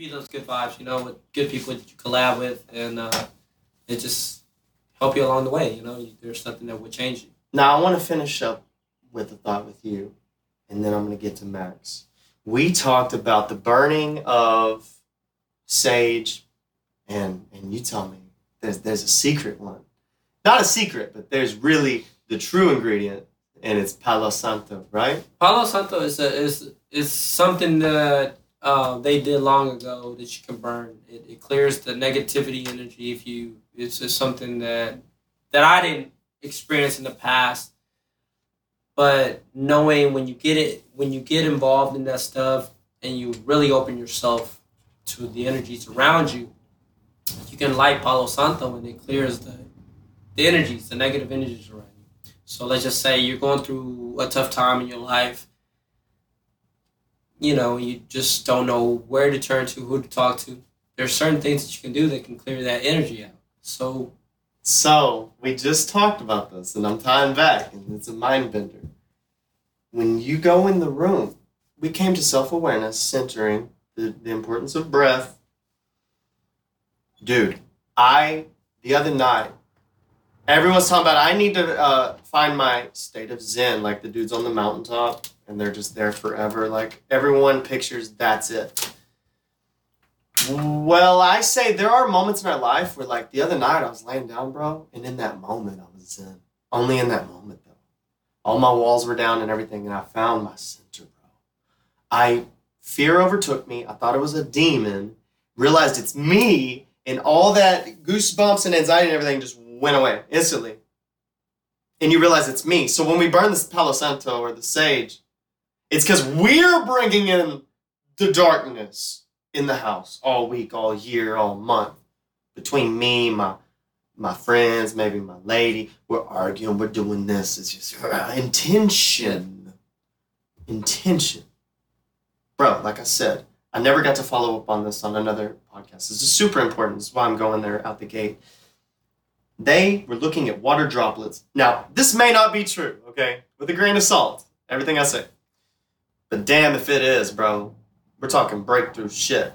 you those good vibes, you know, with good people that you collab with, and uh, it just help you along the way. You know, there's something that would change you. Now I want to finish up with a thought with you, and then I'm going to get to Max. We talked about the burning of sage, and and you tell me there's there's a secret one, not a secret, but there's really the true ingredient, and it's Palo Santo, right? Palo Santo is a, is is something that uh, they did long ago that you can burn. It, it clears the negativity energy. If you, it's just something that that I didn't experience in the past. But knowing when you get it, when you get involved in that stuff, and you really open yourself to the energies around you, you can light Palo Santo, and it clears the the energies, the negative energies around you. So let's just say you're going through a tough time in your life you know, you just don't know where to turn to, who to talk to. There's certain things that you can do that can clear that energy out. So, so we just talked about this, and I'm tying back, and it's a mind bender. When you go in the room, we came to self awareness, centering the, the importance of breath. Dude, I the other night, everyone's talking about I need to uh, find my state of zen, like the dudes on the mountaintop and they're just there forever. Like everyone pictures that's it. Well, I say there are moments in our life where, like the other night, I was laying down, bro, and in that moment, I was in. Only in that moment, though. All my walls were down and everything, and I found my center, bro. I fear overtook me. I thought it was a demon. Realized it's me, and all that goosebumps and anxiety and everything just went away instantly. And you realize it's me. So when we burn this Palo Santo or the sage, it's because we're bringing in the darkness in the house all week, all year, all month. Between me, my my friends, maybe my lady, we're arguing, we're doing this. It's just uh, intention. Intention. Bro, like I said, I never got to follow up on this on another podcast. This is super important. This is why I'm going there out the gate. They were looking at water droplets. Now, this may not be true, okay? With a grain of salt, everything I say. But damn if it is, bro. We're talking breakthrough shit.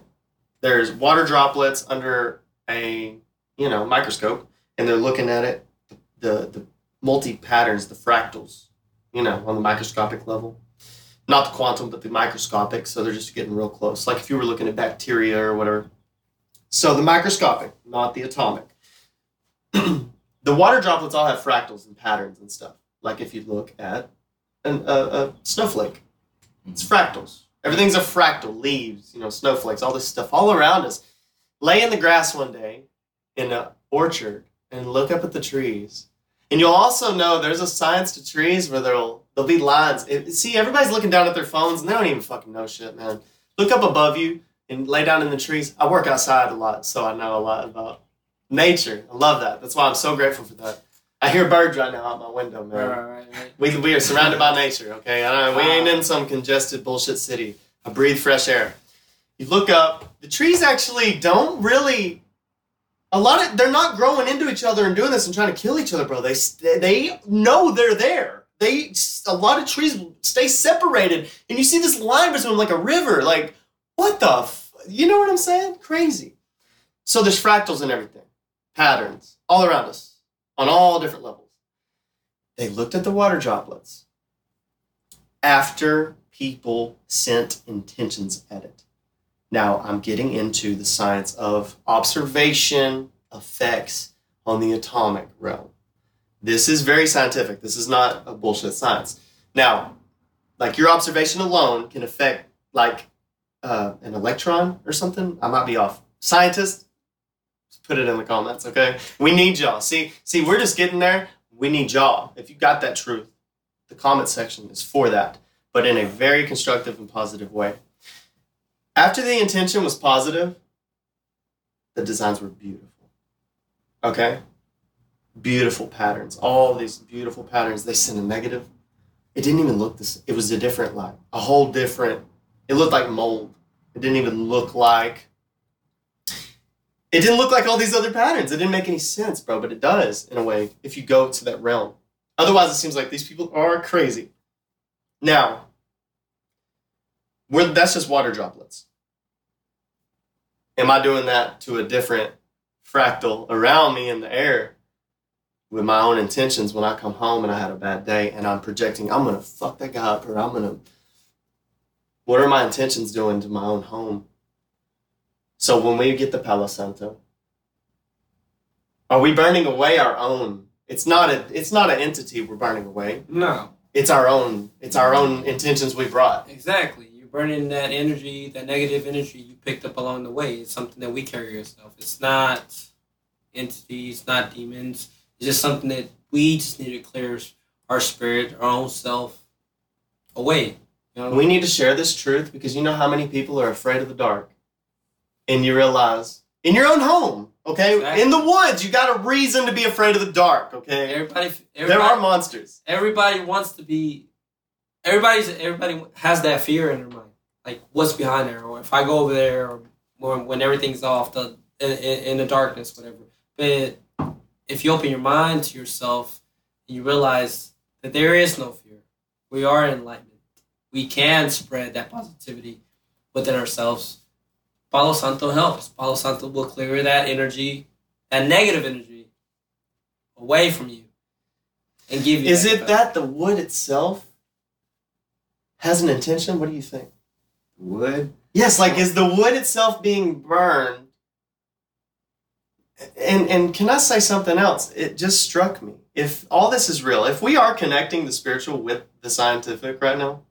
There's water droplets under a, you know, microscope, and they're looking at it, the the multi patterns, the fractals, you know, on the microscopic level. Not the quantum, but the microscopic. So they're just getting real close. Like if you were looking at bacteria or whatever. So the microscopic, not the atomic. the water droplets all have fractals and patterns and stuff. Like if you look at an, a, a snowflake, it's fractals. Everything's a fractal. Leaves, you know, snowflakes, all this stuff all around us. Lay in the grass one day in an orchard and look up at the trees. And you'll also know there's a science to trees where there'll there'll be lines. It, see, everybody's looking down at their phones and they don't even fucking know shit, man. Look up above you and lay down in the trees. I work outside a lot, so I know a lot about nature. I love that. That's why I'm so grateful for that. I hear birds right now out my window, man. Right, right, right. We, we are surrounded by nature, okay? I, we ain't in some congested bullshit city. I breathe fresh air. You look up, the trees actually don't really. A lot of they're not growing into each other and doing this and trying to kill each other, bro. They they know they're there. They a lot of trees stay separated, and you see this line between them like a river. Like what the? F-? You know what I'm saying? Crazy. So there's fractals and everything, patterns all around us on all different levels. They looked at the water droplets after people sent intentions at it. Now, I'm getting into the science of observation effects on the atomic realm. This is very scientific. This is not a bullshit science. Now, like your observation alone can affect like uh, an electron or something. I might be off. Scientists, put it in the comments, okay? We need y'all. See, see, we're just getting there. We need y'all. If you got that truth, the comment section is for that, but in a very constructive and positive way. After the intention was positive, the designs were beautiful. Okay? Beautiful patterns. All these beautiful patterns. They sent a negative. It didn't even look this. It was a different light. A whole different. It looked like mold. It didn't even look like it didn't look like all these other patterns. It didn't make any sense, bro, but it does in a way if you go to that realm. Otherwise, it seems like these people are crazy. Now, we're, that's just water droplets. am I doing that to a different fractal around me in the air with my own intentions when I come home and I had a bad day and I'm projecting, I'm gonna fuck that guy up or I'm gonna. What are my intentions doing to my own home? So when we get the Palo Santo, are we burning away our own? It's not a. It's not an entity we're burning away. No, It's our own. It's our own intentions we brought. exactly. You're burning that energy, that negative energy you picked up along the way. It's something that we carry ourselves. It's not entities, not demons. It's just something that we just need to clear our spirit, our own self away. You know? We need to share this truth because you know how many people are afraid of the dark. And you realize in your own home, okay? Exactly. In the woods, you got a reason to be afraid of the dark, okay? everybody, There are monsters. everybody wants to be. Everybody's everybody has that fear in their mind, like what's behind there, or if I go over there, or when, when everything's off the in, in, the darkness, whatever. But if you open your mind to yourself, and you realize that there is no fear, we are enlightenment. We can spread that positivity within ourselves. Palo Santo helps. Palo Santo will clear that energy, that negative energy, away from you, and give you. Is that it that the wood itself has an intention? What do you think? Wood. Yes, like is the wood itself being burned? And and can I say something else? It just struck me. If all this is real, if we are connecting the spiritual with the scientific right now,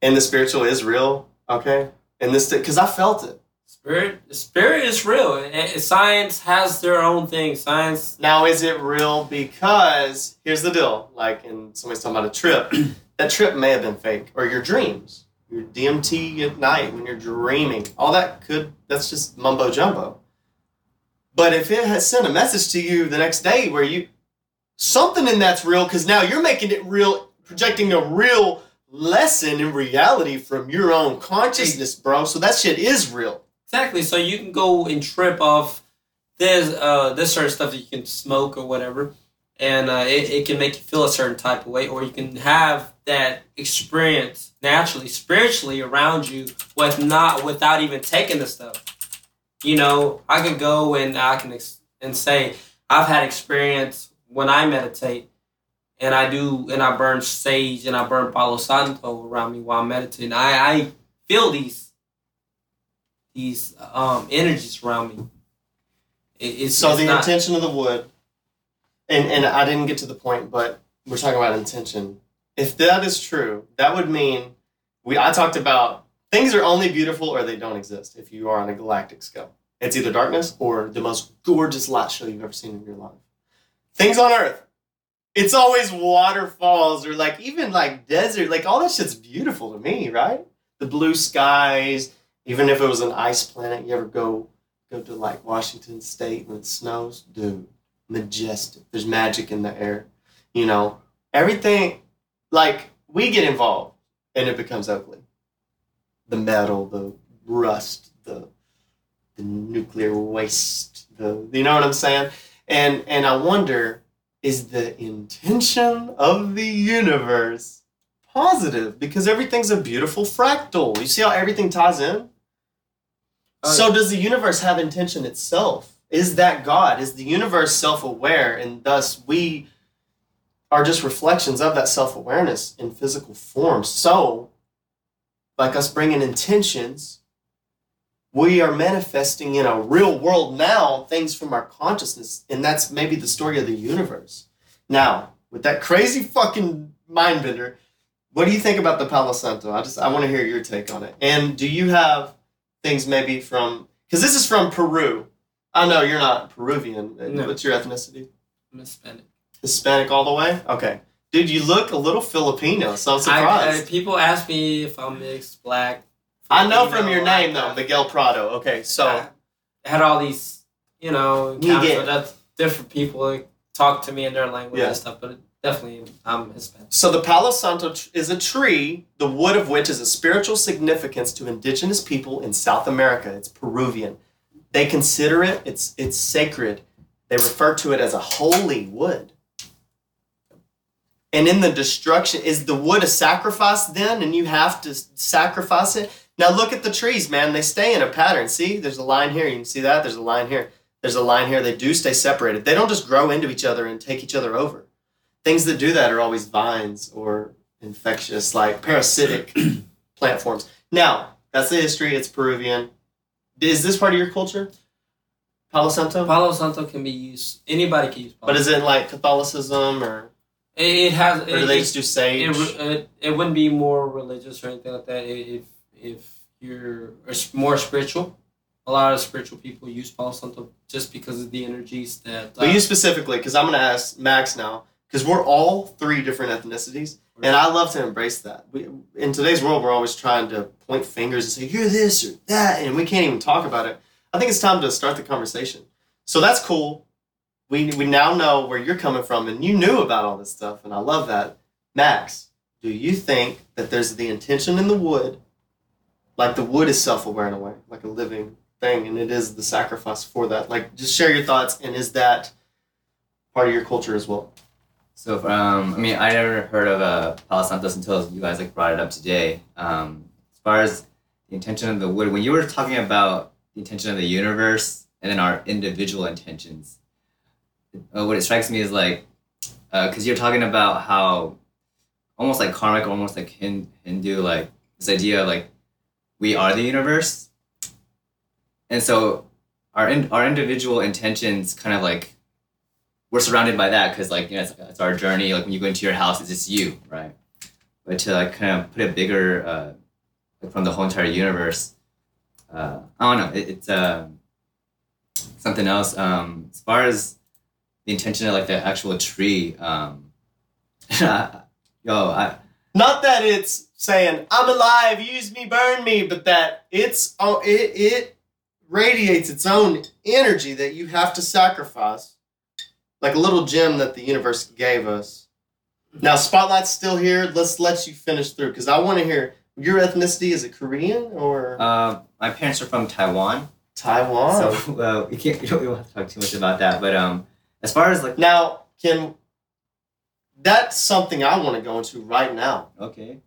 and the spiritual is real, okay, and this because I felt it. Spirit, spirit is real. and- and Science has their own thing. Science, Now, is it real? Because here's the deal. Like, and somebody's talking about a trip. that trip may have been fake, or your dreams, your DMT at night when you're dreaming. All that could. That's just mumbo jumbo. But if it has sent a message to you the next day where you something in that's real, because now you're making it real, projecting a real lesson in reality from your own consciousness, bro. So that shit is real. exactly. So you can go and trip off this, uh, this sort of stuff that you can smoke or whatever, and uh, it, it can make you feel a certain type of way, or you can have that experience naturally, spiritually around you, with not without even taking the stuff. You know, I could go and I can ex- and say I've had experience when I meditate and I do, and I burn sage and I burn Palo Santo around me while I'm meditating. I, I feel these these um energies around me. It, it's So the not, intention of the wood, and and I didn't get to the point, but we're talking about intention. If that is true, that would mean we. I talked about things are only beautiful or they don't exist. If you are on a galactic scale, it's either darkness or the most gorgeous light show you've ever seen in your life. Things on Earth, it's always waterfalls or like even like desert. Like all that shit's beautiful to me, right? The blue skies. Even if it was an ice planet, you ever go go to like Washington State when it snows, dude, majestic. There's magic in the air. You know, everything like we get involved and it becomes ugly. The metal, the rust, the the nuclear waste, the you know what I'm saying? And and I wonder, is the intention of the universe positive? Because everything's a beautiful fractal. You see how everything ties in? Uh, So does the universe have intention itself? Is that God? Is the universe self-aware and thus we are just reflections of that self-awareness in physical form. So like us bringing intentions, we are manifesting in a real world now things from our consciousness and that's maybe the story of the universe. Now, with that crazy fucking mind bender, what do you think about the Palo Santo? I just I want to hear your take on it. And do you have things maybe from because this is from Peru. I know you're not Peruvian. No. What's your ethnicity? I'm Hispanic. Hispanic all the way. Okay, dude, you look a little Filipino, so I'm I, I, surprised. people ask me if I'm mixed, black. I, know from your name though, Miguel Prado. Okay, so I had all these, you know, Miguel. encounters with different people like, talk to me in their language Yeah. and stuff, but it, definitely I'm Hispanic. so the Palo Santo is a tree, the wood of which is a spiritual significance to indigenous people in South America. It's Peruvian. They consider it it's it's sacred. They refer to it as a holy wood. And in the destruction, is the wood a sacrifice then, and you have to sacrifice it? Now look at the trees, man. They stay in a pattern. See, there's a line here. You can see that. There's a line here. There's a line here. They do stay separated. They don't just grow into each other and take each other over. Things that do that are always vines or infectious, like parasitic plant forms. Now, that's the history. It's Peruvian. Is this part of your culture? Palo Santo? Palo Santo can be used. Anybody can use. Palo But is it like Catholicism or, It, it has. or it, they just do sage? it, it, it wouldn't be more religious or anything like that if if you're more spiritual. A lot of spiritual people use Palo Santo just because of the energies that. But uh, you specifically, because I'm going to ask Max now, because we're all three different ethnicities, and I love to embrace that. We, in today's world, we're always trying to point fingers and say, you're this or that, and we can't even talk about it. I think it's time to start the conversation. So that's cool. We, we now know where you're coming from, and you knew about all this stuff, and I love that. Max, do you think that there's the intention in the wood, like the wood is self aware in a way, like a living thing, and it is the sacrifice for that? Like, just share your thoughts, and is that part of your culture as well? So, um, I mean, I never heard of uh, Palo Santos until you guys like brought it up today. Um, as far as the intention of the wood, when you were talking about the intention of the universe and then our individual intentions, uh, what it strikes me is like, because you're talking about how almost like karmic, almost like Hindu, like this idea of like we are the universe, and so our in, our individual intentions kind of like we're surrounded by that because like you know it's, it's our journey. Like when you go into your house it's just you right? But to like kind of put it bigger uh, like from the whole entire universe uh, i don't know. It, it's uh, something else. Um, as far as the intention of like the actual tree um, yo i Not that it's saying I'm alive, use me, burn me, but that it's oh it it radiates its own energy that you have to sacrifice, like a little gem that the universe gave us. Now, spotlight's still here. Let's let you finish through because I want to hear your ethnicity. Is it Korean or uh, my parents are from taiwan Taiwan? so uh, we can't we don't, have to talk too much about that but um as far as like now, can that's something I want to go into right now. okay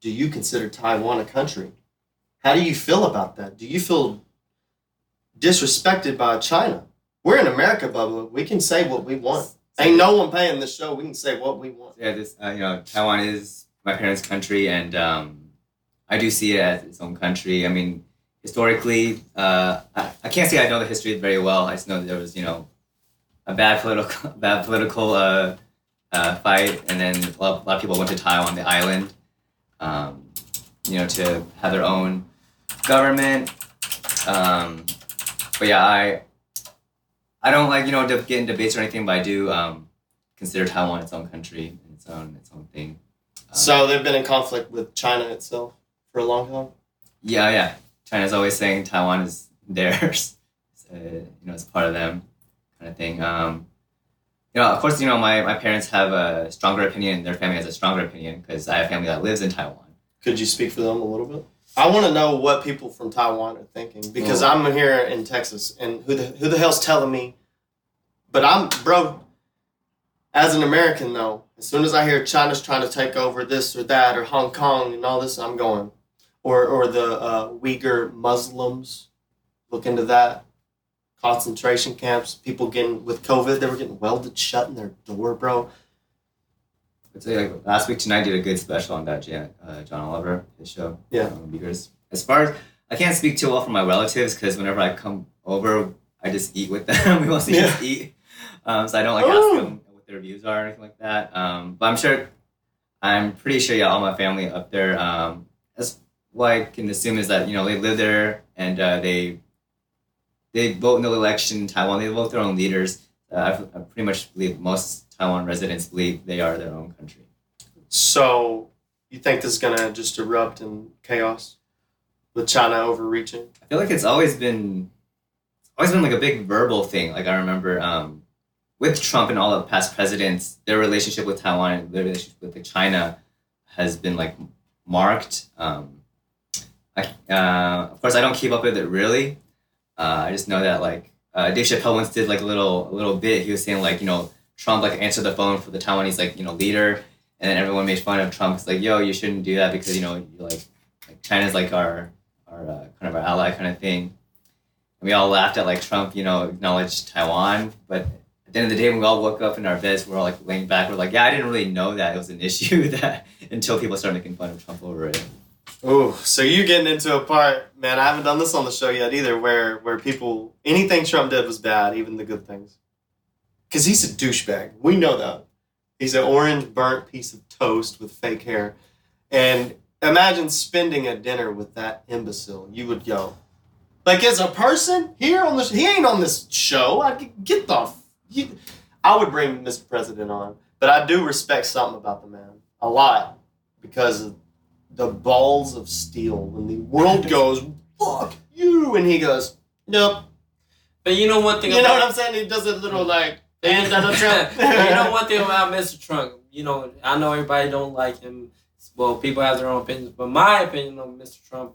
do you consider Taiwan a country? How do you feel about that? Do you feel disrespected by China? We're in America, Bubba. We can say what we want. Ain't no one paying this show. We can say what we want. yeah, this uh, you know Taiwan is my parents' country, and um, I do see it as its own country. I mean, historically, uh, I, I can't say I know the history very well. I just know that there was you know a bad political bad political uh, uh, fight, and then a lot, a lot of people went to Taiwan, the island, um, you know, to have their own government. Um, but yeah, I I don't like you know get in debates or anything, but I do um, consider Taiwan its own country and its own its own thing. Um, So they've been in conflict with China itself for a long time. yeah, yeah, China's always saying Taiwan is theirs. uh, you know, it's part of them, kind of thing. Um, you know, of course, you know my, my parents have a stronger opinion. Their family has a stronger opinion because I have family that lives in Taiwan. Could you speak for them a little bit? I want to know what people from Taiwan are thinking because I'm here in Texas, and who the who the hell's telling me? But I'm bro. As an American, though, as soon as I hear China's trying to take over this or that or Hong Kong and all this, I'm going. Or or the uh, Uyghur Muslims, look into that. Concentration camps, people getting with COVID, they were getting welded shut in their door, bro. I'd say like last week tonight did a good special on that Jan, uh, John Oliver his show. Yeah. Um, because as far as I can't speak too well for my relatives because whenever I come over, I just eat with them. we mostly just eat, um, so I don't like Oh. ask them what their views are or anything like that. Um, but I'm sure, I'm pretty sure yeah, all my family up there. Um, that's what I can assume is that you know they live there and uh, they they vote in the election in Taiwan. They vote their own leaders. Uh, I, I pretty much believe most Taiwan residents believe they are their own country. So, you think this is gonna just erupt in chaos with China overreaching? I feel like it's always been it's always been like a big verbal thing. Like I remember um, with Trump and all the past presidents, their relationship with Taiwan and their relationship with like, China has been like marked. Um, I, uh, of course, I don't keep up with it really. Uh, I just know that like uh, Dave Chappelle once did like a little a little bit. He was saying like you know Trump like answered the phone for the Taiwanese like you know leader, and then everyone made fun of Trump. It's like yo, you shouldn't do that because you know you like like China's like our our uh, kind of our ally kind of thing. And we all laughed at like Trump, you know, acknowledged Taiwan, but at the end of the day, when we all woke up in our beds, we're all like laying back. We're like, yeah, I didn't really know that it was an issue that until people started making fun of Trump over it. Oh, so you're getting into a part, man. I haven't done this on the show yet either, where where people anything Trump did was bad, even the good things. Because he's a douchebag. We know that. He's an orange burnt piece of toast with fake hair, and imagine spending a dinner with that imbecile. You would go, like as a person here on this. He ain't on this show. I get the. I would bring Mr. President on, but I do respect something about the man a lot because of the balls of steel when the world goes fuck you and he goes nope But you know one thing you know what i'm saying he does a little mm. like And Donald Trump. you know one thing about Mr. Trump. You know, I know everybody don't like him. Well, people have their own opinions, but my opinion on Mr. Trump,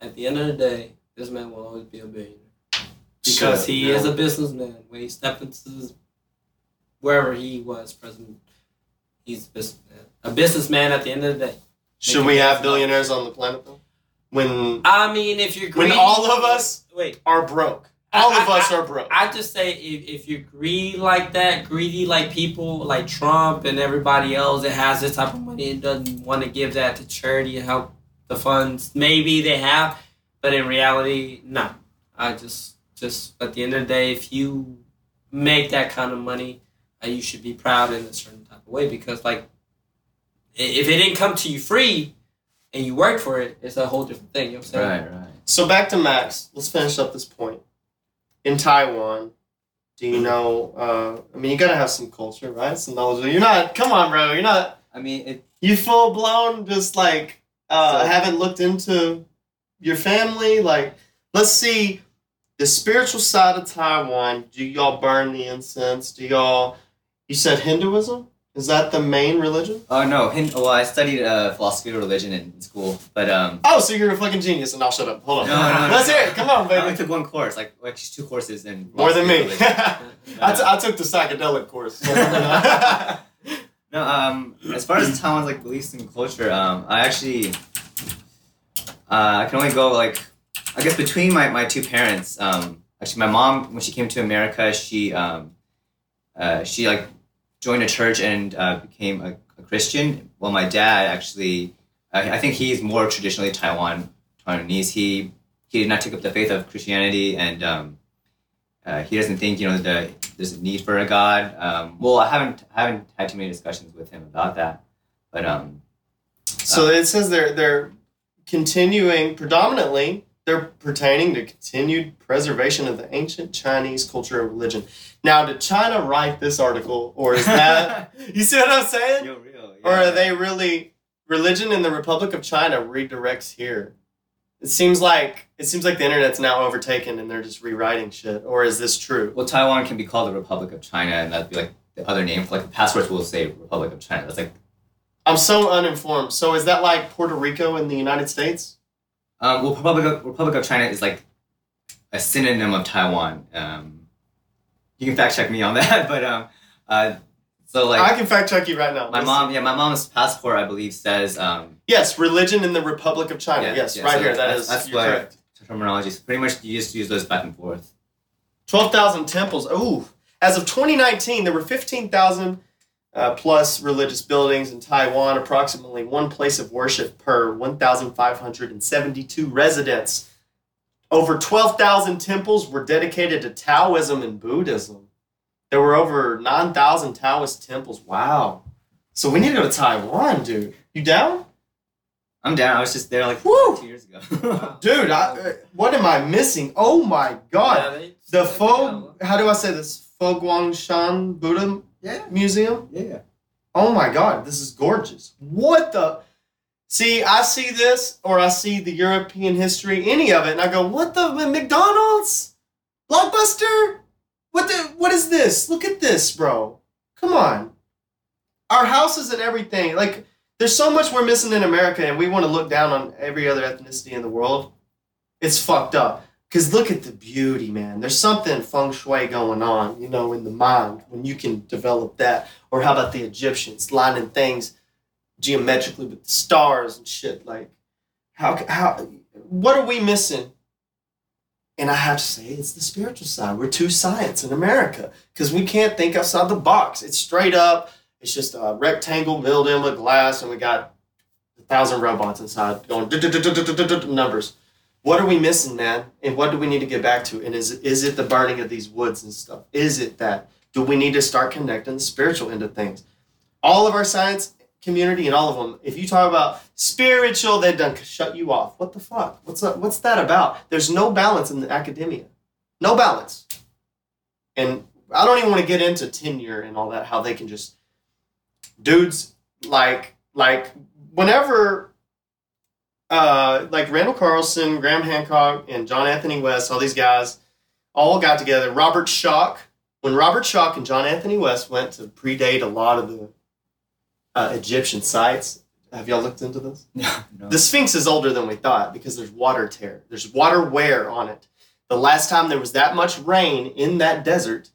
at the end of the day, this man will always be a billionaire because Shit, he yeah. is a businessman. When he stepped into this, wherever he was president, he's a businessman. A businessman at the end of the day. Should we have billionaires on the planet though when I mean, if you're When greedy, all of us- wait. are broke all of I- us are broke I just say if, if you're greedy like that, greedy like people like Trump and everybody else that has this type of money and doesn't want to give that to charity and help the funds, maybe they have, but in reality, no. I just just at the end of the day, if you make that kind of money, uh, you should be proud in a certain type of way because like i- if it didn't come to you free and you worked for it, it's a whole different thing. You know what I'm saying? Right, right. so back to max let's finish up this point in taiwan do you know uh, i mean you gotta have some culture right some knowledge you're not come on bro you're not I mean, it, You full blown just like uh, So- haven't looked into your family. Like, let's see the spiritual side of Taiwan. Do y'all burn the incense? Do y'all? You said Hinduism. Is that the main religion? oh no, well, I studied uh, philosophy of religion in school, but um, Oh, so you're a fucking genius, and I'll shut up. Hold on. No, no, no, Let's no. hear it. Come on, baby. I only took one course, like actually two courses and More than me. philosophy of religion. I, t- I took the psychedelic course. No, um, as far as Taiwan's like beliefs and culture, um, I actually, uh, I can only go like, I guess between my, my two parents. Um, actually, my mom when she came to America, she um, uh, she like joined a church and uh, became a, a Christian. Well, my dad actually, I, I think he's more traditionally Taiwan Taiwanese. He he did not take up the faith of Christianity and. Um, uh, he doesn't think you know the, there's a need for a god. Um, well, I haven't I haven't had too many discussions with him about that, but um, So it says they're they're continuing predominantly they're pertaining to continued preservation of the ancient Chinese culture and religion. Now, did China write this article, or is that you see what I'm saying? Real, Or are they really religion in the Republic of China redirects here? It seems like it seems like the internet's now overtaken and they're just rewriting shit. Or is this true? Well, Taiwan can be called the Republic of China, and that'd be like the other name. Like the passports will say Republic of China. That's like I'm so uninformed. So is that like Puerto Rico in the United States? Um, well, Republic of, Republic of China is like a synonym of Taiwan. Um, you can fact check me on that, but um, uh, so like I can fact check you right now. my Let's mom, see. yeah, my mom's passport, I believe, says um, Yes, religion in the Republic of China. Yeah, yes, yeah, right so here. That that's- is that's you're correct. terminology. So pretty much you just use those back and forth. 12,000 temples. Ooh. As of 2019, there were 15,000 uh, plus religious buildings in Taiwan, approximately one place of worship per 1,572 residents. Over 12,000 temples were dedicated to Taoism and Buddhism. There were over 9,000 Taoist temples. Wow. So we need to go to Taiwan, dude. You down? I'm down. I was just there like Woo! two years ago. Dude, I, uh, what am I missing? Oh my god. Yeah, The they- Fo, how do I say this? Fo Guangshan Buddha yeah, Museum. yeah. Oh my God, this is gorgeous. What the? See, I see this, or I see the European history, any of it, and I go, "What the McDonald's, Blockbuster? What the? What is this? Look at this, bro. Come on. Our houses and everything. Like, there's so much we're missing in America, and we want to look down on every other ethnicity in the world. It's fucked up. Cause look at the beauty, man. There's something feng shui going on, you know, in the mind when you can develop that. Or how about the Egyptians lining things geometrically with the stars and shit? Like, how? How? what are we missing? And I have to say, it's the spiritual side. We're too science in America because we can't think outside the box. It's straight up. It's just a rectangle milled in with glass, and we got a thousand robots inside going numbers. What are we missing, man? And what do we need to get back to? And is is it the burning of these woods and stuff? Is it that? Do we need to start connecting the spiritual end of things? All of our science community and all of them, if you talk about spiritual, they've done shut you off. What the fuck? What's that, what's that about? There's no balance in the academia. No balance. And I don't even want to get into tenure and all that, how they can just dudes like like whenever uh, like Randall Carlson, Graham Hancock, and John Anthony West, all these guys all got together. Robert Schoch, when Robert Schoch and John Anthony West went to predate a lot of the uh, Egyptian sites, have y'all looked into this? No, no. The Sphinx is older than we thought because there's water tear. There's water wear on it. The last time there was that much rain in that desert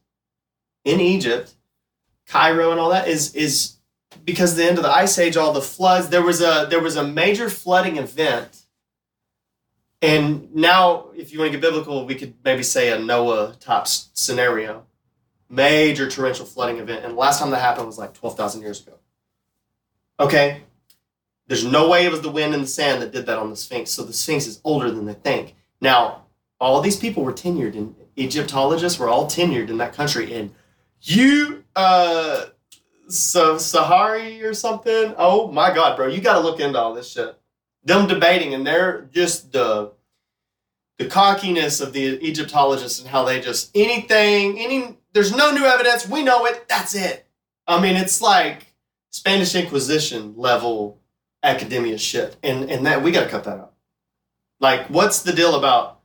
in Egypt, Cairo and all that is is because the end of the ice age, all the floods, there was a there was a major flooding event. And now, if you want to get biblical, we could maybe say a Noah type scenario. Major torrential flooding event. And the last time that happened was like 12,000 years ago. Okay? There's no way it was the wind and the sand that did that on the Sphinx. So the Sphinx is older than they think. Now, all these people were tenured, and Egyptologists were all tenured in that country. And you, uh, so Sahari or something. Oh my God, bro, you got to look into all this shit. Them debating, and they're just the the cockiness of the Egyptologists and how they just anything, any. There's no new evidence. We know it. That's it. I mean, it's like Spanish Inquisition level academia shit, and and that we got to cut that out. Like, what's the deal about?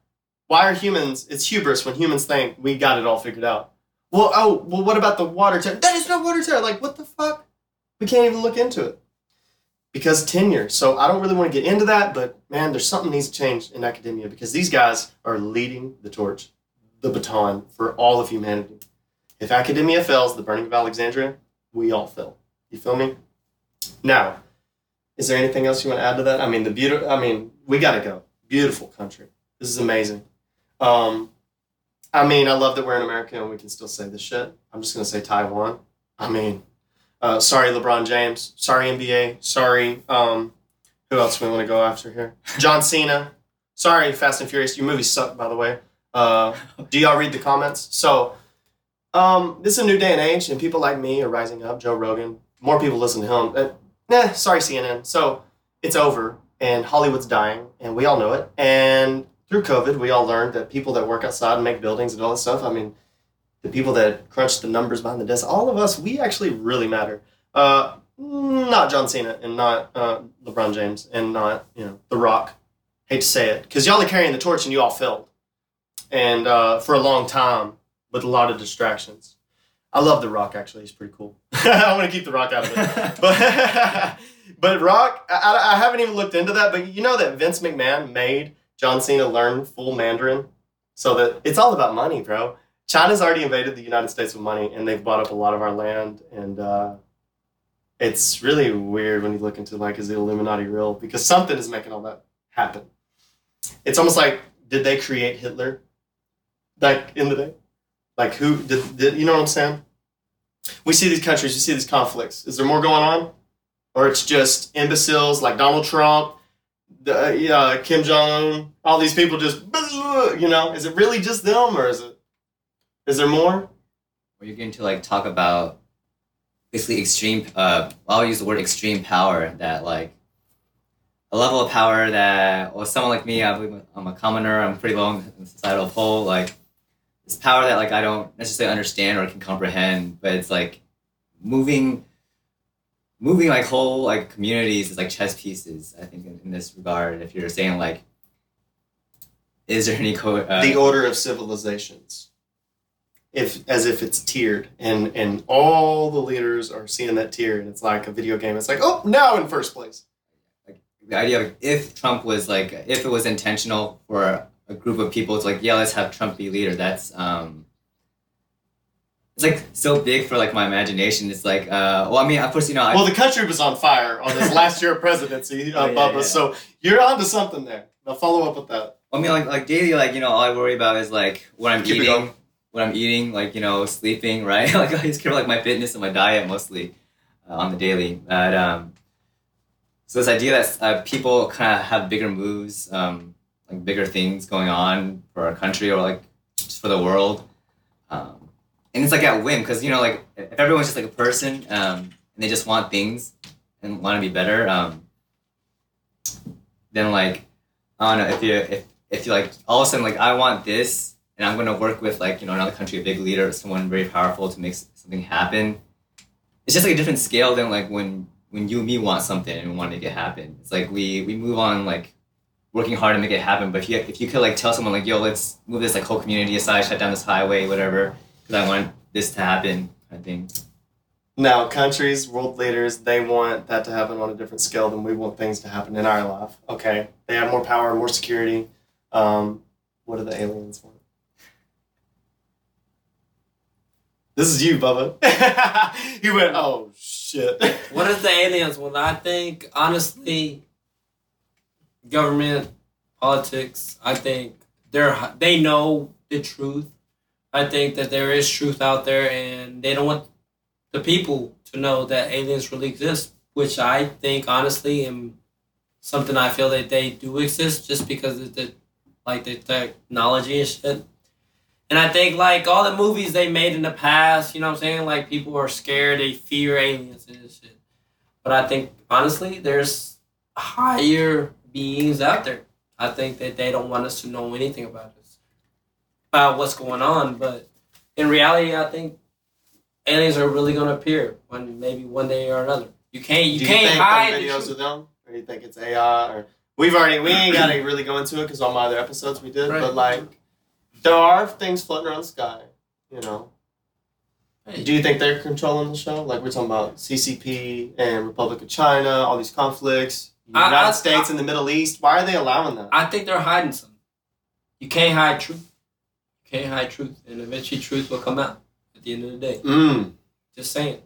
Why are humans? It's hubris when humans think we got it all figured out. Well, oh, well, what about the water tower? That is not water tower. Like, what the fuck? We can't even look into it because tenure. So I don't really want to get into that, but man, there's something needs to change in academia because these guys are leading the torch, the baton for all of humanity. If academia fails, the burning of Alexandria, we all fail. You feel me? Now, is there anything else you want to add to that? I mean, the beautiful. I mean, we got to go. Beautiful country. This is amazing. Um, I mean, I love that we're in America and we can still say this shit. I'm just gonna say Taiwan. I mean, uh, sorry LeBron James. Sorry NBA. Sorry. Um, who else we want to go after here? John Cena. Sorry, Fast and Furious. Your movie sucked, by the way. Uh, do y'all read the comments? So, um, this is a new day and age, and people like me are rising up. Joe Rogan. More people listen to him. Uh, nah, sorry CNN. So it's over, and Hollywood's dying, and we all know it. And through COVID, we all learned that people that work outside and make buildings and all that stuff. I mean, the people that crunch the numbers behind the desk, all of us, we actually really matter. Uh, not John Cena and not uh, LeBron James and not you know The Rock. Hate to say it, because y'all are carrying the torch and you all failed, and uh, for a long time with a lot of distractions. I love The Rock. Actually, he's pretty cool. I want to keep The Rock out of it, but but Rock, I, I haven't even looked into that. But you know that Vince McMahon made John Cena learn full Mandarin, so that it's all about money, bro. China's already invaded the United States with money, and they've bought up a lot of our land, and uh, it's really weird when you look into like, is the Illuminati real? Because something is making all that happen. It's almost like, did they create Hitler back in the day? Like, who did, did you know what I'm saying? We see these countries, we see these conflicts. Is there more going on, or it's just imbeciles like Donald Trump? The, uh, Kim Jong Un, all these people just, you know, is it really just them or is it, is there more? Or you're going to like talk about basically extreme. Uh, I'll use the word extreme power. That like a level of power that, or someone like me, I'm a commoner. I'm pretty low in the societal pole. Like this power that like I don't necessarily understand or can comprehend, but it's like moving moving like whole like communities is like chess pieces. I think in, in this regard, if you're saying like, is there any co- uh, the order of civilizations. If as if it's tiered, and and all the leaders are seeing that tier, and it's like a video game. It's like, oh, now in first place. Like, the idea of if Trump was like if it was intentional for a group of people to like yeah let's have Trump be leader that's um it's like so big for like my imagination it's like uh well I mean of course you know I, Well, the country was on fire on this last year of presidency, uh, Oh, yeah, Bubba. yeah. So you're onto something there. Now follow up with that. I mean, like like daily, like you know, all I worry about is like what I'm Keep eating, what I'm eating, like you know, sleeping, right? like I just care about like my fitness and my diet mostly uh, on the daily. But um, so this idea that uh, people kind of have bigger moves, um, like bigger things going on for our country or like just for the world, um, and it's like at whim because you know, like if everyone's just like a person um, and they just want things and want to be better, um, then like I don't know if you if if you like all of a sudden like I want this and I'm gonna work with like you know another country, a big leader, someone very powerful to make something happen. It's just like a different scale than like when when you and me want something and want to make it happen. It's like we we move on like working hard to make it happen. But if you if you could like tell someone like yo let's move this like whole community aside, shut down this highway, whatever, because I want this to happen, I think. Now, countries, world leaders, they want that to happen on a different scale than we want things to happen in our life. Okay, they have more power, more security. Um, what do the aliens want? This is you, Bubba. he went, oh shit. What is the aliens? Well, I think honestly, government, politics. I think they're they know the truth. I think that there is truth out there, and they don't want the people to know that aliens really exist. Which I think, honestly, am something I feel that they do exist, just because of the like the technology and shit. And I think like all the movies they made in the past, you know what I'm saying? Like people are scared, they fear aliens and shit. But I think honestly, there's higher beings out there. I think that they don't want us to know anything about us, about what's going on. But in reality, I think aliens are really gonna appear one maybe one day or another. You can't you do you can't think hide videos of them, or do you think it's AI? Or we've already we ain't got to really go into it because all my other episodes we did, Right. but like there are things floating around the sky. You know, Hey, Do you think they're controlling the show? Like we're talking about CCP and Republic of China, all these conflicts, United I- States and the Middle East. Why are they allowing that? I think they're hiding something. You can't hide truth. Can't hide truth, and eventually truth will come out at the end of the day. Mm. Just saying.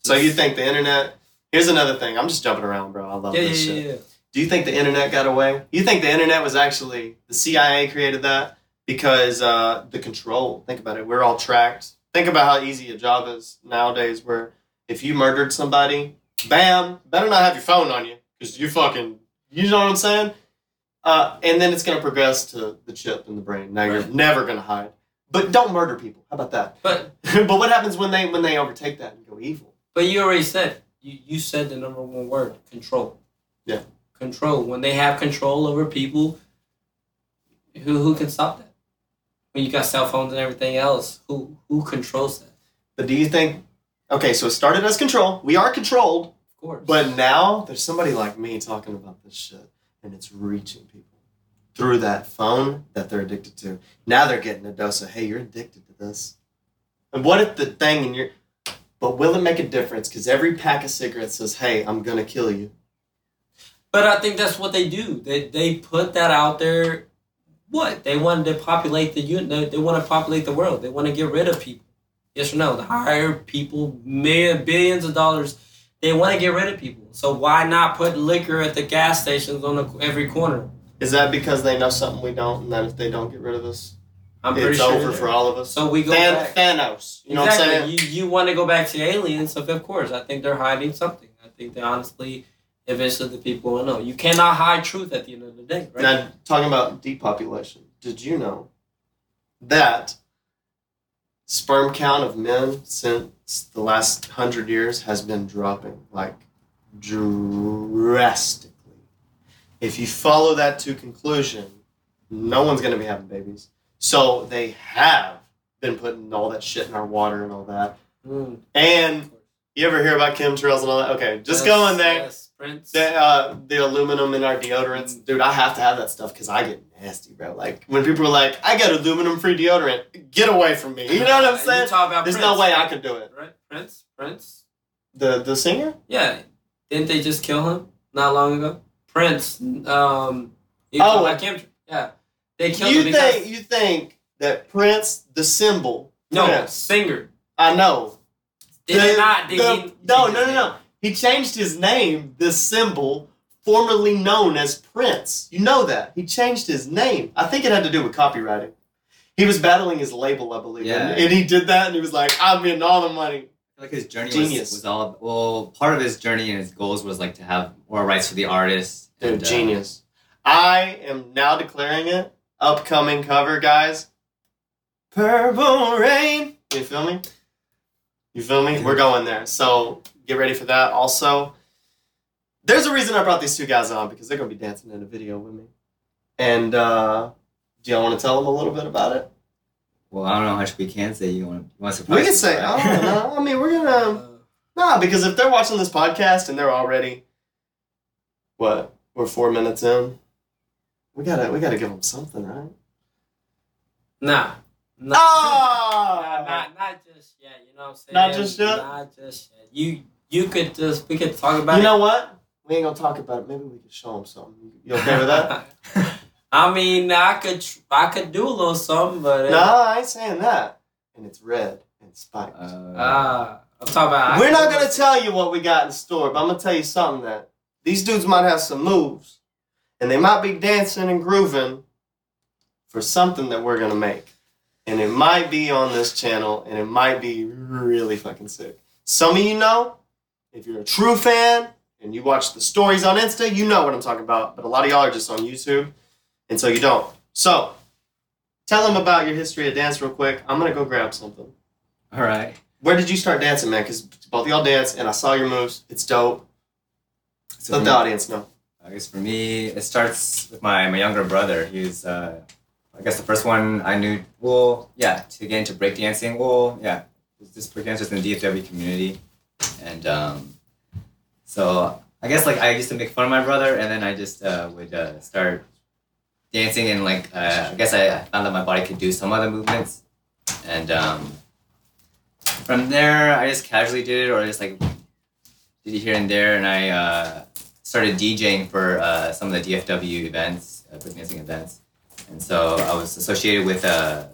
So you think the internet? Here's another thing. I'm just jumping around, bro. I love Yeah, yeah, this yeah, shit. yeah. Do you think the internet got away? You think the internet was actually the CIA created that because uh, the control? Think about it. We're all tracked. Think about how easy a job is nowadays. Where if you murdered somebody, bam, better not have your phone on you because you fucking. You know what I'm saying? Uh, and then it's gonna progress to the chip in the brain. Now you're Right. never gonna hide. But don't murder people. How about that? But but what happens when they when they overtake that and go evil? but you already said you, you said the number one word control. Yeah. Control. When they have control over people, who who can stop that? When you got cell phones and everything else, who who controls that? But do you think? Okay, so it started as control. We are controlled. Of course. But now there's somebody like me talking about this shit, and it's reaching people through that phone that they're addicted to. Now they're getting a dose of, hey, you're addicted to this. And what if the thing in your. But will it make a difference? Because every pack of cigarettes says, hey, I'm going to kill you. But I think that's what they do. They they put that out there. What they want to populate the un- They, they want to populate the world. They want to get rid of people. Yes or no? To hire people, million billions of dollars. They want to get rid of people. So why not put liquor at the gas stations on the, every corner? Is that because they know something we don't, and that if they don't get rid of us, I'm pretty it's sure. over for all of us? So we go Than- back. Thanos. You know what I'm exactly. saying? You you want to go back to aliens? So of course, I think they're hiding something. I think they honestly, eventually, the people will know. You cannot hide truth at the end of the day, right? Now, talking about depopulation, did you know that sperm count of men since the last hundred years has been dropping like drastically? If you follow that to conclusion, no one's going to be having babies. So they have been putting all that shit in our water and all that. Mm. And you ever hear about chemtrails and all that? Okay, just Yes, go in there. Yes, Prince. The, uh, the aluminum in our deodorants, dude. I have to have that stuff because I get nasty, bro. Like when people are like, "I got aluminum-free deodorant," get away from me. You know what I'm saying? There's Prince, no way I could do it. Right, Prince. Prince. The the singer? Yeah, didn't they just kill him not long ago? Prince. Um. you Oh. about Kim. Yeah, they killed You him because think you think that Prince, the symbol? no Prince, singer. I know. Did The- not? Did the- he, no, no, no, no. He changed his name, the symbol, formerly known as Prince. You know that. He changed his name. I think it had to do with copyrighting. He was battling his label, I believe. Yeah. And, and he did that and he was like, I'm in all the money. like his journey Genius. was, was all well. Part of his journey and his goals was like to have more rights for the artist. Dude, and, uh, genius. I am now declaring it. Upcoming cover, guys. Purple Rain. You feel me? You feel me? We're going there. So get ready for that. Also, there's a reason I brought these two guys on because they're gonna be dancing in a video with me. And uh, do y'all want to tell them a little bit about it? Well, I don't know how much we can say. You want you want to We surprise? can say, people, I don't know. I mean, we're gonna Uh, nah because if they're watching this podcast and they're already what we're four minutes in, we gotta we gotta give them something, right? nah. Nah. Oh! Nah, not, not just yet. You know what I'm saying? Not just yet? Not just yet. You you could just we could talk about You it. know what? We ain't gonna talk about it. Maybe we could show them something. You okay with that? I mean, I could tr- I could do a little something, but no, I ain't saying that. And it's red and spiked. Uh, uh, I'm talking about. We're not gonna tell you what we got in store, but I'm gonna tell you something that these dudes might have some moves, and they might be dancing and grooving for something that we're gonna make, and it might be on this channel, and it might be really fucking sick. Some of you know, if you're a true fan and you watch the stories on Insta, you know what I'm talking about. But a lot of y'all are just on YouTube, and so you don't. So, tell them about your history of dance real quick. I'm gonna go grab something. all right. Where did you start dancing, man? Because both of y'all dance, and I saw your moves. It's dope. So Let the me- audience know. I guess for me, it starts with my, my younger brother. He's, uh, I guess, the first one I knew. Well, yeah, to get into breakdancing. Well, yeah, just breakdancers in the DFW community, and um, so I guess like I used to make fun of my brother, and then I just uh, would uh, start dancing, and like uh, I guess I found that my body could do some other movements, and um, from there I just casually did it, or just like did it here and there, and I. Uh, started DJing for uh, some of the DFW events, uh, breakdancing events, and so I was associated with a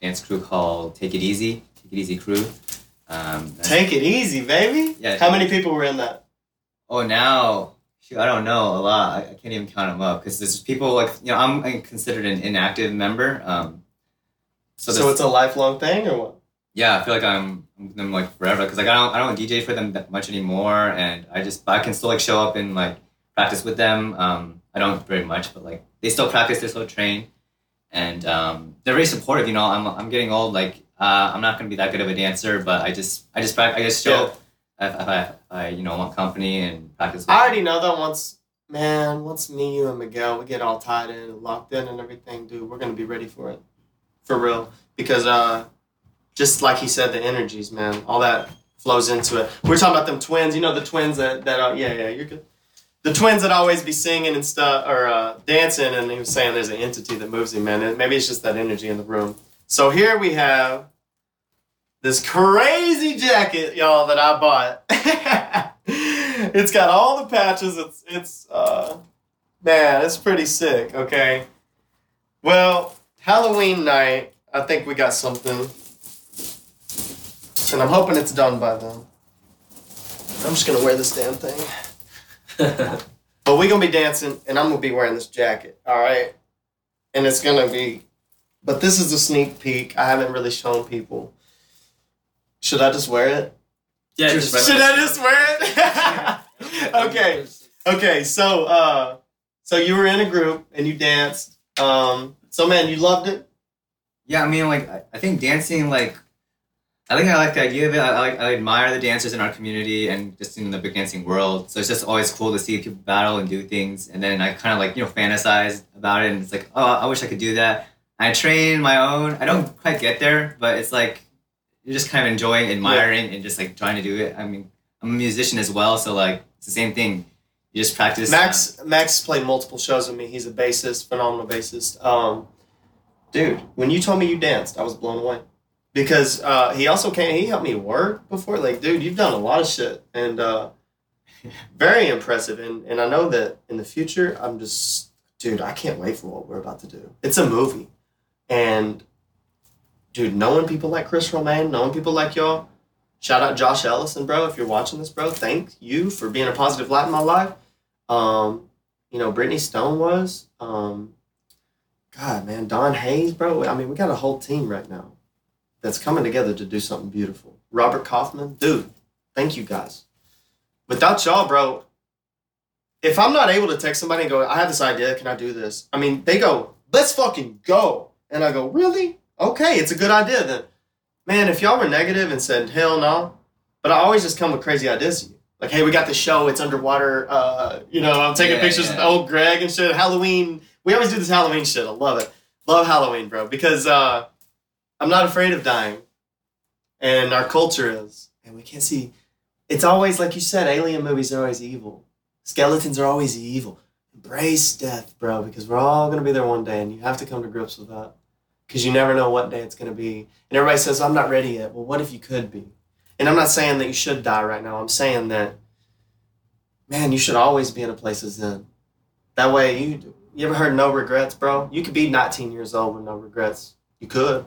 dance crew called Take It Easy, Take It Easy Crew. Um, Take it easy, baby. Yeah. How many people were in that? oh, now shoot, I don't know a lot. I, I can't even count them up because there's people like you know I'm, I'm considered an inactive member. Um, So, so, it's a lifelong thing, or what? yeah, I feel like I'm I'm with them like forever because like I don't I don't DJ for them that much anymore, and I just I can still like show up and like practice with them. Um, I don't very much, but like they still practice, they still train, and um, they're very supportive. You know, I'm I'm getting old. Like uh, I'm not gonna be that good of a dancer, but I just I just I just show Yeah. up if, if I if I you know want company and practice. I already know that once, man, once me, you, and Miguel, we get all tied in and locked in and everything, dude, we're going to be ready for it. For real. Because, uh, just like he said, the energies, man, all that flows into it. We're talking about them twins, you know, the twins that, that are, yeah, yeah, you're good. The twins that always be singing and stuff, or uh, dancing, and he was saying there's an entity that moves him, man. Maybe it's just that energy in the room. So here we have this crazy jacket, y'all, that I bought. it's got all the patches. It's it's uh man, it's pretty sick, okay? Well, Halloween night, I think we got something. And I'm hoping it's done by then. I'm just gonna wear this damn thing. But we're gonna be dancing and I'm gonna be wearing this jacket, alright? And it's gonna be but this is a sneak peek. I haven't really shown people. Should I just wear it? yeah, Just just, Should I just wear it? okay. Okay, so uh so you were in a group and you danced. Um so man, you loved it? Yeah, I mean, like I, I think dancing, like I think I like the idea of it. I, I like I admire the dancers in our community and just in the big dancing world. So it's just always cool to see people battle and do things. And then I kind of like you know fantasize about it, and it's like, oh, I wish I could do that. I train my own. I don't quite get there, but it's like you're just kind of enjoying, admiring, and just like trying to do it. I mean, I'm a musician as well, so like it's the same thing. You just practice. Max Max played multiple shows with me. He's a bassist, phenomenal bassist. Um dude, when you told me you danced, I was blown away. Because uh, he also came he helped me work before. Like, dude, you've done a lot of shit. And uh very impressive. And and I know that in the future I'm just dude, I can't wait for what we're about to do. It's a movie. And dude, knowing people like Chris Romaine, knowing people like y'all, shout out Josh Ellison, bro. If you're watching this, bro, thank you for being a positive light in my life. Um, you know, Brittany Stone was. Um, God, man, Don Hayes, bro. I mean, we got a whole team right now that's coming together to do something beautiful. Robert Kaufman, dude, thank you guys. Without y'all, bro, if I'm not able to text somebody and go, I have this idea, can I do this? I mean, they go, let's fucking go. And I go, really? Okay, it's a good idea then. Man, if y'all were negative and said, hell no, but I always just come with crazy ideas to you. Like, hey, we got the show, it's underwater. Uh, you know, I'm taking Yeah, pictures yeah. with old Greg and shit. Halloween. We always do this Halloween shit. I love it. Love Halloween, bro, because uh, I'm not afraid of dying. And our culture is. And we can't see. It's always, like you said, alien movies are always evil. Skeletons are always evil. Embrace death, bro, because we're all going to be there one day, and you have to come to grips with that. Because you never know what day it's going to be. And everybody says, I'm not ready yet. Well, what if you could be? And I'm not saying that you should die right now. I'm saying that, man, you should always be in a place of zen. That way, you you ever heard no regrets, bro? You could be 19 years old with no regrets. You could.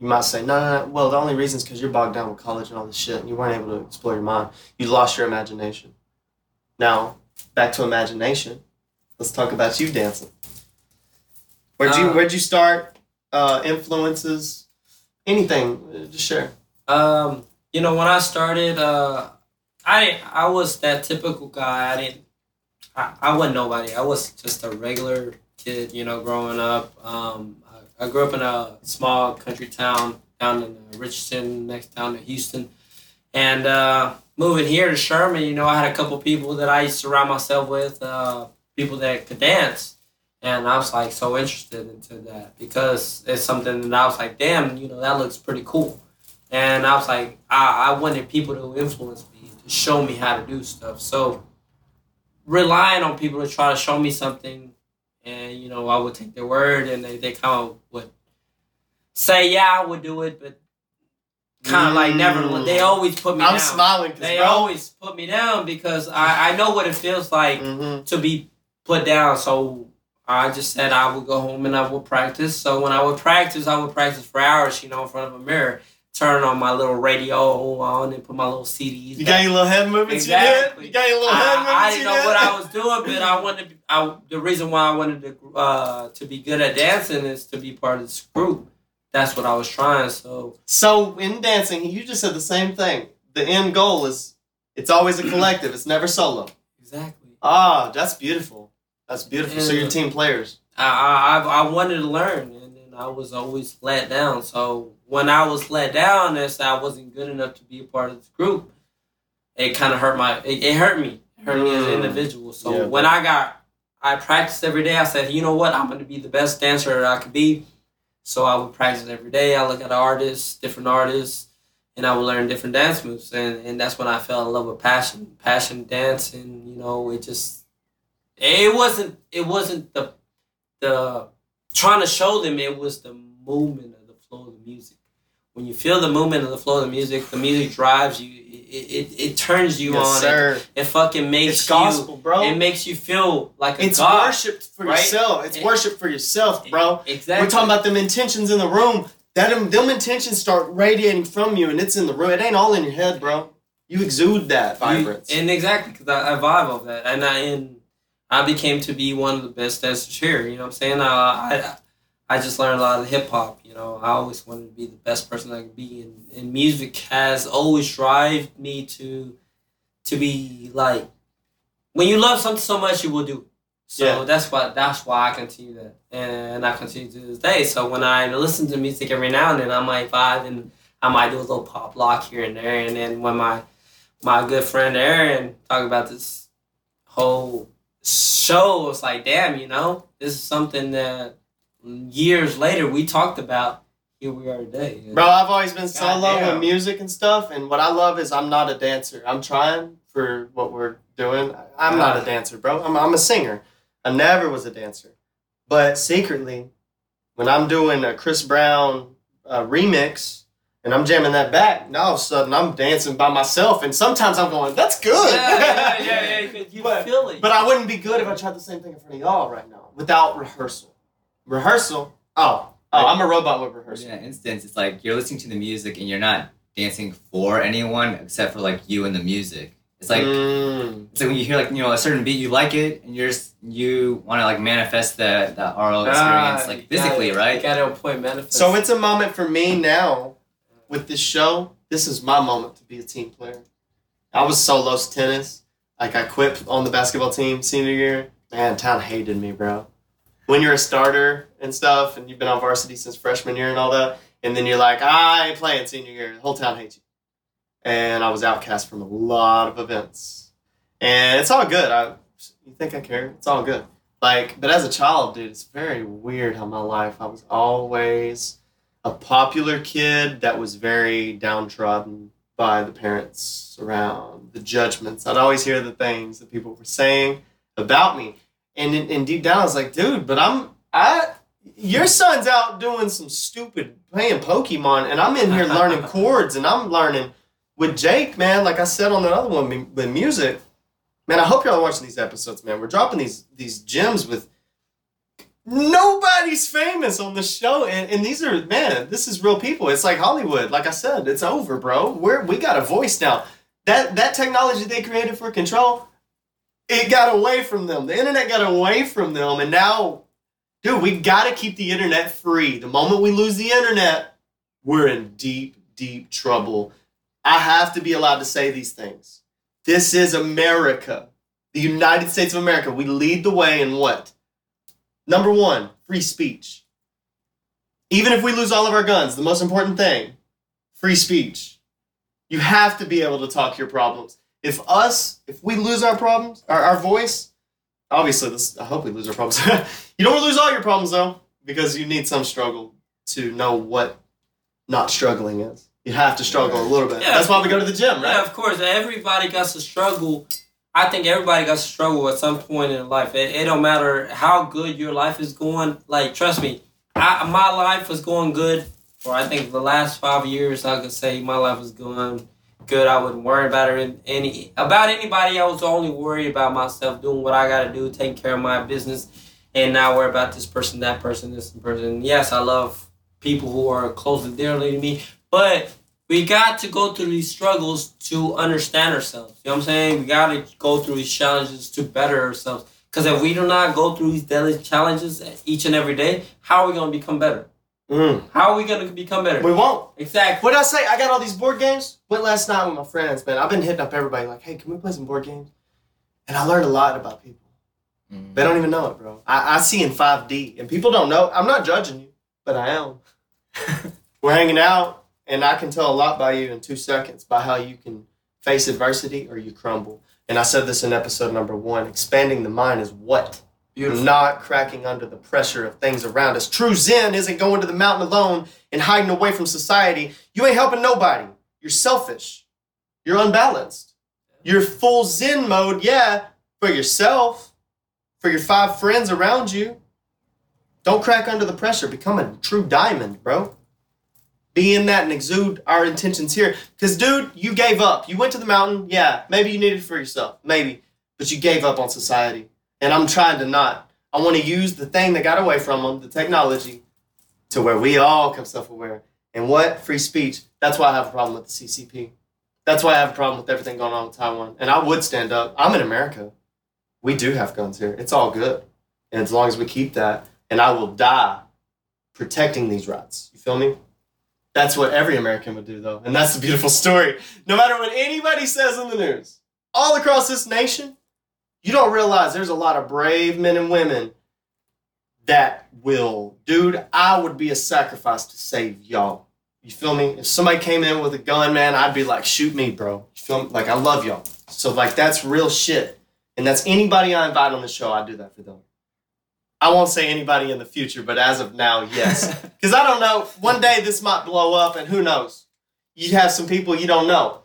You might say, no, no, no. Well, the only reason is because you're bogged down with college and all this shit, and you weren't able to explore your mind. You lost your imagination. Now, back to imagination. Let's talk about you dancing. Where'd you Uh, Where'd you start? Uh, influences, anything? Just share. Um, you know, when I started, uh, I I was that typical guy. I didn't. I, I wasn't nobody. I was just a regular kid. You know, growing up. Um, I, I grew up in a small country town down in uh, Richardson, next town to Houston, and uh, moving here to Sherman. You know, I had a couple people that I used to surround myself with. Uh, people that could dance. And I was like so interested into that because it's something that I was like, damn, you know, that looks pretty cool. And I was like, I, I wanted people to influence me, to show me how to do stuff. So relying on people to try to show me something, and you know, I would take their word, and they, they kind of would say, yeah, I would do it, but kind of like never. Mm. They always put me I'm down. smiling They bro. always put me down because I, I know what it feels like Mhm. to be put down. So I just said I would go home and I would practice. So when I would practice, I would practice for hours, you know, in front of a mirror, turn on my little radio on and put my little CDs. You got your little head movements you Exactly. did? You got your little head I, movements I didn't know did? what I was doing, but I wanted to, I, the reason why I wanted to uh, to be good at dancing is to be part of this group. That's what I was trying. So So in dancing, you just said the same thing. The end goal is it's always a collective. It's never solo. exactly. Ah, that's beautiful. That's beautiful. So Yeah. you're team players. I, I I wanted to learn, and then I was always let down. So when I was let down, as I wasn't good enough to be a part of this group, it kind of hurt my. It, it hurt me. It hurt me as an Mm. individual. So Yeah. when I got, I practiced every day. I said, you know what, I'm going to be the best dancer that I could be. So I would practice every day. I look at artists, different artists, and I would learn different dance moves. And, and that's when I fell in love with passion, passion dance, and you know, it just, it wasn't, it wasn't the the trying to show them it was the movement of the flow of the music. When you feel the movement of the flow of the music, the music drives you. It it, it turns you yes, on. sir. It, it fucking makes It's gospel, bro. It makes you feel like a it's god. worship for right? yourself. It's It- worship for yourself, bro. Exactly. We're talking about them intentions in the room. That them, them intentions start radiating from you, and it's in the room. It ain't all in your head, bro. You exude that vibrance. You- and exactly because I, I vibe off that, and I and I became to be one of the best dancers here. You know what I'm saying? I I, I just learned a lot of hip hop. You know, I always wanted to be the best person I could be, and, and music has always drive me to to be like when you love something so much, you will do. it. So Yeah. that's why that's why I continue that, and I continue to this day. So when I listen to music every now and then, I might vibe and I might do a little pop lock here and there, and then when my my good friend Aron talk about this whole show, it's like, damn, you know, this is something that years later we talked about. Here we are today. Bro, I've always been solo with music and stuff, and what I love is I'm not a dancer. I'm trying for what we're doing. I'm not a dancer, bro. I'm, I'm a singer. I never was a dancer. But secretly, when I'm doing a Chris Brown uh, remix and I'm jamming that back, now all of a sudden I'm dancing by myself, and sometimes I'm going, that's good. Yeah, yeah, yeah, yeah, 'cause you But- feel it. But I wouldn't be good if I tried the same thing in front of y'all right now without rehearsal. Rehearsal? Oh, oh, I'm a robot with rehearsal. In that instance, it's like you're listening to the music and you're not dancing for anyone except for like you and the music. It's like Mm. it's like when you hear like you know a certain beat, you like it, and you're just, you want to like manifest that that RO experience Ah, like physically, gotta- right? You gotta appoint manifest. So it's a moment for me now with this show. This is my moment to be a team player. I was so solos tennis. Like I quit on the basketball team senior year. Man, town hated me, bro. When you're a starter and stuff, and you've been on varsity since freshman year and all that, and then you're like, I ain't playing senior year. The whole town hates you. And I was outcast from a lot of events. And it's all good. I you think I care? It's all good. Like, but as a child, dude, it's very weird how my life I was always a popular kid that was very downtrodden by the parents around, the judgments. I'd always hear the things that people were saying about me. And, and deep down, I was like, dude, but I'm, I, your son's out doing some stupid playing Pokemon, and I'm in here learning chords, and I'm learning with Jake, man. Like I said on the other one, with music, man. I hope y'all are watching these episodes, man. We're dropping these these gems with nobody's famous on the show, and, and these are man. This is real people. It's like Hollywood. Like I said, it's over, bro. We're we got a voice now. That that technology they created for control, it got away from them. The internet got away from them, and now, dude, we got to keep the internet free. The moment we lose the internet, we're in deep, deep trouble. I have to be allowed to say these things. This is America, the United States of America. We lead the way in what? Number one, free speech. Even if we lose all of our guns, the most important thing, free speech. You have to be able to talk your problems. If us, if we lose our problems, our, our voice, obviously, this, I hope we lose our problems. you don't lose all your problems though, because you need some struggle to know what not struggling is. You have to struggle a little bit. Yeah. That's why we go to the gym, Yeah, right? of course. Everybody got to struggle. I think everybody got to struggle at some point in life. It, it don't matter how good your life is going. Like, trust me, I, my life was going good for I think the last five years. I could say my life was going good. I wouldn't worry about it any about anybody. I was only worried about myself, doing what I got to do, taking care of my business, and not worry about this person, that person, this person. Yes, I love people who are close and dearly to me, but we got to go through these struggles to understand ourselves. You know what I'm saying? We got to go through these challenges to better ourselves. Because if we do not go through these daily challenges each and every day, how are we going to become better? Mm. How are we going to become better? We won't. exactly. What did I say? I got all these board games. Went last night with my friends, man. I've been hitting up everybody like, hey, can we play some board games? And I learned a lot about people. Mm. They don't even know it, bro. I, I see in 5D, and people don't know. I'm not judging you, but I am. We're hanging out, and I can tell a lot by you in two seconds by how you can face adversity or you crumble. And I said this in episode number one expanding the mind is what? Beautiful. Not cracking under the pressure of things around us. True Zen isn't going to the mountain alone and hiding away from society. You ain't helping nobody. You're selfish. You're unbalanced. You're full Zen mode, yeah, for yourself, for your five friends around you. Don't crack under the pressure. Become a true diamond, bro. Be in that and exude our intentions here. Because, dude, you gave up. You went to the mountain. Yeah, maybe you needed it for yourself. Maybe. But you gave up on society. And I'm trying to not. I want to use the thing that got away from them, the technology, to where we all come self aware. And what? Free speech. That's why I have a problem with the CCP. That's why I have a problem with everything going on with Taiwan. And I would stand up. I'm in America. We do have guns here. It's all good. And as long as we keep that, and I will die protecting these rights. You feel me? That's what every American would do, though. And that's the beautiful story. No matter what anybody says in the news, all across this nation, you don't realize there's a lot of brave men and women that will, dude, I would be a sacrifice to save y'all. You feel me? If somebody came in with a gun, man, I'd be like, shoot me, bro. You feel me? Like, I love y'all. So, like, that's real shit. And that's anybody I invite on the show, I do that for them. I won't say anybody in the future, but as of now, yes. Because I don't know, one day this might blow up, and who knows? You have some people you don't know.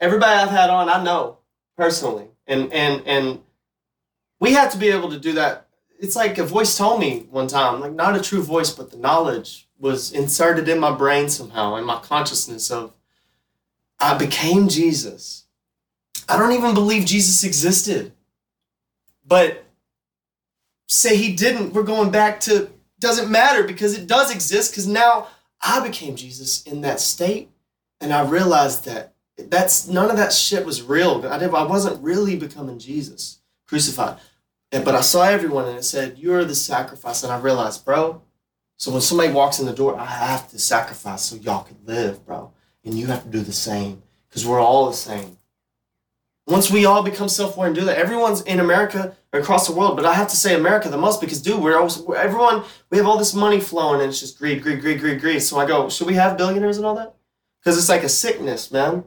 Everybody I've had on, I know personally. And, and, and we have to be able to do that. It's like a voice told me one time, like, not a true voice, but the knowledge was inserted in my brain somehow, in my consciousness of, I became Jesus. I don't even believe Jesus existed. But say he didn't, we're going back to doesn't matter because it does exist because now I became Jesus in that state and I realized that That's none of that shit was real. I did, I wasn't really becoming Jesus crucified. And, but I saw everyone and it said, You're the sacrifice. And I realized, bro, so when somebody walks in the door, I have to sacrifice so y'all can live, bro. And you have to do the same because we're all the same. Once we all become self-aware and do that, everyone's in America or across the world, but I have to say America the most because, dude, we're always, everyone, we have all this money flowing and it's just greed, greed, greed, greed, greed. So I go, should we have billionaires and all that? Because it's like a sickness, man.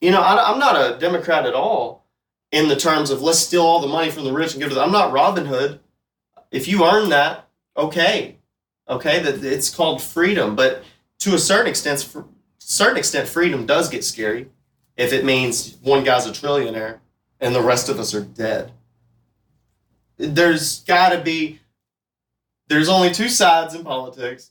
You know, I, I'm not a Democrat at all in the terms of let's steal all the money from the rich and give it to them. I'm not Robin Hood. If you earn that, okay, okay, that it's called freedom. But to a certain extent, for certain extent, freedom does get scary if it means one guy's a trillionaire and the rest of us are dead. There's got to be. There's only two sides in politics,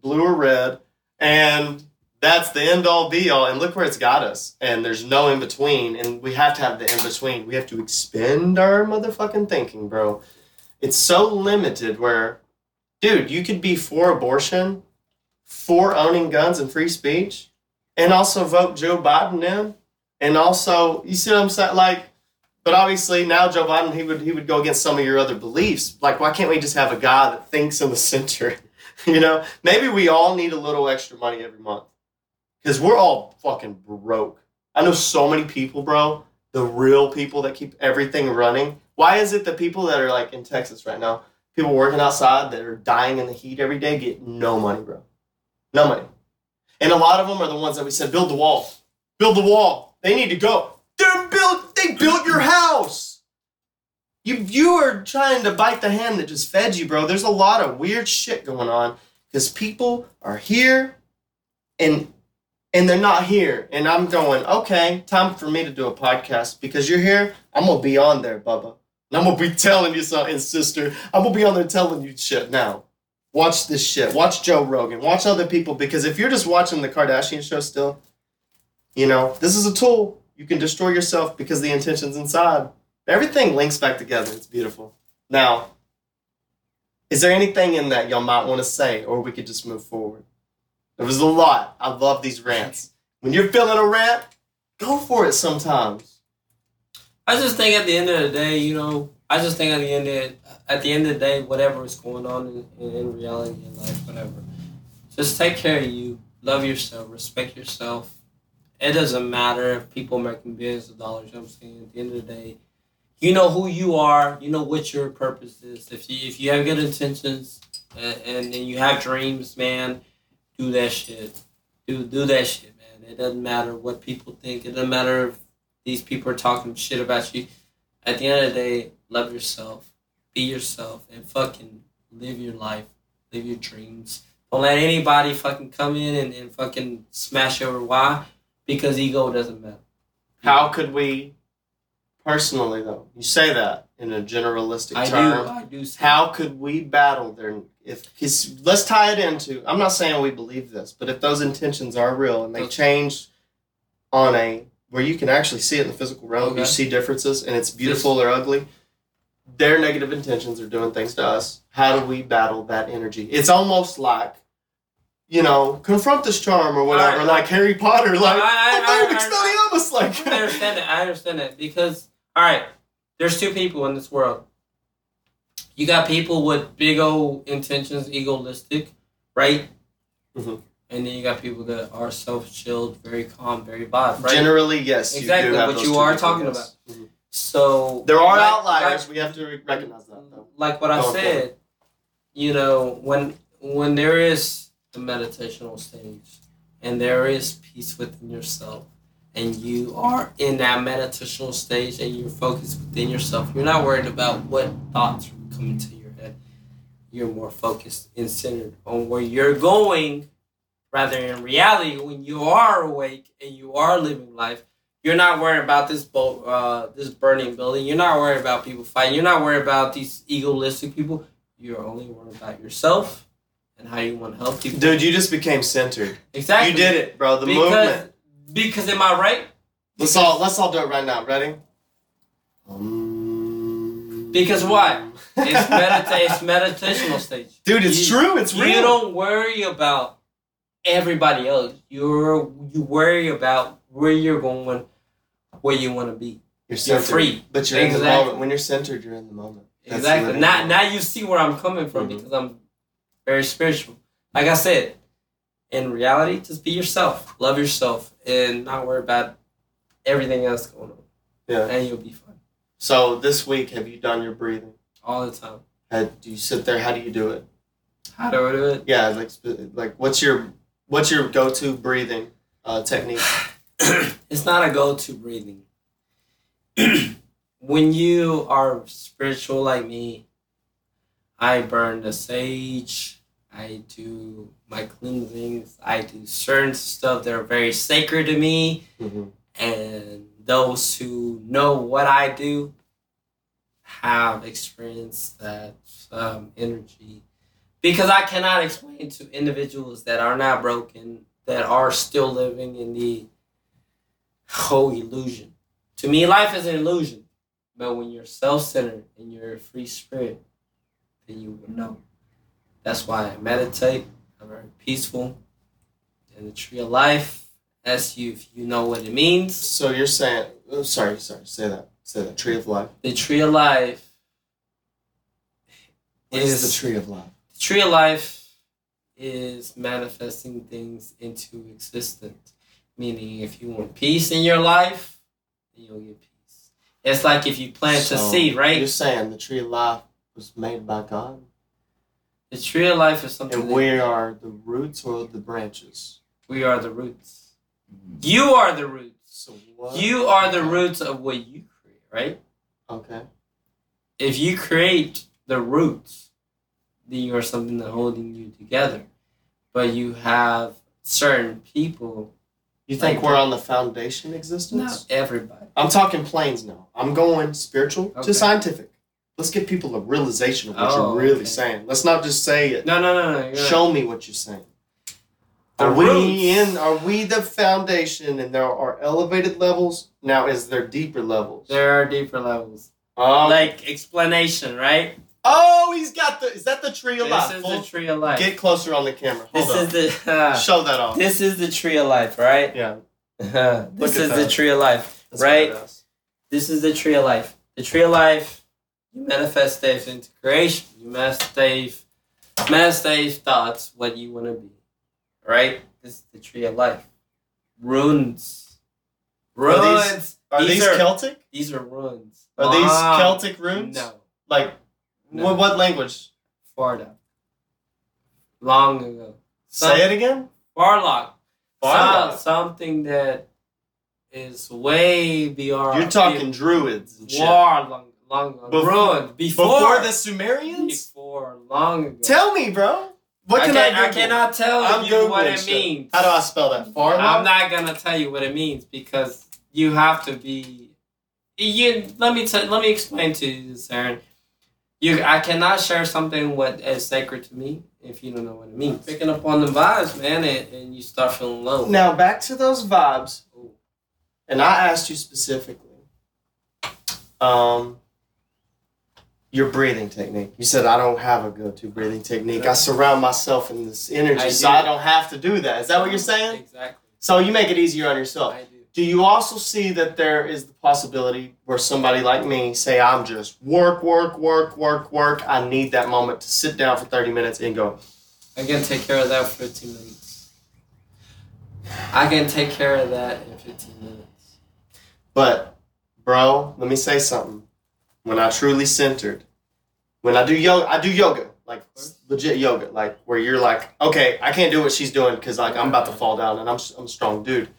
blue or red, and that's the end all be all. And look where it's got us. And there's no in between. And we have to have the in between. We have to expend our motherfucking thinking, bro. It's so limited where, dude, you could be for abortion, for owning guns and free speech, and also vote Joe Biden in. And also, you see what I'm saying? Like, but obviously now Joe Biden he would he would go against some of your other beliefs. Like, why can't we just have a guy that thinks in the center? you know, maybe we all need a little extra money every month because we're all fucking broke. I know so many people, bro. The real people that keep everything running. Why is it the people that are like in Texas right now, people working outside that are dying in the heat every day, get no money, bro? No money. And a lot of them are the ones that we said build the wall, build the wall. They need to go. They built. They built your house. You you are trying to bite the hand that just fed you, bro. There's a lot of weird shit going on because people are here, and and they're not here. And I'm going, okay, time for me to do a podcast because you're here. I'm gonna be on there, Bubba. And I'm gonna be telling you something, sister. I'm gonna be on there telling you shit now. Watch this shit. Watch Joe Rogan. Watch other people because if you're just watching the Kardashian show still, you know, this is a tool. You can destroy yourself because the intention's inside. Everything links back together. It's beautiful. Now, is there anything in that y'all might want to say, or we could just move forward? There was a lot. I love these rants. When you're feeling a rant, go for it sometimes. I just think at the end of the day, you know, I just think at the end of at the end of the day, whatever is going on in, in, in reality in life, whatever, just take care of you, love yourself, respect yourself. It doesn't matter if people making billions of dollars. You know I'm saying at the end of the day, you know who you are. You know what your purpose is. If you if you have good intentions and and, and you have dreams, man, do that shit. Do do that shit, man. It doesn't matter what people think. It doesn't matter if these people are talking shit about you. At the end of the day, love yourself, be yourself, and fucking live your life, live your dreams. Don't let anybody fucking come in and, and fucking smash over. Why? Because ego doesn't matter. How could we, personally though, you say that in a generalistic I term. do. I do. How could we battle their if cause let's tie it into I'm not saying we believe this, but if those intentions are real and they Okay. change on a where you can actually see it in the physical realm, you see differences and it's beautiful or ugly. Their negative intentions are doing things to us. How do we battle that energy? It's almost like you know, confront this charm or whatever, Alright. like Harry Potter, like I- I- I- "Oh, I- Expelliarmus," like I understand it. I understand it because all right, there's two people in this world. You got people with big old intentions, egoistic, right? Mhm. And then you got people that are self-chilled, very calm, very vibe, right? Generally, yes, Exactly you do have what you are people, talking yes. Mhm. so There are like- outliers. like- we have to recognize that, though. like what I said, you know, when when there is the meditational stage and there is peace within yourself and you are in that meditational stage and you're focused within yourself, you're not worried about what thoughts are coming to your head. You're more focused and centered on where you're going rather in reality when you are awake and you are living life you're not worried about this boat, uh, this burning building. You're not worried about people fighting. You're not worried about these egoistic people. You're only worried about yourself and how you want to help people. Dude, you just became centered. exactly. You did it, bro. The because, movement. Because am I right? Let's all let's all do it right now. Ready? Um, Because what? It's medita- It's meditational stage. Dude, it's You- true. It's real. you don't worry about everybody else. You're you worry about where you're going, where you want to be. You're, You're free. but you're in the Exactly. moment. When you're centered, you're in the moment. That's exactly. Now life. now you see where I'm coming from Mhm. because I'm very spiritual. Like I said, in reality, just be yourself, love yourself, and not worry about everything else going on, Yeah. and you'll be fine So this week, have you done your breathing? all the time. Had, do you sit there? How do you do it? How do I do it? Yeah, like like what's your what's your go to breathing uh, technique? it's not a go-to breathing. when you are spiritual like me, I burn the sage. I do my cleansings. I do certain stuff that are very sacred to me. Mm-hmm. And those who know what I do have experienced that um, energy. Because I cannot explain to individuals that are not broken, that are still living in the whole illusion. To me, life is an illusion. But when you're self centered and you're a free spirit, then you will know. That's why I meditate. I'm very peaceful. And the tree of life, as you if you know what it means. So you're saying? Oh, sorry, sorry. Say that. Say that. Tree of life. The tree of life What is the tree of life? The tree of life is manifesting things into existence. Meaning, if you want peace in your life, then you'll get peace. It's like if you plant a seed, right? You're saying the tree of life was made by God, The tree of life is something. and we are the roots or the branches. we are the roots. You are the roots. So what? You are the roots of what you create, right? Okay. If you create the roots, then you are something that holding you together. But you have certain people, You think Like- we're on the foundation existence? not everybody. I'm talking planes now. I'm going spiritual Okay. to scientific. Let's give people a realization of what Oh, you're really okay. saying. Let's not just say it. No, no, no, no. you're right. Show me what you're saying. The Are we in? Are we the foundation? And there are elevated levels. Now, is there deeper levels? There are deeper levels. Oh, like explanation, right? oh, he's got the. Is that the tree of This life? is Full- the tree of life. Get closer on the camera. Hold this on. is the uh, Show that off. this is the tree of life, right? yeah. this is the tree of life, that's right? This is the tree of life. The tree of life, you manifest faith into creation. You manifest manifest thoughts, what you want to be, right? This is the tree of life. Runes, Are these- runes. Are These these, are- Celtic? These are runes. Are these Celtic runes? No, Like no. what? What language? Farda. Long ago. Say it again. Farlock. Farlock. Some- something that is way beyond. You're talking druids and shit. War long, long ago. Before- Ruined. Before, Before the Sumerians? Before long ago. Tell me, bro. What I, can can, I, I, cannot tell I'm you what Googling it shit. means. How do I spell that? Farlock? I'm not gonna tell you what it means because you have to be. You let me t- let me explain to you, Aron. You, I cannot share something what is sacred to me if you don't know what it means. Picking up on the vibes, man, and, and you start feeling low. Now back to those vibes, and I asked you specifically, um, your breathing technique. You said I don't have a go-to breathing technique. I surround myself in this energy, I so. I don't have to do that. Is that what you're saying? Exactly. So you make it easier on yourself. I do. Do you also see that there is the possibility where somebody like me say I'm just work, work, work, work, work. I need that moment to sit down for 30 minutes and go, I can take care of that for 15 minutes. I can take care of that in 15 minutes. But, bro, let me say something. When I truly centered, when I do yoga, I do yoga, like legit yoga, like where you're like, okay, I can't do what she's doing because like I'm about to fall down and I'm I'm a strong dude.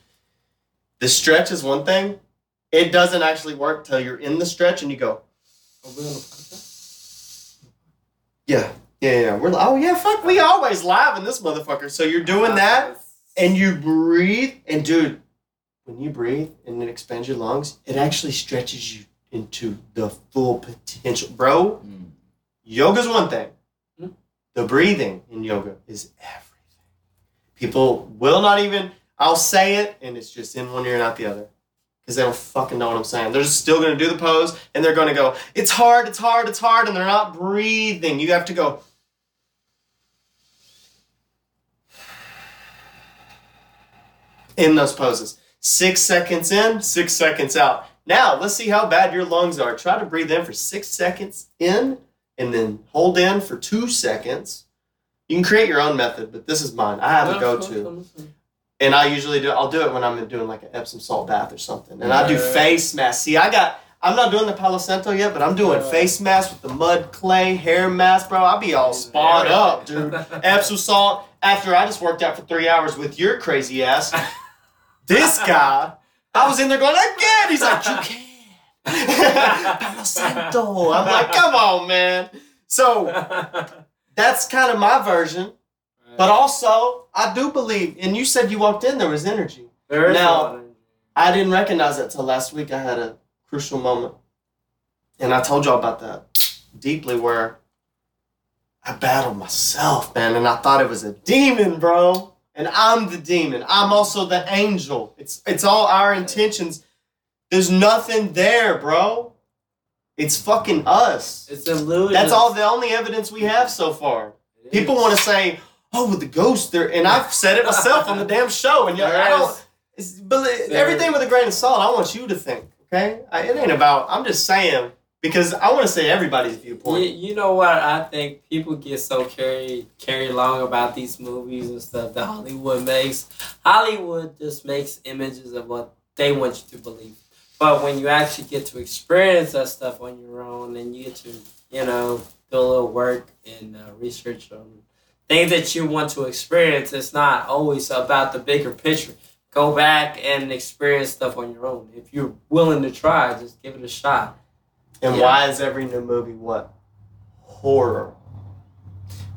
The stretch is one thing. It doesn't actually work till you're in the stretch and you go, Are we on the podcast? yeah, yeah, yeah. We're oh yeah, fuck, we always live in this motherfucker. So you're doing that and you breathe and dude when you breathe and it expands your lungs it actually stretches you into the full potential bro Mm. yoga's one thing Hmm. the breathing in yoga is everything people will not even i'll say it and it's just in one ear and out the other because they don't fucking know what i'm saying they're just still going to do the pose and they're going to go it's hard it's hard it's hard and they're not breathing you have to go in those poses. Six seconds in, six seconds out. Now, let's see how bad your lungs are. Try to breathe in for six seconds in and then hold in for two seconds. You can create your own method, but this is mine. I have a go to. And I usually do, I'll do it when I'm doing like an Epsom salt bath or something. And I do face mask. See, I got, I'm not doing the Palo Santo yet, but I'm doing face mask with the mud clay hair mask, bro. I'll be all spawed up, dude. Epsom salt after I just worked out for three hours with your crazy ass. This guy, I was in there going, again. He's like, you can. Palo Santo. I'm like, come on, man. So that's kind of my version. But also, I do believe, and you said you walked in, there was energy. There is now- a lot of- I didn't recognize that till last week. I had a crucial moment. And I told y'all about that deeply where I battled myself, man, and I thought it was a demon, bro. And I'm the demon. I'm also the angel. It's it's all our intentions. There's nothing there, bro. It's fucking us. It's illusion. That's all the only evidence we have so far. People want to say, "Oh, with the ghost," there, and I've said it myself on the damn show, and y'all- I don't. It's, everything with a grain of salt. I want you to think, okay? I, it ain't about. I'm just saying because I want to say everybody's You, viewpoint. you know what? I think people get so carried carried along about these movies and stuff that Hollywood makes. Hollywood just makes images of what they want you to believe. But when you actually get to experience that stuff on your own and you get to, you know, do a little work and uh, research on things that you want to experience, it's not always about the bigger picture. Go back and experience stuff on your own. If you're willing to try, just give it a shot. And Yeah. why is every new movie what horror?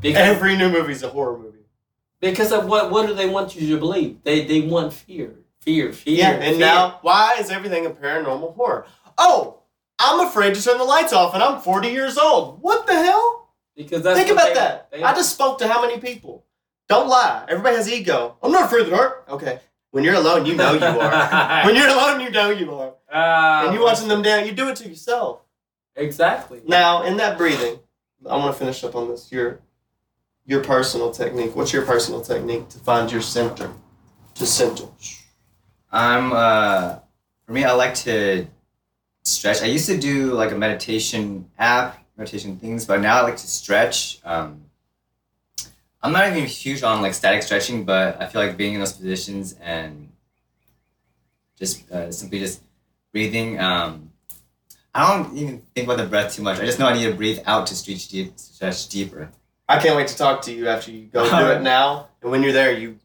Because Every new movie is a horror movie. Because of what what do they want you to believe? They they want fear. Fear, fear. Yeah, and fear. now why is everything a paranormal horror? Oh, I'm afraid to turn the lights off, and I'm 40 years old. What the hell? because that's Think about they- that. they- I just spoke to how many people? Don't lie. Everybody has ego. I'm not afraid of the dark. Okay. When you're alone, you know you are. when you're alone, you know you are. Ah, And you watching them down, you do it to yourself. Exactly. Now, in that breathing, I want to finish up on this. Your your personal technique. What's your personal technique to find your center? To center. I'm uh for me I like to stretch. I used to do like a meditation app, meditation things, but now I like to stretch. Um I'm not even huge on like static stretching, but I feel like being in those positions and just uh, simply just breathing. Um, I don't even think about the breath too much. I just know I need to breathe out to stretch deep, stretch deeper. I can't wait to talk to you after you go do it now. And when you're there, you,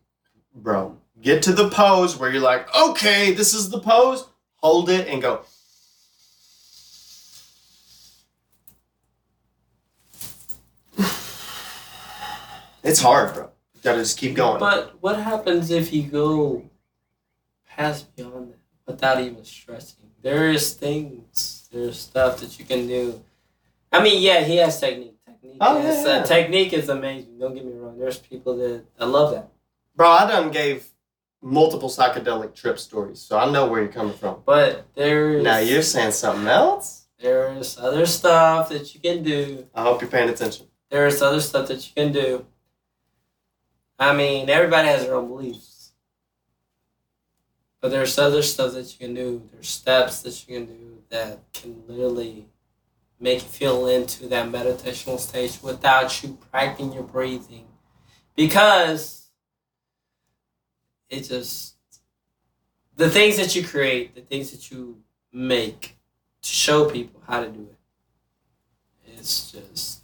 bro, get to the pose where you're like, okay, this is the pose. Hold it and go. It's hard, bro. You gotta just keep going. But what happens if you go past beyond that without even stretching? There is things, there's stuff that you can do. I mean, yeah, he has technique. Technique, Oh, is, yeah, yeah. Uh, technique is amazing. Don't get me wrong. There's people that I love that. Bro, I done gave multiple psychedelic trip stories, so I know where you're coming from. But there's Now you're saying something else? there's other stuff that you can do. I hope you're paying attention. There's other stuff that you can do. I mean, everybody has their own beliefs. But there's other stuff that you can do. There's steps that you can do that can literally make you feel into that meditational stage without you practicing your breathing. Because it just the things that you create, the things that you make to show people how to do it. It's just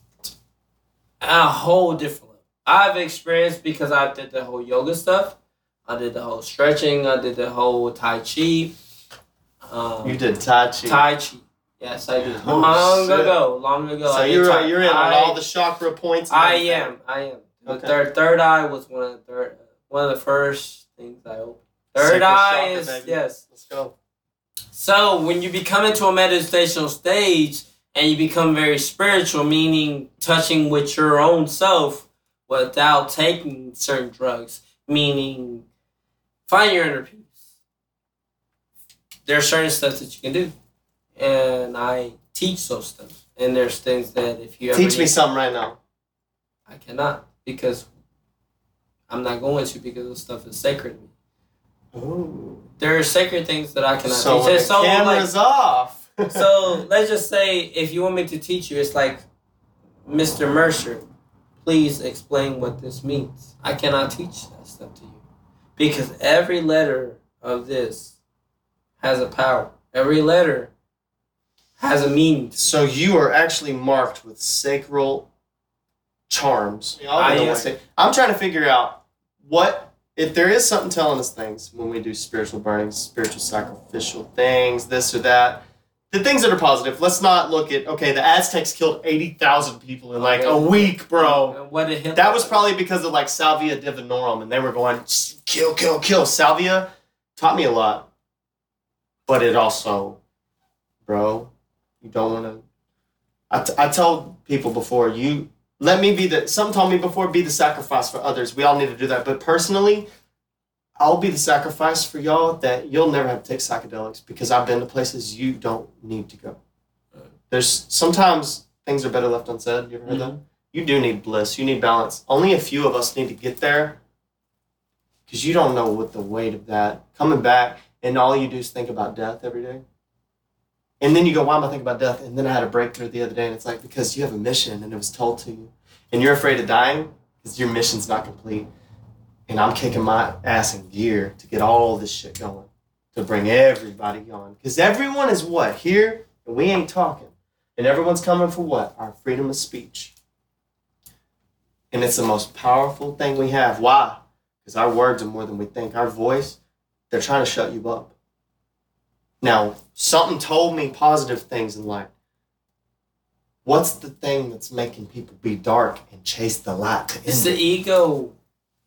a whole different level. I've experienced because I did the whole yoga stuff. I did the whole stretching. I did the whole tai chi. Um, You did Tai Chi. Tai Chi. Yes, I did. Oh, long shit. ago. Long ago. so you're, Tai- you're in on all the chakra points. I am. I am. The Okay. third third eye was one of the third one of the first things I opened. Third eye chakra, is baby. yes. Let's go. So when you become into a meditational stage and you become very spiritual, meaning touching with your own self without taking certain drugs, meaning find your inner peace. There are certain steps that you can do, and I teach those steps. And there's things that if you ever Teach me something right now. I cannot because I'm not going to because this stuff is sacred to. Ooh. There are sacred things that I cannot So teach. when the so, like, off. so let's just say if you want me to teach you, it's like, Mr. Mercer, please explain what this means. I cannot teach that stuff to you because every letter of this has a power. Every letter has a meaning. So you are actually marked with sacral charms. I am. I'm trying to figure out what if there is something telling us things when we do spiritual burnings, spiritual sacrificial things, this or that. The things that are positive. Let's not look at okay. The Aztecs killed eighty thousand people in like a week, bro. And What did Hitler? That was probably because of like Salvia Divinorum, and they were going kill, kill, kill. Salvia taught me a lot, but it also, bro, you don't want to. I, t- I told people before you let me be the. Some told me before be the sacrifice for others. We all need to do that, but personally, I'll be the sacrifice for y'all that you'll never have to take psychedelics because I've been to places you don't need to go. There's sometimes things are better left unsaid. You ever heard that? Mm-hmm. You do need bliss. You need balance. Only a few of us need to get there because you don't know what the weight of that coming back and all you do is think about death every day. And then you go, why am I thinking about death? And then I had a breakthrough the other day, and it's like because you have a mission and it was told to you, and you're afraid of dying because your mission's not complete. And I'm kicking my ass in gear to get all this shit going to bring everybody on because everyone is what here, and we ain't talking, and everyone's coming for what our freedom of speech. And it's the most powerful thing we have. Why? Because our words are more than we think. Our voice, they're trying to shut you up. Now, something told me positive things in life. What's the thing that's making people be dark and chase the light to It's the it? ego.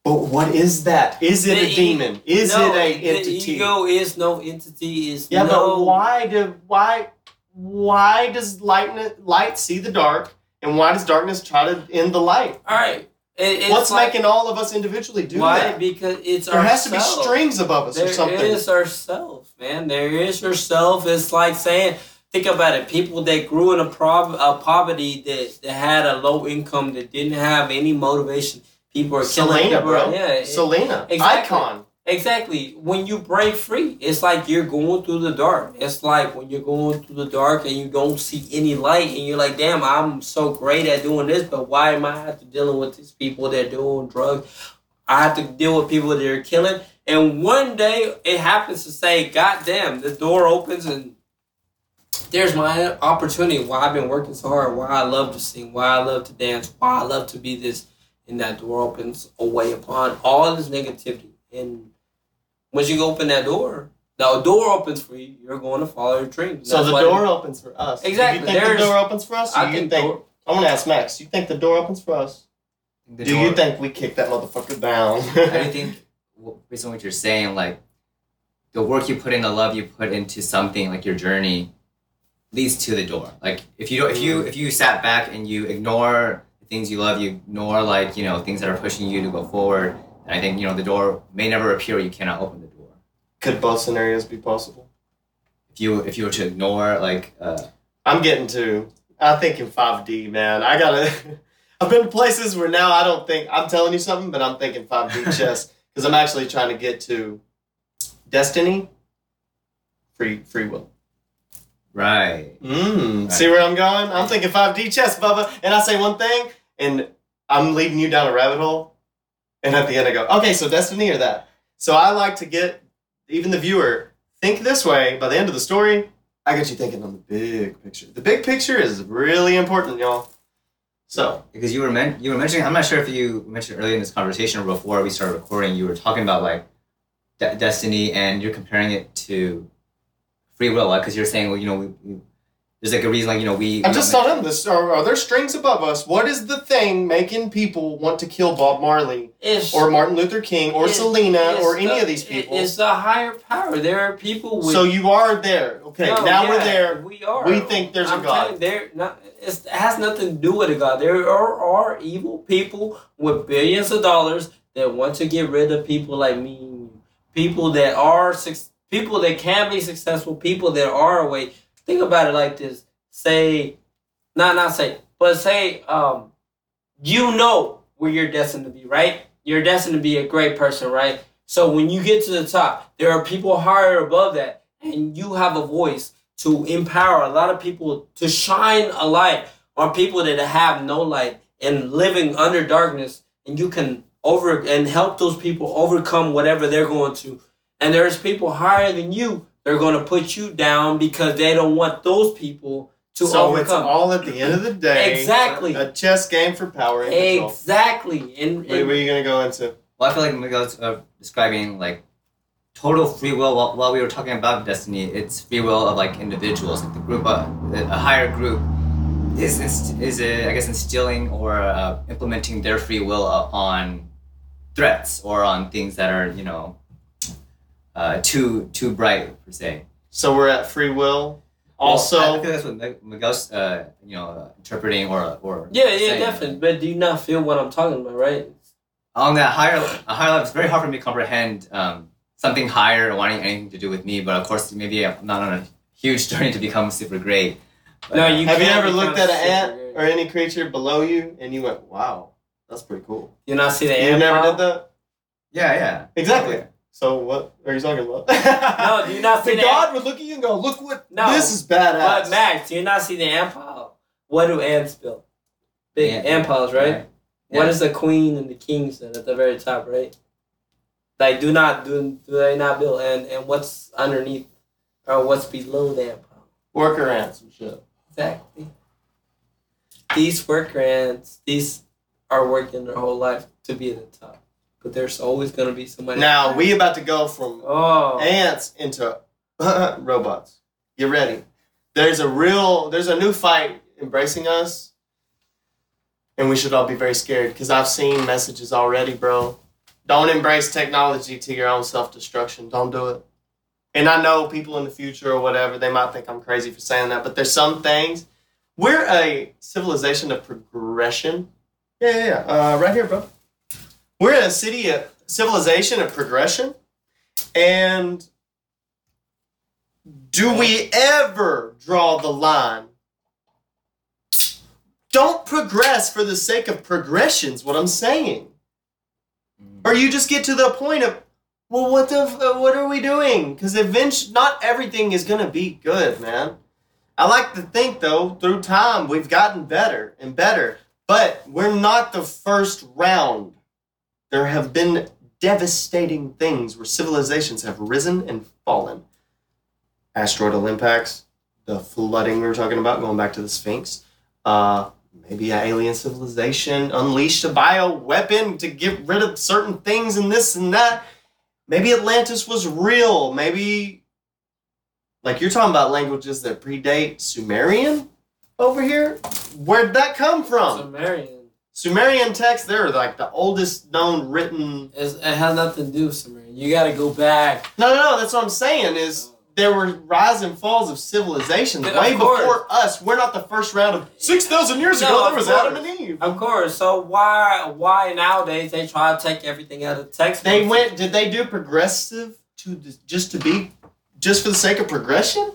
But what is that? Is it The a e- demon? Is no, it a entity? the ego is no entity. Is yeah, no. but why do why why does light light see the dark and why does darkness try to end the light? All right. It, What's like, making all of us individually do why? that? Because it's There has to be ourself. strings above us There or something. is ourself, man. There is yourself. It's like saying, think about it. People that grew in a, prov- a poverty that, that had a low income that didn't have any motivation. People are killing Selena, people. bro. Yeah, Selena, Exactly. icon. Exactly. When you break free, it's like you're going through the dark. It's like when you're going through the dark and you don't see any light, and you're like, "Damn, I'm so great at doing this, but why am I have to dealing with these people that are doing drugs? I have to deal with people that are killing." And one day it happens to say, God damn, the door opens and there's my opportunity. Why I've been working so hard, why I love to sing, why I love to dance, why I love to be this. And that door opens away upon all this negativity. And once you open that door, the door opens for you, you're going to follow your dreams. So That's the why- door opens for us. Exactly. You think There's- the door opens for us? I you think think, door- I'm gonna ask Max. You think the door opens for us? Do door- you think we kick that motherfucker down? I think, based on what you're saying, like the work you put in, the love you put into something, like your journey, leads to the door. Like if you if you if you sat back and you ignore things you love, you ignore like you know things that are pushing you to go forward. And I think you know the door may never appear. You cannot open the door. Could both scenarios be possible? If you if you were to ignore like uh, I'm getting to. I think in 5D, man. I gotta. I've been to places where now I don't think I'm telling you something, but I'm thinking 5D chess because I'm actually trying to get to destiny, free free will. right, Mm, Right. See where I'm going? I'm thinking 5D chess, Bubba, and I say one thing, and I'm leading you down a rabbit hole, and at the end I go, okay, so destiny or that. So I like to get even the viewer think this way. By the end of the story, I get you thinking on the big picture. The big picture is really important, y'all. So because you were men- you were mentioning. I'm not sure if you mentioned earlier in this conversation or before we started recording. You were talking about like de- destiny, and you're comparing it to free will, because you're saying, well, you know, we, we, there's like a reason, like you know, we. I'm we just don't telling this. Are, are there strings above us? What is the thing making people want to kill Bob Marley It's, or Martin Luther King or it- Selena it's or any the- of these people? It's the higher power. There are people with. So you are there. Okay, No, now we're there. We are. We think there's a I'm God. There, not, it has nothing to do with a God. There are, are evil people with billions of dollars that want to get rid of people like me. People that are suc- people that can be successful. People that are away. Think about it like this. Say, not not say, but say, um, you know where you're destined to be, right? You're destined to be a great person, right? So when you get to the top, there are people higher above that, and you have a voice to empower a lot of people to shine a light on people that have no light and living under darkness, and you can over and help those people overcome whatever they're going to. And there's people higher than you, they're going to put you down because they don't want those people to so it's all at the end of the day. Exactly. A chess game for power and control. exactly. And, What, what are you gonna go into? Well, I feel like Miguel's uh, describing like total free will. While, while we were talking about destiny, it's free will of like individuals, like the group, uh, a higher group is is, is uh, I guess instilling or uh, implementing their free will uh, on threats or on things that are you know uh, too too bright per se. So we're at free will. Well, Also, I feel that's what Mi- Miguel's uh, you know uh, interpreting or or yeah, yeah, saying. definitely. But do you not feel what I'm talking about, right? on that higher a higher level, it's very hard for me to comprehend um, something higher wanting anything to do with me. But of course, maybe I'm not on a huge journey to become super great. But, No, uh, you have you ever looked at an ant great. or any creature below you and you went, "Wow, that's pretty cool." You not see the You ant never pile? did that. yeah, yeah, Exactly. So what are you talking about? No, do you not see the the God would look at you and go, "Look what No, this is badass." But Max, do you not see the ant pile? What do ants build? Big Ant- ant piles, right? What Yeah. is the queen and the king said at the very top, right? Like, do not do do they not build? And and what's underneath, or what's below the ant pile? Worker ants and shit. Exactly. These worker ants, these are working their whole life to be at the top, but there's always gonna be somebody. Now we about to go from Oh. ants into robots. Get ready. There's a real, there's a new fight embracing us, and we should all be very scared because I've seen messages already, bro. Don't embrace technology to your own self destruction. Don't do it. And I know people in the future or whatever, they might think I'm crazy for saying that, but there's some things. We're a civilization of progression. Yeah, yeah, yeah. Uh, right here, bro. We're in a city, of civilization of progression. And do we ever draw the line? Don't progress for the sake of progression's what I'm saying. Or you just get to the point of, well, what the, uh, what are we doing? Because eventually, not everything is gonna be good, man. I like to think though, through time, we've gotten better and better, but we're not the first round. There have been devastating things where civilizations have risen and fallen. Asteroidal impacts, the flooding we were talking about, going back to the Sphinx. Uh, maybe an alien civilization unleashed a bio weapon to get rid of certain things and this and that. Maybe Atlantis was real. Maybe, like you're talking about languages that predate Sumerian over here. Where'd that come from? Sumerian. Sumerian texts, they're like the oldest known written. It's, it has nothing to do with Sumerian. You got to go back. No, no, no. That's what I'm saying. Is there were rise and falls of civilizations Of way course. before us. We're not the first round of six thousand years No, ago. There was course. Adam and Eve. Of course. So why why nowadays they try to take everything out of text? They went. Did they do progressive to just to be just for the sake of progression?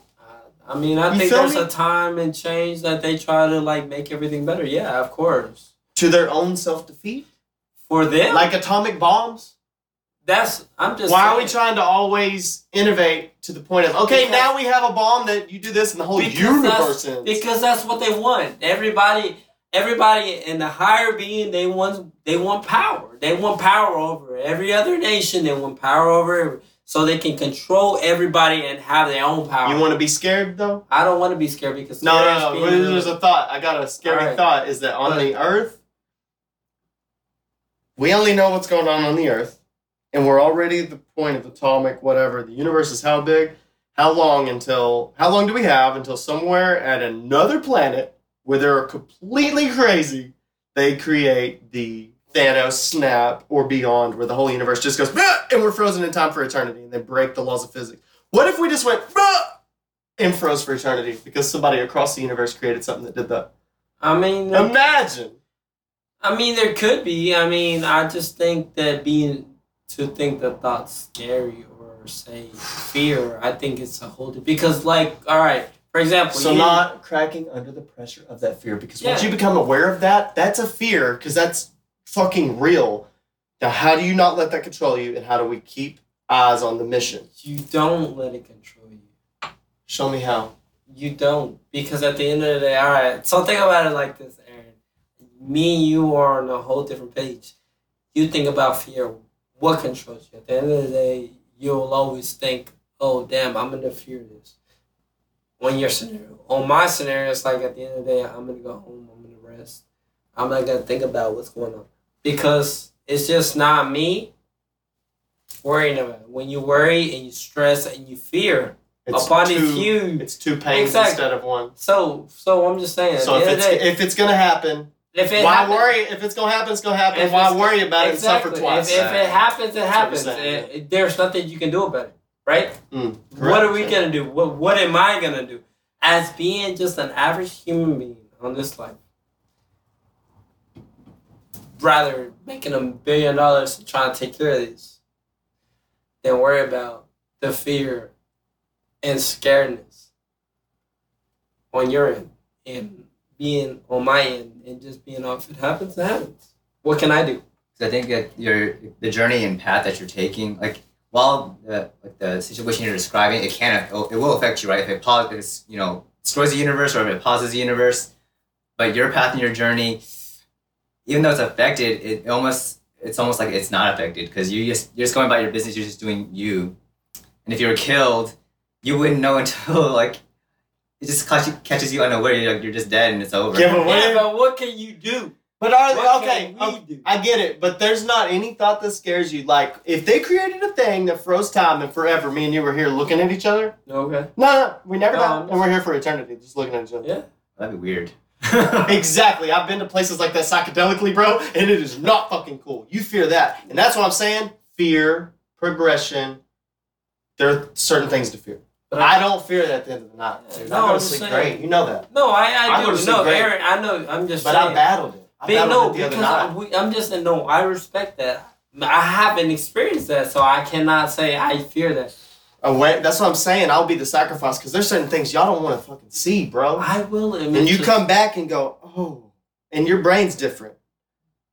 I mean, I You think there's me? a time and change that they try to like make everything better. Yeah, of course. To their own self defeat, For them, like atomic bombs. that's I'm just. Why are we trying to always innovate to the point of okay, Because- now we have a bomb that you do this and the whole universe ends. Because that's what they want. Everybody, everybody in the higher being, they want they want power. They want power over every other nation. They want power over so they can control everybody and have their own power. you want to be scared though? I don't want to be scared because No, no, no. There's a thought. I got a scary Alright. thought. Is that on the Earth? We only know what's going on on the Earth, and we're already at the point of atomic whatever. The universe is how big? How long until? How long do we have until somewhere at another planet where they're completely crazy? They create the Thanos snap or beyond, where the whole universe just goes "Bah!" and we're frozen in time for eternity, and they break the laws of physics. What if we just went "Bah!" and froze for eternity because somebody across the universe created something that did that? I mean, Imagine. I mean, there could be. I mean, I just think that being to think that thoughts scary or say fear. I think it's a whole because, like, all right, for example, So you- not cracking under the pressure of that fear because once you become aware of that, that's a fear because that's fucking real. Now, how do you not let that control you, and how do we keep eyes on the mission? You don't let it control you. Show me how. You don't. Because at the end of the day, all right, so think about it like this. Me and you are on a whole different page. You think about fear. What controls you? At the end of the day, you'll always think, oh, damn, I'm going to fear this. On your scenario. On my scenario, it's like at the end of the day, I'm going to go home, I'm going to rest. I'm not going to think about what's going on. Because it's just not me worrying about it. When you worry and you stress and you fear, It's upon two, these huge It's two pains Exactly. instead of one. So, so I'm just saying. So if it's day, if it's gonna happen, if it why happens- worry? If it's gonna happen, it's gonna happen. If Why worry about it and suffer twice? If, if it happens, it happens. It- it- there's nothing you can do about it, right? Mm, What are we gonna do? What What am I gonna do? As being just an average human being on this life, rather making a billion dollars to try to take care of this, than worry about the fear and scaredness on your end and being on my end and just being off. It happens, it happens. What can I do? I think that your the journey and path that you're taking, like while the like the situation you're describing, it can it will affect you, right? If it pauses, you know destroys the universe or if it pauses the universe, but your path and your journey, even though it's affected, it almost it's almost like it's not affected because you just you're just going about your business, you're just doing you, and if you were killed, you wouldn't know until like it just catch you, catches you unaware. You're like you're just dead and it's over. Yeah, but Yeah, what- but what can you do? But are What okay? can we okay, do? I get it, but there's not any thought that scares you. Like if they created a thing that froze time and forever, me and you were here looking at each other. Okay. No, no, we never No, die, and we're here for eternity, just looking at each other. Yeah. That'd be weird. Exactly. I've been to places like that psychedelically, bro, and it is not fucking cool. You fear that. And that's what I'm saying. Fear, progression. There are certain things to fear. But I don't fear that at the end of the night. Dude. No, I go I'm to sleep great. You know that. No, I, I, I do. go to sleep no, great. Aron, I know. I'm just But saying. I battled it. I battled no, it the other night. we, I'm just saying. No, I respect that. I haven't experienced that, so I cannot say I fear that. Away, that's what I'm saying. I'll be the sacrifice because there's certain things y'all don't want to fucking see, bro. I will. And you come back and go, oh, and your brain's different.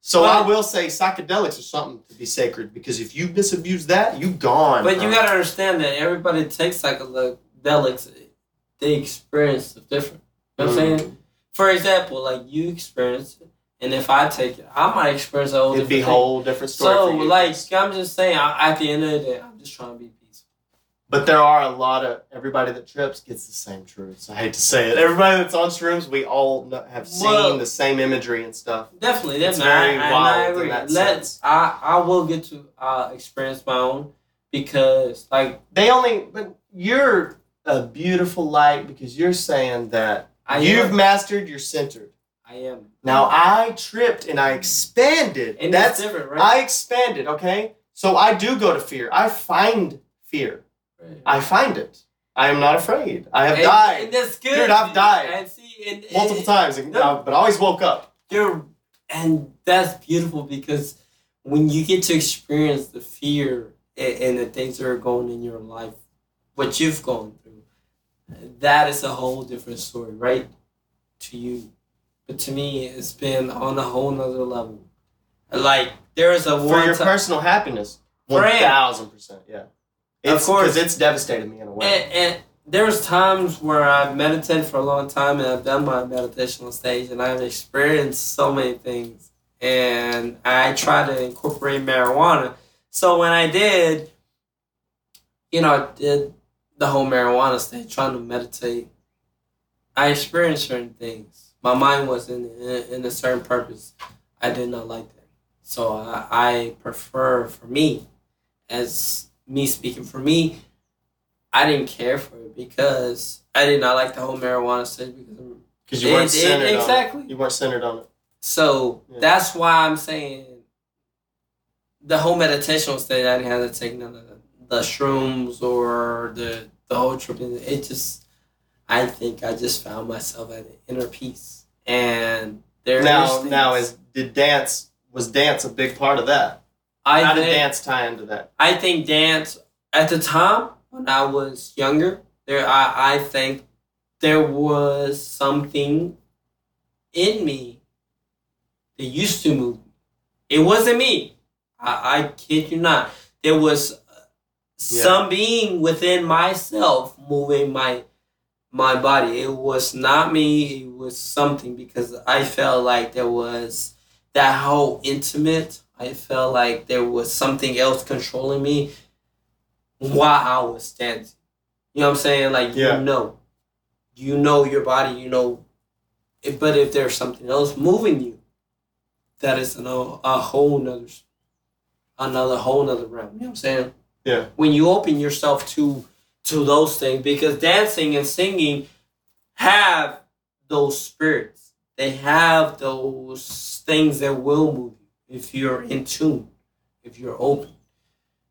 So I will say psychedelics are something to be sacred because if you misabuse that, you gone. But bro. you gotta understand that everybody takes psychedelics. They experience it different. You know what I'm Mm. saying? For example, like you experience it, and if I take it, I might experience a whole It'd be different thing. whole different story. So, like, I'm just saying. I, at the end of the day, I'm just trying to be. But there are a lot of everybody that trips gets the same truths. I hate to say it. Everybody that's on shrooms, we all kn- have seen Well- the same imagery and stuff. Definitely, that's very I, wild I in agree. that Let sense. I I will get to uh, experience my own because like They only, but you're a beautiful light because you're saying that I you've am, mastered your centered. I am. Now I tripped and I expanded. and That's that's different, right? I expanded, okay? So I do go to fear. I find fear. Right. I find it. I am not afraid. I have and, died and that's good, Dude, I've died. And see, and, multiple and, times, and- no. but I always woke up. And that's beautiful because when you get to experience the fear and, and the things that are going in your life, what you've gone through, that is a whole different story, right? To you, but to me, it's been on a whole nother level. Like there is a For one your ti- personal happiness. Thousand percent, yeah. Of It's, course. Because it's devastated me in a way. And, and there's times where I've meditated for a long time and I've done my meditational stage and I've experienced so many things. And I tried to incorporate marijuana. So when I did, you know, I did the whole marijuana stage, trying to meditate, I experienced certain things. My mind was in, in, in a certain purpose. I did not like that. So I, I prefer, for me, as me speaking for me, I didn't care for it because I did not like the whole marijuana stage because Because you weren't It- it- centered on exactly. it. You weren't centered on it. so Yeah. that's why I'm saying the whole meditational state. I didn't have to take none of the, the shrooms or the the whole trip. It just, I think I just found myself at an inner peace, and there now, now is did dance was dance a big part of that? I How did think, dance tie into that? I think dance at the time when I was younger, there I, I think there was something in me that used to move. It wasn't me. I, I kid you not. There was uh, Yeah. some being within myself moving my my body. It was not me. It was something because I felt like there was that whole intimate. I felt like there was something else controlling me while I was dancing. You know what I'm saying? Like Yeah. you know, you know your body. You know, if- but if there's something else moving you, that is a, a whole nother, another whole nother realm. You know what I'm saying? Yeah. When you open yourself to to those things, because dancing and singing have those spirits. They have those things that will move you if you're in tune, if you're open,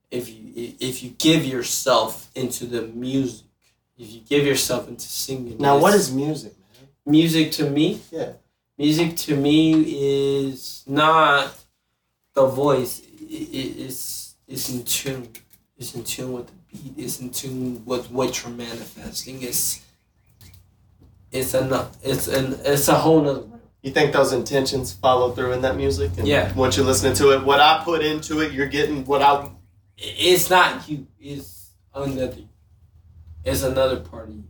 if you if you give yourself into the music, if you give yourself into singing. Now, what is music, man? music to me? Yeah. Music to me is not the voice. It, it, it's it's in tune. It's in tune with the beat. It's in tune with what you're manifesting. It's it's an it's an it's a whole nother. You think those intentions follow through in that music? And Yeah. Once you're listening to it, what I put into it, you're getting what I. It's not you. It's another. It's another part of you.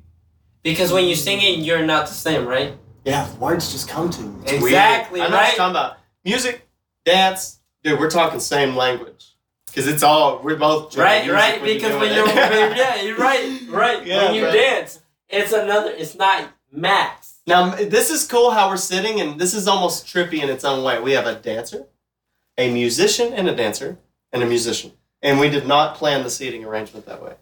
Because when you sing it, you're not the same, right? Yeah, words just come to you. It's Exactly, weird. I know what right? you're talking about. Music, dance, dude. We're talking same language. Cause it's all we're both Right, right. Because doing when you're yeah, you're right, right. Yeah, when you bro. dance, it's another. It's not max. Now, this is cool how we're sitting, and this is almost trippy in its own way. We have a dancer, a musician, and a dancer, and a musician. And we did not plan the seating arrangement that way.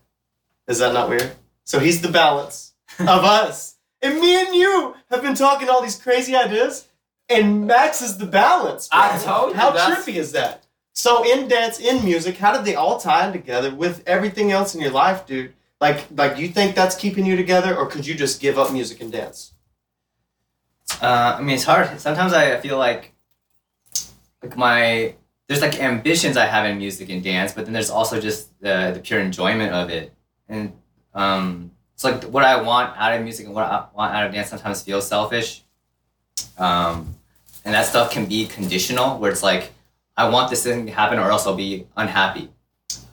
Is that not weird? So he's the balance of us. And me and you have been talking all these crazy ideas, and Max is the balance. bro. I told you, How that's- trippy is that? So in dance, in music, how did they all tie in together with everything else in your life, dude? Like, like, do you think that's keeping you together, or could you just give up music and dance? Uh, I mean, it's hard. Sometimes I feel like, like my there's like ambitions I have in music and dance, but then there's also just the the pure enjoyment of it, and um, it's like what I want out of music and what I want out of dance sometimes feels selfish. Um, and that stuff can be conditional, where it's like I want this thing to happen, or else I'll be unhappy.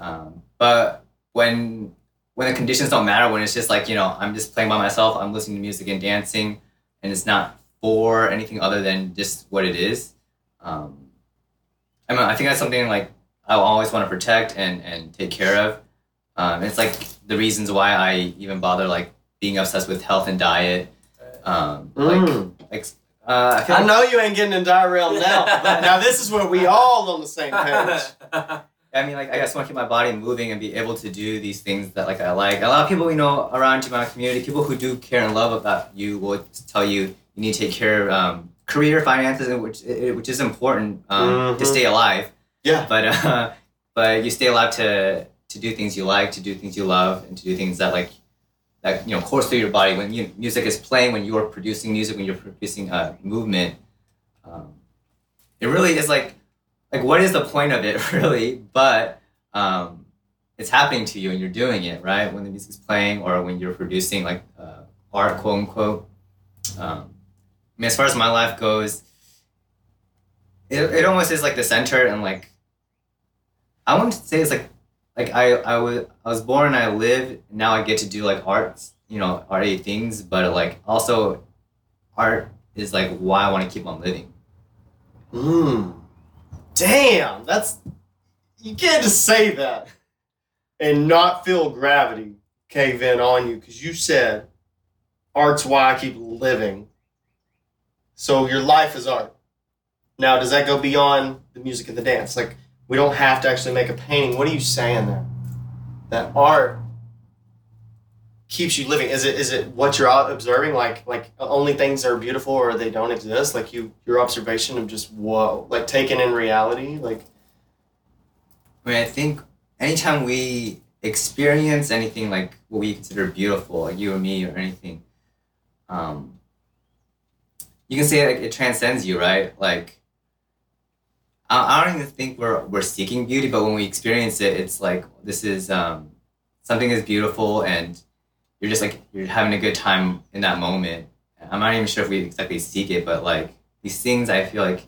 Um, but when when the conditions don't matter, when it's just like you know I'm just playing by myself, I'm listening to music and dancing, and it's not for anything other than just what it is. Um, I mean, I think that's something like I always want to protect and, and take care of. Um, it's like the reasons why I even bother like being obsessed with health and diet. Um, like, Mm. like uh, I I like- know you ain't getting in realm now, but now this is where we all on the same page. I mean, like, I just want to keep my body moving and be able to do these things that, like, I like. A lot of people, you know, around my community, people who do care and love about you will tell you you need to take care of um, career, finances, which which is important um, to Mhm. stay alive. Yeah. But uh, but you stay alive to to do things you like, to do things you love, and to do things that like that you know course through your body. When you, music is playing, when you are producing music, when you're producing uh, movement, um, it really is like like what is the point of it really but um, it's happening to you and you're doing it right when the music's playing or when you're producing like uh, art quote unquote um, I mean as far as my life goes it, it almost is like the center and like I wouldn't say it's like like I I was I was born I live now I get to do like arts you know arty things but like also art is like why I want to keep on living Mm. Damn, that's you can't just say that and not feel gravity cave in on you because you said art's why I keep living. So your life is art. Now, does that go beyond the music and the dance? Like, we don't have to actually make a painting. What are you saying there? That art keeps you living. Is it is it what you're observing? Like like only things are beautiful or they don't exist. Like you your observation of just whoa, like taken in reality. Like I mean, I think anytime we experience anything like what we consider beautiful, like you or me or anything, um, you can say like it transcends you, right? Like, I, I don't even think we're we're seeking beauty, but when we experience it, it's like this is um, something is beautiful, and you're just like you're having a good time in that moment. I'm not even sure if we exactly seek it, but like these things, I feel like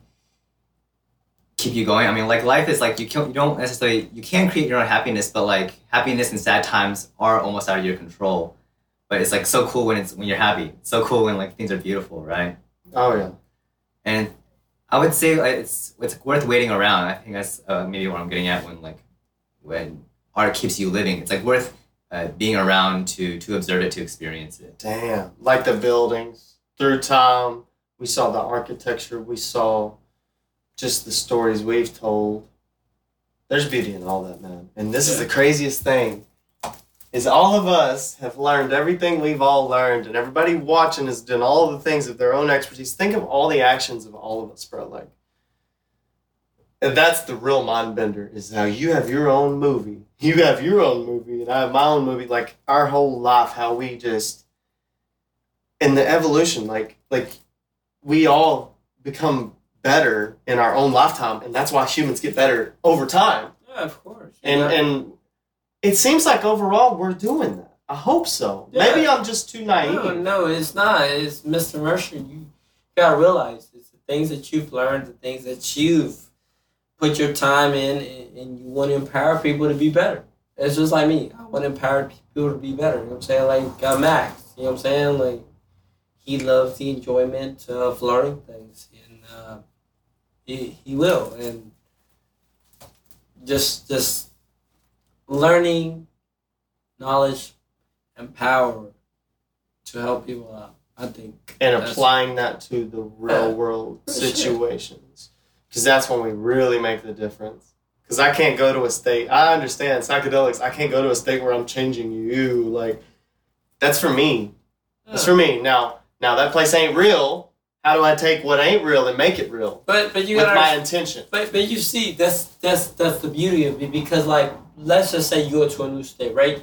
keep you going. I mean, like life is like you can't, you don't necessarily you can create your own happiness, but like happiness and sad times are almost out of your control. But it's like so cool when it's when you're happy. It's so cool when like things are beautiful, right? Oh yeah. And I would say it's it's worth waiting around. I think that's uh, maybe what I'm getting at when like when art keeps you living. It's like worth uh, being around to to observe it, to experience it. Damn. Like the buildings through time. We saw the architecture. We saw just the stories we've told. There's beauty in all that, man. And this is the craziest thing. Is all of us have learned everything we've all learned, and everybody watching has done all the things of their own expertise. Think of all the actions of all of us, bro. Like, and that's the real mind bender is how you have your own movie. You have your own movie, and I have my own movie. Like our whole life, how we just in the evolution, like like we all become better in our own lifetime, and that's why humans get better over time. Yeah, of course. And Yeah. and it seems like overall we're doing that. I hope so. Yeah. Maybe I'm just too naive. No, no, it's not. It's Mr. Mercer. You gotta realize it's the things that you've learned, the things that you've put your time in, and, and you want to empower people to be better. It's just like me. I want to empower people to be better. You know what I'm saying? Like uh, Max. You know what I'm saying? Like he loves the enjoyment of learning things, and uh, he he will, and just just learning knowledge and power to help people out. I think. And applying that to the real Yeah, world situations. Because that's when we really make the difference. Because i can't go to a state i understand psychedelics i can't go to a state where i'm changing you like that's for me. That's for me. Now now that place ain't real how do i take what ain't real and make it real But but you with gotta my intention? But but you see, that's that's that's the beauty of it because like let's just say you go to a new state, right?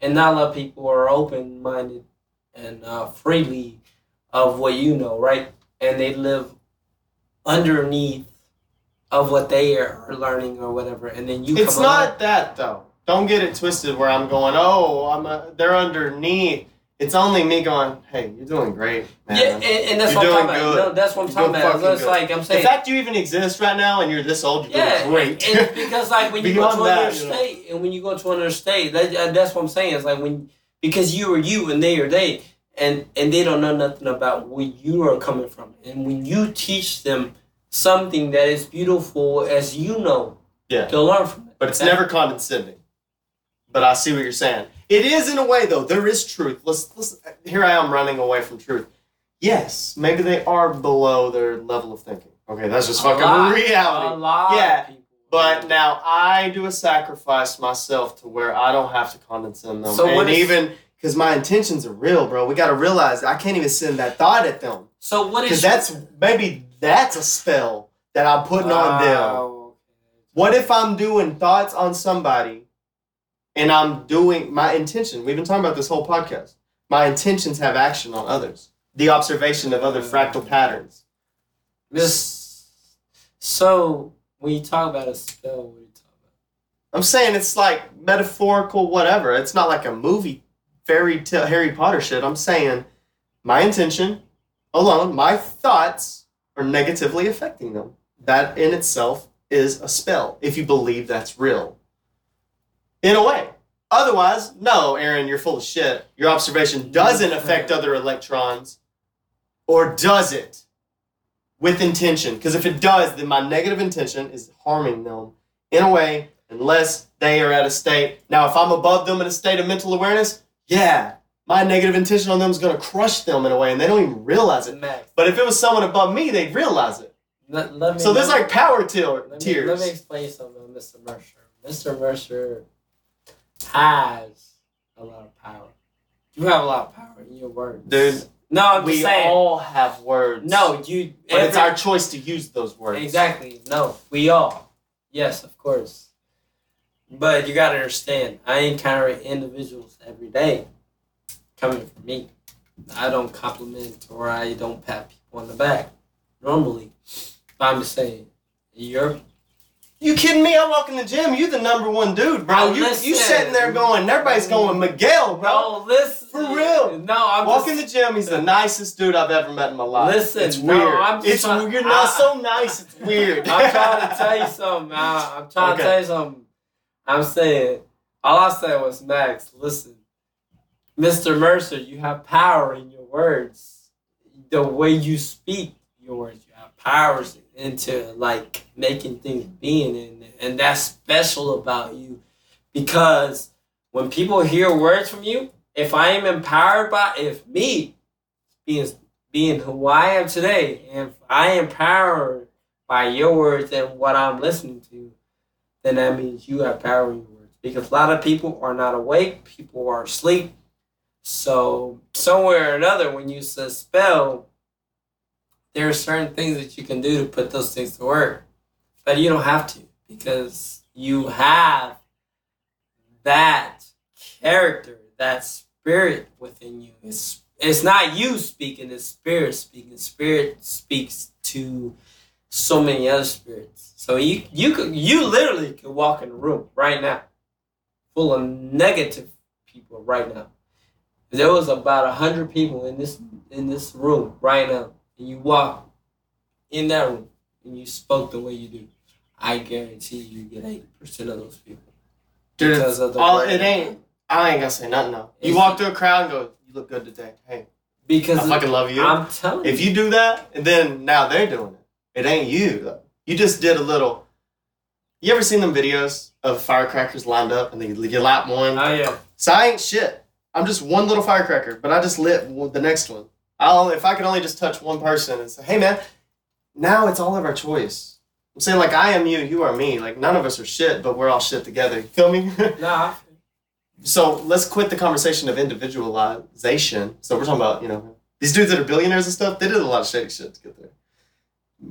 And not a lot of people are open minded and uh, freely of what you know, right? And they live underneath of what they are learning or whatever, and then you it's not along- that though don't get it twisted where i'm going oh i'm a, they're underneath it's only me going hey you're doing great man Yeah, and, and that's You're what I'm talking about. good. No, that's what I'm You're talking about. It's good. like I'm the fact you even exist right now and you're this old you're Yeah, doing great and because like when you go to another you know. state, and when you go to another state, that, uh, that's what I'm saying. It's like when because you are you and they are they, and and they don't know nothing about where you are coming from, and when you teach them something that is beautiful as you know, Yeah. they'll learn from it. But it's That- never condescending. But I see what you're saying. It is in a way though. There is truth. Let's let's here I am running away from truth. Yes, maybe they are below their level of thinking. Okay, that's just A fucking lot- reality. A lot Yeah. But now I do a sacrifice myself to where I don't have to condescend them. So what and is- even because my intentions are real, bro. We gotta realize I can't even send that thought at them. so what is? Because that's maybe that's a spell that I'm putting on them. Oh, what if I'm doing thoughts on somebody and I'm doing my intention? We've been talking about this whole podcast. My intentions have action on others. The observation of other fractal patterns. This so when you talk about a spell, what are you talking about? I'm saying it's like metaphorical, whatever. It's not like a movie, fairy tale, Harry Potter shit. I'm saying my intention alone, my thoughts are negatively affecting them. That in itself is a spell, if you believe that's real. In a way. Otherwise, no, Aron, you're full of shit. Your observation doesn't affect other electrons. Or does it? With intention. Because if it does, then my negative intention is harming them in a way unless they are at a state. Now, if I'm above them in a state of mental awareness, yeah, my negative intention on them is going to crush them in a way and they don't even realize it. Max, But if it was someone above me, they'd realize it. let, let me So there's like power tier- Let me, let me explain something to Mr. Mercer. Mr. Mercer has a lot of power. You have a lot of power in your words. Dude, No, I'm we just saying. all have words. no, you. But it's our choice to use those words. Exactly. No, we all. Yes, of course. But you gotta understand, I encounter individuals every day coming from me. I don't compliment or I don't pat people on the back normally. But I'm just saying, you're You kidding me? I walk in the gym. You the number one dude, bro. Bro, You listen. you sitting there going. Everybody's going Miguel, bro. Bro, listen. For real. No, I'm Walk just, in the gym. He's the nicest dude I've ever met in my life. Listen, it's weird. no. I'm just it's trying- you're not I- so nice. It's weird. I'm trying to tell you something. man. I'm trying Okay. to tell you something. I'm saying, all I said was, Max, listen, Mr. Mercer, you have power in your words. The way you speak your words, you have powers into like making things being, and and that's special about you, because when people hear words from you, if I am empowered by, if me being being who I am today, if I am empowered by your words and what I'm listening to, then that means you have power in your words. Because a lot of people are not awake, people are asleep. So somewhere or another, when you spell, there are certain things that you can do to put those things to work. But you don't have to because you have that character, that spirit within you. It's it's not you speaking, it's spirit speaking. Spirit speaks to so many other spirits. So you you could you literally could walk in a room right now, full of negative people right now. There was about a hundred people in this in this room right now, and you walk in that room and you spoke the way you do. I guarantee you get eighty percent of those people. Dude, Because of the all, it ain't. I ain't gonna say nothing though. You walk through a crowd and go, "You look good today." Hey, because I fucking love you. I'm telling If you, you do that, and then now they're doing it. It ain't you though. You just did a little. You ever seen them videos of firecrackers lined up and they you light one? oh yeah, So I ain't shit. I'm just one little firecracker, but I just lit the next one. I'll if I could only just touch one person and say, "Hey man," now it's all of our choice. I'm saying like I am you, you are me. Like none of us are shit, but we're all shit together. You feel me? nah. so let's quit the conversation of individualization. So we're talking about, you know, these dudes that are billionaires and stuff, they did a lot of shady shit to get there.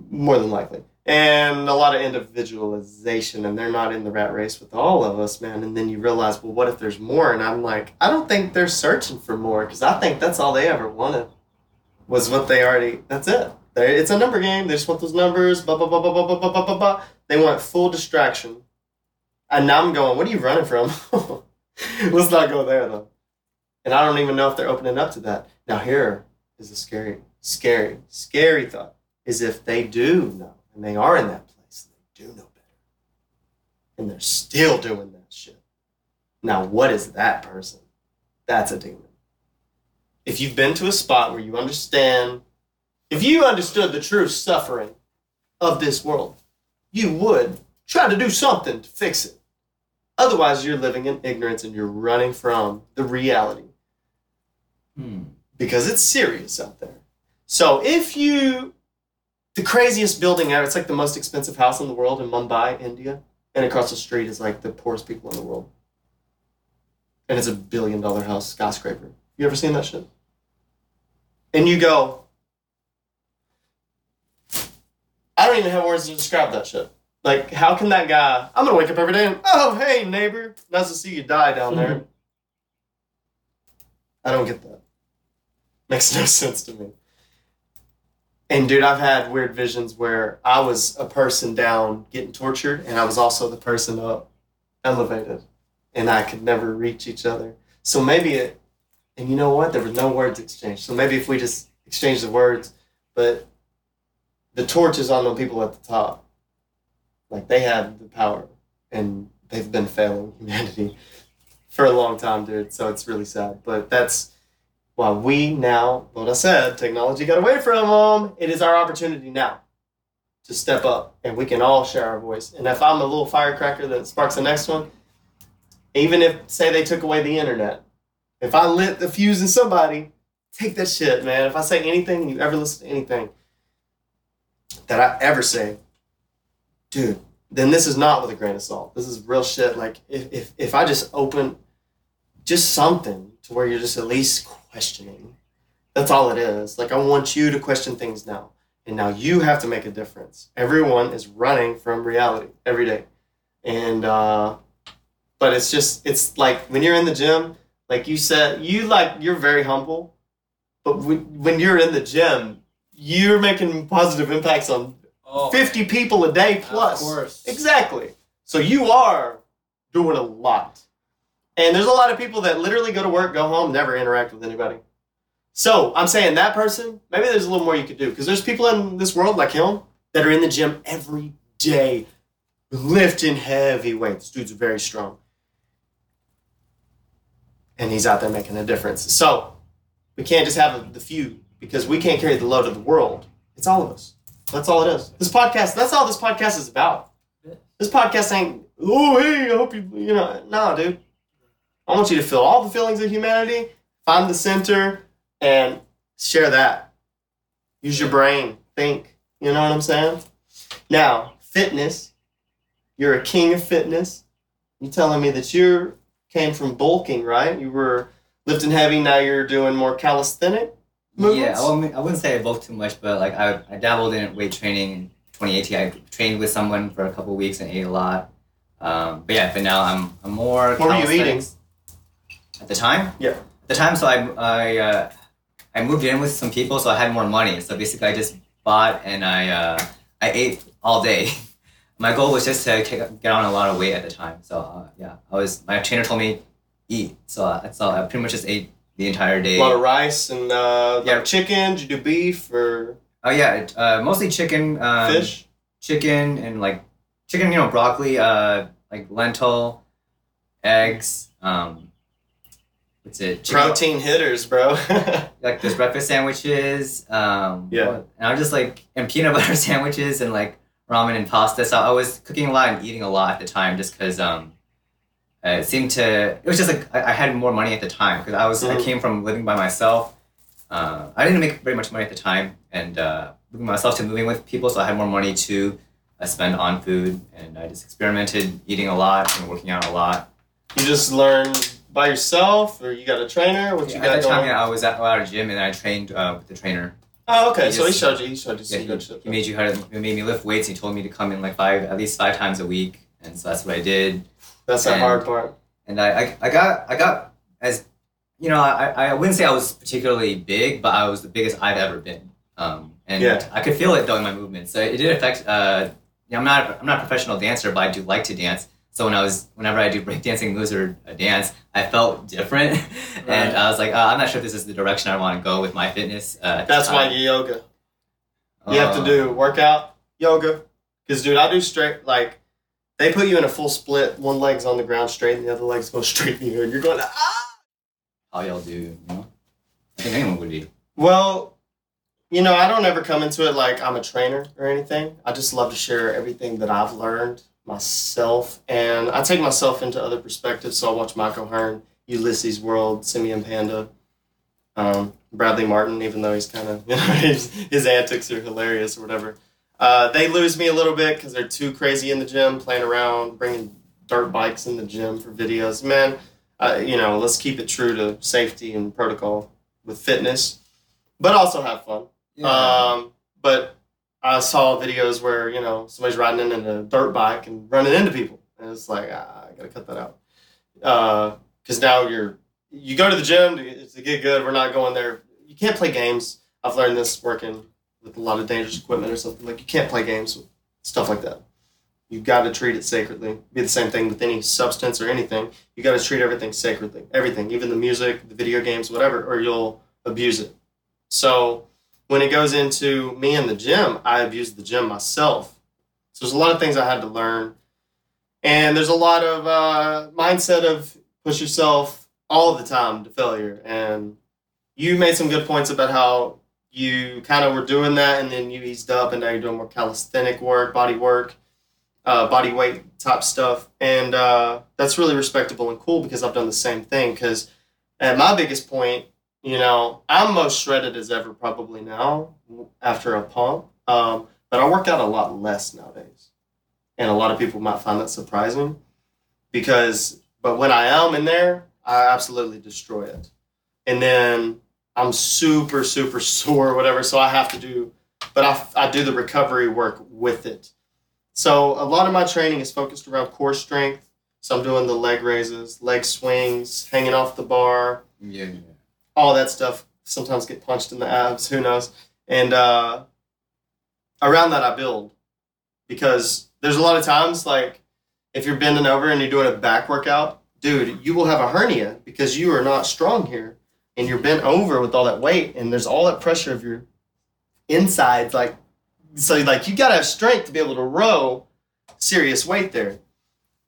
More than likely. And a lot of individualization, and they're not in the rat race with all of us, man. And then you realize, well, what if there's more? And I'm like, I don't think they're searching for more, because I think that's all they ever wanted was what they already, that's it. They, it's a number game. They just want those numbers, blah, blah, blah, blah, blah, blah, blah, blah, blah. They want full distraction. And now I'm going, what are you running from? Let's not go there though. And I don't even know if they're opening up to that. Now here is a scary, scary, scary thought. Is if they do know and they are in that place, and they do know better. And they're still doing that shit. Now what is that person? That's a demon. If you've been to a spot where you understand, if you understood the true suffering of this world, you would try to do something to fix it. Otherwise, you're living in ignorance and you're running from the reality Hmm. because it's serious out there. So if you, the craziest building ever, it's like the most expensive house in the world in Mumbai, India, and across the street is like the poorest people in the world. And it's a billion dollar house, skyscraper. You ever seen that shit? And you go, I don't even have words to describe that shit. Like, how can that guy? I'm gonna wake up every day and oh, hey neighbor, nice to see you die down there. Mm-hmm. I don't get that. Makes no sense to me. And dude, I've had weird visions where I was a person down getting tortured, and I was also the person up elevated, and I could never reach each other. So maybe it, and you know what? There was no words exchanged. So maybe if we just exchange the words, but the torch is on the people at the top. Like they have the power, and they've been failing humanity for a long time, dude. So it's really sad. But that's why we now, what I said, technology got away from them. It is our opportunity now to step up, and we can all share our voice. And if I'm a little firecracker that sparks the next one, even if say they took away the internet, if I lit the fuse in somebody, take that shit, man. If I say anything, you ever listen to anything that I ever say, dude, then this is not with a grain of salt. This is real shit. Like if if, if I just open just something to where you're just at least questioning. That's all it is. Like I want you to question things now. And now you have to make a difference. Everyone is running from reality every day. And uh but it's just it's like when you're in the gym, like you said, you like you're very humble. But when, when you're in the gym, you're making positive impacts on Oh, 50 people a day plus. Of course. Exactly. So you are doing a lot. And there's a lot of people that literally go to work, go home, never interact with anybody. So I'm saying that person, maybe there's a little more you could do. Because there's people in this world like him that are in the gym every day, lifting heavy weights. Dude's very strong. And he's out there making a difference. So we can't just have the few because we can't carry the load of the world. It's all of us. That's all it is. This podcast, that's all this podcast is about. This podcast ain't, oh, hey, I hope you, you know, no, dude. I want you to feel all the feelings of humanity, find the center, and share that. Use your brain, think. You know what I'm saying? Now, fitness. You're a king of fitness. You telling me that you came from bulking, right? You were lifting heavy. Now you're doing more calisthenic movements. Yeah, I wouldn't, I wouldn't say I bulked too much, but like I, I dabbled in weight training in 2018. I trained with someone for a couple weeks and ate a lot. Um, but yeah, but now I'm, I'm more. What were you eating? At the time? Yeah. At the time, so I, I, uh, I moved in with some people, so I had more money. So basically, I just bought and I, uh, I ate all day. My goal was just to get get on a lot of weight at the time. So uh, yeah, I was. My trainer told me eat, so I, so I pretty much just ate the entire day. A lot of rice and uh, Yeah. like chicken. Did you do beef or Oh yeah, uh, mostly chicken. Um, fish? Chicken and like chicken, you know, broccoli, uh, like lentil, eggs. Um, what's it? Chicken, Protein hitters, bro. Like those breakfast sandwiches. Um, Yeah. And I'm just like and peanut butter sandwiches and like ramen and pasta. So I was cooking a lot and eating a lot at the time, just because um, it seemed to. It was just like I, I had more money at the time because I was I Mhm. came from living by myself. Uh, I didn't make very much money at the time, and uh, moving myself to moving with people, so I had more money to uh, spend on food, and I just experimented eating a lot and working out a lot. you just learn by yourself, or you got a trainer? What you at got that going? time, yeah, I was at, at a gym, and I trained uh, with the trainer. Oh, okay. He so he showed you. He showed you Yeah, some he, good shit. he made you to, he made me lift weights. He told me to come in like five, at least five times a week, and so that's what I did. That's the hard part. And I, I, I got, I got as, you know, I, I wouldn't say I was particularly big, but I was the biggest I've ever been. Um, and Yeah. I could feel it though in my movements. So it did affect. Uh, yeah, I'm not, I'm not a professional dancer, but I do like to dance. So when I was, whenever I do breakdancing moves or a dance, I felt different, Right. and I was like, uh, I'm not sure if this is the direction I want to go with my fitness. Uh, That's why you yoga. You have to Uh, do workout, yoga. Because, dude, I do straight, like, they put you in a full split. One leg's on the ground straight, and the other leg's going straight the air. And you're going, ah! how y'all do, you know? I think anyone would be. Well, you know, I don't ever come into it like I'm a trainer or anything. I just love to share everything that I've learned myself. And I take myself into other perspectives. So I watch Michael Hearn, Ulisses World, Simeon Panda, um, Bradley Martin, even though he's kind of, you know, his, his antics are hilarious or whatever. Uh, they lose me a little bit because they're too crazy in the gym, playing around, bringing dirt bikes in the gym for videos. Man, uh, you know, let's keep it true to safety and protocol with fitness, but also have fun. Um, but I saw videos where you know somebody's riding in a dirt bike and running into people, and it's like ah, I gotta cut that out. Because now you're you go to the gym to, to get good. We're not going there. You can't play games. I've learned this working with a lot of dangerous equipment or something. Like you can't play games with stuff like that. You got to treat it sacredly. Be the same thing with any substance or anything. You got to treat everything sacredly. Everything, even the music, the video games, whatever, or you'll abuse it. So when it goes into me and the gym, I have used the gym myself. So there's a lot of things I had to learn. And there's a lot of uh, mindset of push yourself all the time to failure. And you made some good points about how you kind of were doing that and then you eased up and now you're doing more calisthenic work, body work, uh, body weight type stuff. And uh, that's really respectable and cool because I've done the same thing. Because at my biggest point, you know, I'm most shredded as ever probably now after a pump. Um, but I work out a lot less nowadays. And a lot of people might find that surprising because, but when I am in there, I absolutely destroy it. And then I'm super, super sore, whatever. So I have to do, but I, I do the recovery work with it. So a lot of my training is focused around core strength. So I'm doing the leg raises, leg swings, hanging off the bar, Yeah, yeah. All that stuff. Sometimes get punched in the abs, who knows? And uh, around that, I build. because there's a lot of times like if you're bending over and you're doing a back workout, dude, you will have a hernia because you are not strong here and you're bent over with all that weight and there's all that pressure of your insides like so like you got to have strength to be able to row serious weight there.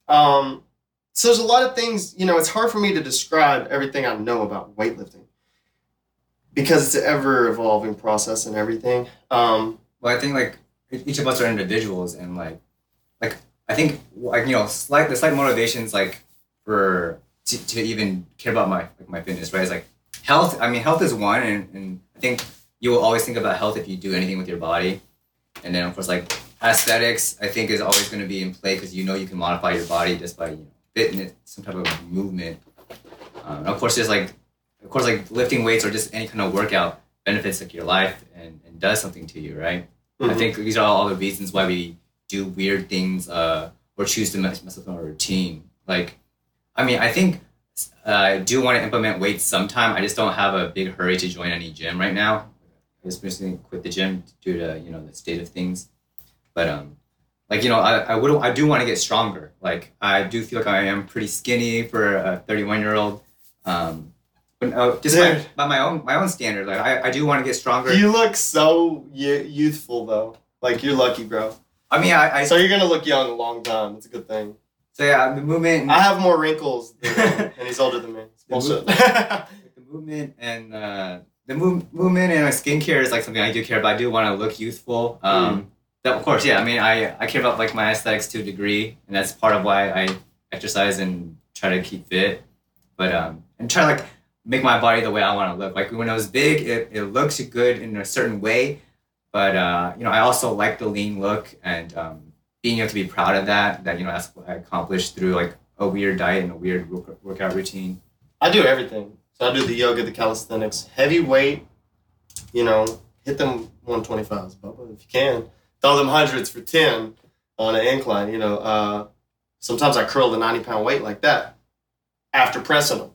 Um so there's a lot of things, you know, it's hard for me to describe everything I know about weightlifting because it's an ever evolving process and everything. Um, Well, I think like each of us are individuals, and like, like I think like you know, slight the slight motivations like for to, to even care about my like my fitness, right? It's like health. I mean, health is one, and, and I think you will always think about health if you do anything with your body, and then of course like aesthetics. I think is always going to be in play because you know you can modify your body just by you know, fitness, some type of movement. Um, and of course, there's like, of course, like lifting weights or just any kind of workout benefits like your life and, and does something to you, right? I mhm. think these are all the reasons why we do weird things uh, or choose to mess, mess up our routine. Like, I mean, I think uh, I do want to implement weights sometime. I just don't have a big hurry to join any gym right now. I just recently quit the gym due to you know the state of things. But um, like you know, I, I would I do want to get stronger. Like I do feel like I am pretty skinny for a 31 year old. Um, but uh, just by, by my own my own standard, like I, I do want to get stronger. You look so y- youthful though. Like you're lucky, bro. I mean, I, I So you're gonna look young a long time. It's a good thing. so yeah, the movement. I have more wrinkles than and he's older than me. It's bullshit. the movement and uh, the move, movement and like skincare is like something I do care about. I do want to look youthful. Um, that, of course, yeah. I mean, I I care about like my aesthetics to a degree, and that's part of why I exercise and try to keep fit. But um, and try like make my body the way I want to look. Like when I was big, it, it looks good in a certain way, but uh, you know, I also like the lean look and um, being able to be proud of that. That you know, that's what I accomplished through like a weird diet and a weird work- workout routine. I do everything. So I do the yoga, the calisthenics, heavy weight. You know, hit them 125s, Bubba, if you can. Throw them hundreds for 10 on an incline. You know, uh, sometimes I curl the 90 pound weight like that after pressing them,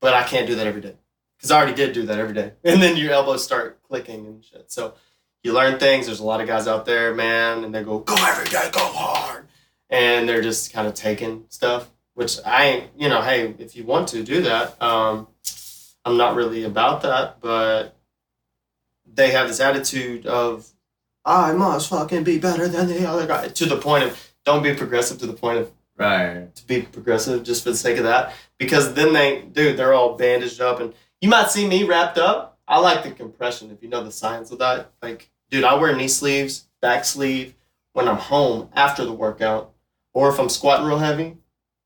but I can't do that every day because I already did do that every day. And then your elbows start clicking and shit. So you learn things. There's a lot of guys out there, man, and they go, go every day, go hard. And they're just kind of taking stuff, which I ain't, you know, hey, if you want to do that, um, I'm not really about that, but they have this attitude of, I must fucking be better than the other guy, to the point of, don't be progressive to the point of Right. to be progressive just for the sake of that. Because then they, dude, they're all bandaged up, and you might see me wrapped up. I like the compression if you know the science of that. Like, dude, I wear knee sleeves, back sleeve when I'm home after the workout, or if I'm squatting real heavy.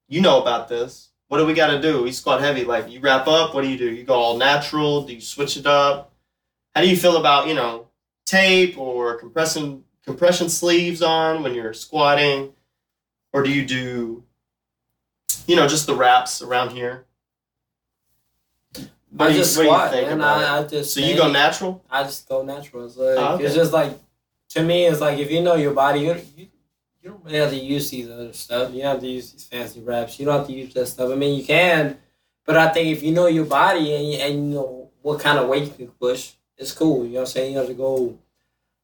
You know about this. What do we got to do? We squat heavy. Like, you wrap up. What do you do? You go all natural. Do you switch it up? How do you feel about you know tape or compression compression sleeves on when you're squatting? or do you do you know just the wraps around here What I do you- just what do you think and about I, I just so you go natural I just go natural. It's like Oh, okay. it's just like to me, it's like if you know your body, you you, you don't really have to use these other stuff. You don't have to use these fancy wraps. You don't have to use that stuff. I mean, you can, but I think if you know your body and you, and you know what kind of weight you can push, it's cool. You know what I'm saying? You have to go.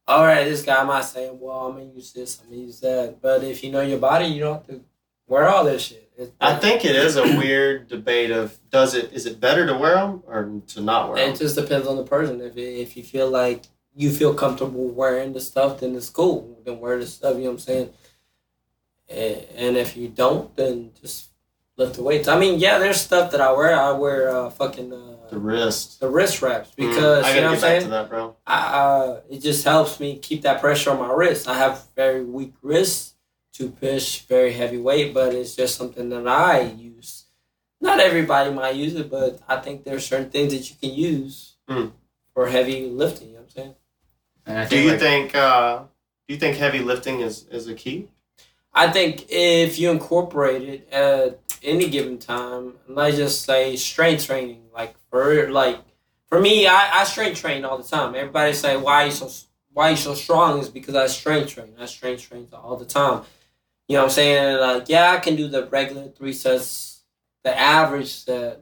All right, this guy might say, "Well, I'm gonna use this. I'm gonna use that." But if you know your body, you don't have to wear all this shit. I think it is a weird debate of does it is it better to wear them or to not wear them? It just depends on the person. If it, if you feel like you feel comfortable wearing the stuff, then it's cool. Then wear the stuff. You know what I'm saying? And, and if you don't, then just lift the weights. I mean, yeah, there's stuff that I wear. I wear uh, fucking the uh, wrist the wrist wraps Mm, because i you know what I'm saying. to that bro I, uh, it just helps me keep that pressure on my wrist. I have very weak wrists to push very heavy weight, but it's just something that I use. Not everybody might use it, but I think there are certain things that you can use Mm. for heavy lifting. You know what I'm saying? And I do think, you like, think uh do you think heavy lifting is is a key I think if you incorporate it at any given time, let's just say strength training, like for like for me, I, I strength train all the time. Everybody say why you so why you so strong is because I strength train. I strength train all the time. You know what I'm saying? Like yeah, I can do the regular three sets, the average set,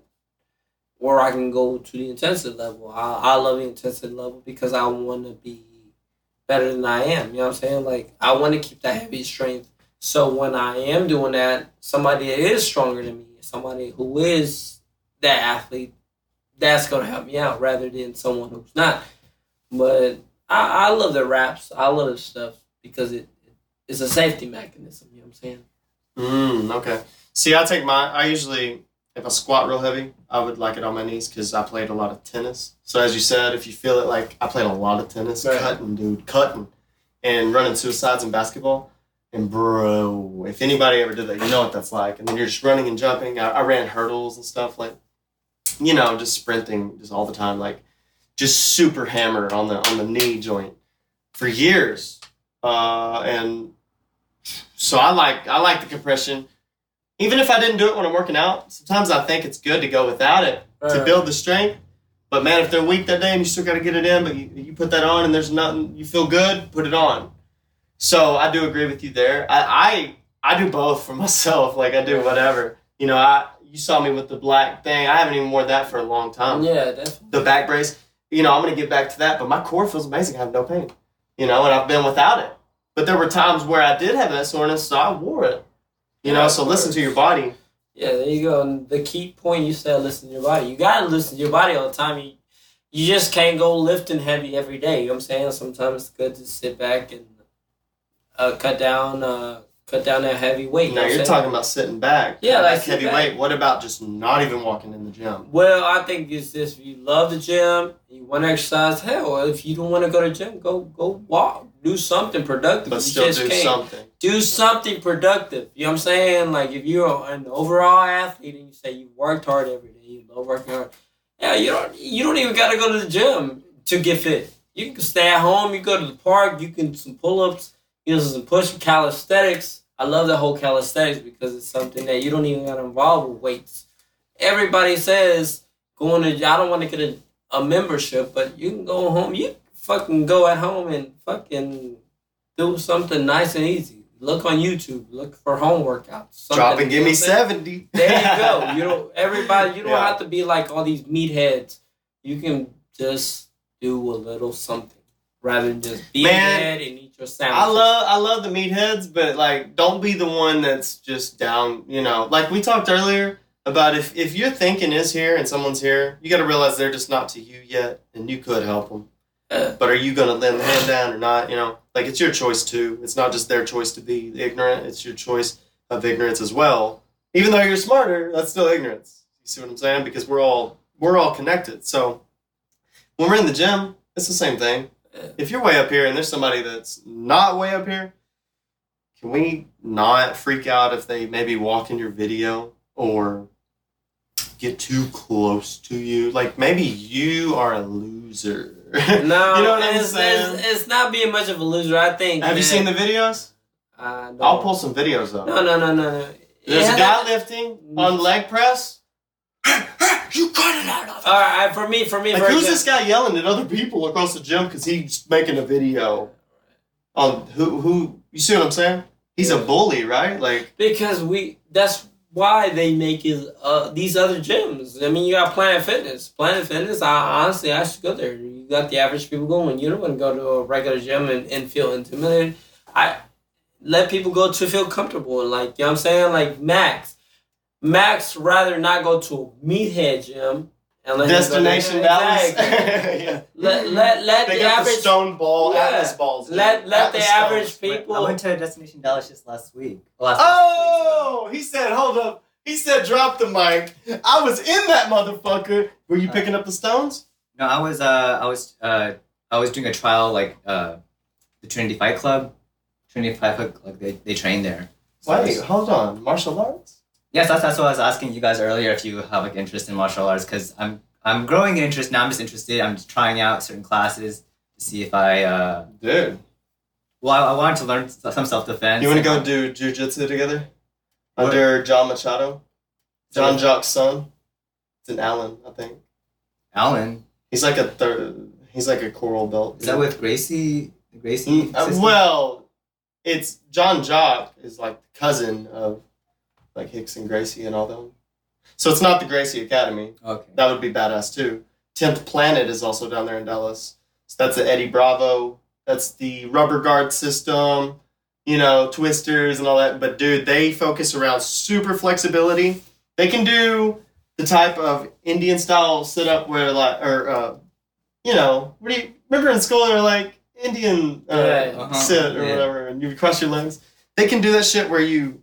or I can go to the intensity level. I, I love the intensity level because I want to be better than I am. You know what I'm saying? Like I want to keep that heavy strength. So when I am doing that, somebody that is stronger than me, somebody who is that athlete, that's gonna help me out rather than someone who's not. But I, I love the wraps. I love the stuff because it it's a safety mechanism. You know what I'm saying? Mm, okay. See, I take my. I usually, if I squat real heavy, I would like it on my knees because I played a lot of tennis. So as you said, if you feel it, like I played a lot of tennis, Right. cutting, dude, cutting, and running suicides in basketball. And bro, if anybody ever did that, you know what that's like. And then you're just running and jumping. I, I ran hurdles and stuff like, you know, just sprinting just all the time, like just super hammered on the on the knee joint for years. Uh, and so I like I like the compression. Even if I didn't do it when I'm working out, sometimes I think it's good to go without it to build the strength. But man, if they're weak that day and you still got to get it in, but you, you put that on and there's nothing, you feel good, put it on. So I do agree with you there. I I, I do both for myself. Like I do whatever. You know, I you saw me with the black thing. I haven't even worn that for a long time. yeah, definitely. The back brace. You know, I'm gonna get back to that, but my core feels amazing. I have no pain. You know, and I've been without it. But there were times where I did have that soreness, so I wore it. You know, so listen to your body. Yeah, there you go. And the key point you said, listen to your body. You gotta listen to your body all the time. You, you just can't go lifting heavy every day. You know what I'm saying? Sometimes it's good to sit back and uh, cut down, uh, cut down that heavy weight. You Now you're talking about sitting back. Yeah, like heavy back. weight. What about just not even walking in the gym? Well, I think it's this: if you love the gym, you want to exercise. Hell, if you don't want to go to the gym, go go walk, do something productive. But still just do can't. something. do something productive. You know what I'm saying? Like if you're an overall athlete and you say you worked hard every day, you love working hard. Yeah, you don't you don't even gotta go to the gym to get fit. You can stay at home, you go to the park, you can do some pull ups, you know, some push calisthenics. I love the whole calisthenics because it's something that you don't even gotta involve with weights. Everybody says going to I don't want to get a, a membership, but you can go home, you fucking go at home and fucking do something nice and easy. Look on YouTube. Look for home workouts. Drop and give me seventy. There you go. You don't. Everybody. You don't Yeah. have to be like all these meatheads. You can just do a little something rather than just be Man, and eat your sandwich. I love I love the meatheads, but like don't be the one that's just down. You know, like we talked earlier about if if your thinking is here and someone's here, you got to realize they're just not to you yet, and you could help them. But are you gonna lay the hand down or not? You know, like it's your choice too. It's not just their choice to be ignorant. It's your choice of ignorance as well. Even though you're smarter, that's still ignorance. You see what I'm saying? Because we're all we're all connected. So when we're in the gym, it's the same thing. If you're way up here and there's somebody that's not way up here, can we not freak out if they maybe walk in your video or get too close to you? Like maybe you are a loser. No, you know what I'm it's, saying? It's, it's not being much of a loser. I think. Have you seen the videos? I don't- I'll pull some videos though. No, no, no, no, no. There's Yeah, a guy lifting on leg press. you cut it out of All right, for me, for me, Like for who's this guy yelling at other people across the gym because he's making a video on who who you see what I'm saying? He's a bully, right? Like Because we that's why they make it uh, these other gyms. I mean, you got Planet Fitness. Planet Fitness, I honestly I should go there. You got the average people going. When you don't want to go to a regular gym and, and feel intimidated. I let people go to feel comfortable. Like you know what I'm saying? Like Max. Max rather not go to a meathead gym and let him go Destination there. Dallas. Exactly. yeah. Let let let They the got average the stone ball, Yeah. Atlas balls. let dude. let the Atlas average stones. people I went to Destination Dallas just last week. Well, last Oh, he said, hold up. He said, drop the mic. I was in that motherfucker. Were you uh, picking up the stones? No, I was uh I was uh I was doing a trial like uh the Trinity Fight Club. Trinity Fight Club like they, they train there. So Wait, was- hold on. Martial arts? yes, that's that's what I was asking you guys earlier if you have like interest in martial arts because I'm I'm growing in interest now. I'm just interested. I'm just trying out certain classes to see if I uh Dude. well I, I wanted to learn some self defense. You want to go do jujitsu together? Under John Machado? Jean Jacques's son? It's an Allen, I think. Alan? He's like a third. He's like a coral belt. Is that with Gracie? Gracie? Mm, uh, well, it's Jean Jacques is like the cousin of like Rickson Gracie and all them. So it's not the Gracie Academy. okay. That would be badass too. Tenth Planet is also down there in Dallas. So that's the Eddie Bravo. That's the rubber guard system, you know, twisters and all that. But dude, they focus around super flexibility. They can do the type of Indian style sit up where like or uh, you know, what do you remember in school they're like Indian uh, Yeah. Uh-huh. sit or Yeah. whatever, and you cross your legs. They can do that shit where you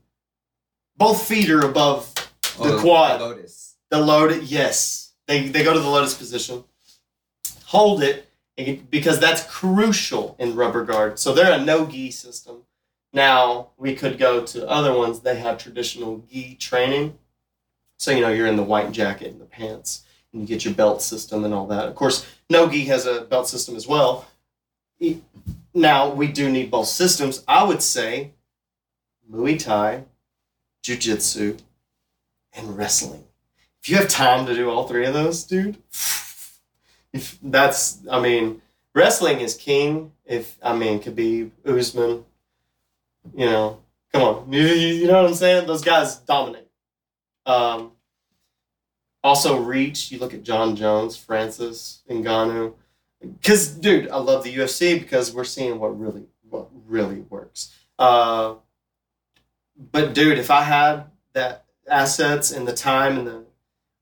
both feet are above the Oh, quad. Lotus. the lotus. Yes, they they go to the lotus position, hold it because that's crucial in rubber guard. So they're a no gi system. Now we could go to other ones. They have traditional gi training. So you know you're in the white jacket and the pants, and you get your belt system and all that. Of course, no gi has a belt system as well. Now we do need both systems. I would say Muay Thai, Jiu Jitsu, and wrestling. If you have time to do all three of those, dude, if that's, I mean, wrestling is king. If, I mean, Khabib, Usman, you know, come on. You you know what I'm saying? Those guys dominate. Um, also, reach. You look at Jon Jones, Francis Ngannou. Because, dude, I love the UFC because we're seeing what really, what really works. Uh, but, dude, if I had that assets and the time and the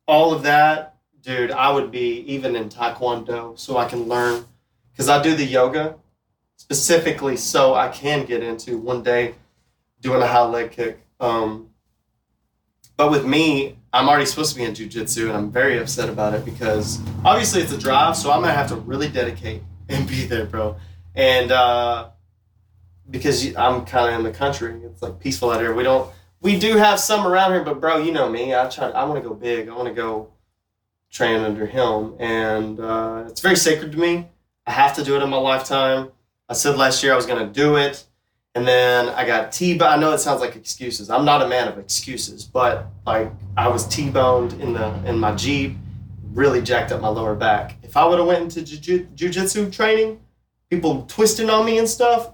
all of that, dude, I would be even in Taekwondo so I can learn. Because I do the yoga specifically so I can get into one day doing a high leg kick. Um, but with me, I'm already supposed to be in jujitsu and I'm very upset about it because obviously it's a drive, so I'm to have to really dedicate and be there, bro. And uh, because I'm kind of in the country, it's like peaceful out here. We don't we do have some around here, but bro, you know me. I try. I want to go big. I want to go train under him, and uh, it's very sacred to me. I have to do it in my lifetime. I said last year I was gonna do it, and then I got T bone. I know it sounds like excuses. I'm not a man of excuses, but like I was T-boned in the in my Jeep, really jacked up my lower back. If I would have went into jujitsu training, people twisting on me and stuff,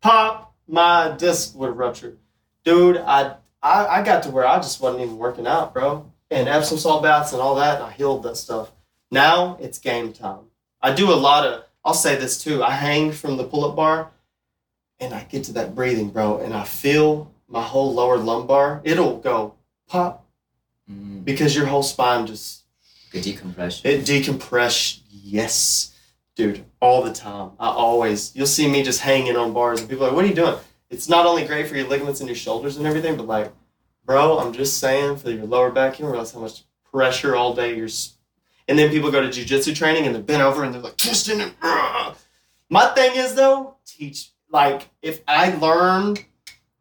pop, my disc would have ruptured dude, I, I I got to where I just wasn't even working out, bro. And Epsom salt baths and all that, and I healed that stuff. Now it's game time. I do a lot of. I'll say this too. I hang from the pull-up bar, and I get to that breathing, bro, and I feel my whole lower lumbar. It'll go pop Mm, because your whole spine just good decompression. it decompress. Yes, dude, all the time. I always. You'll see me just hanging on bars, and people are like, "What are you doing?" It's not only great for your ligaments and your shoulders and everything, but like, bro, I'm just saying for your lower back, you don't realize how much pressure all day you're. And then people go to jujitsu training and they're bent over and they're like twisting and. My thing is though, teach like if I learned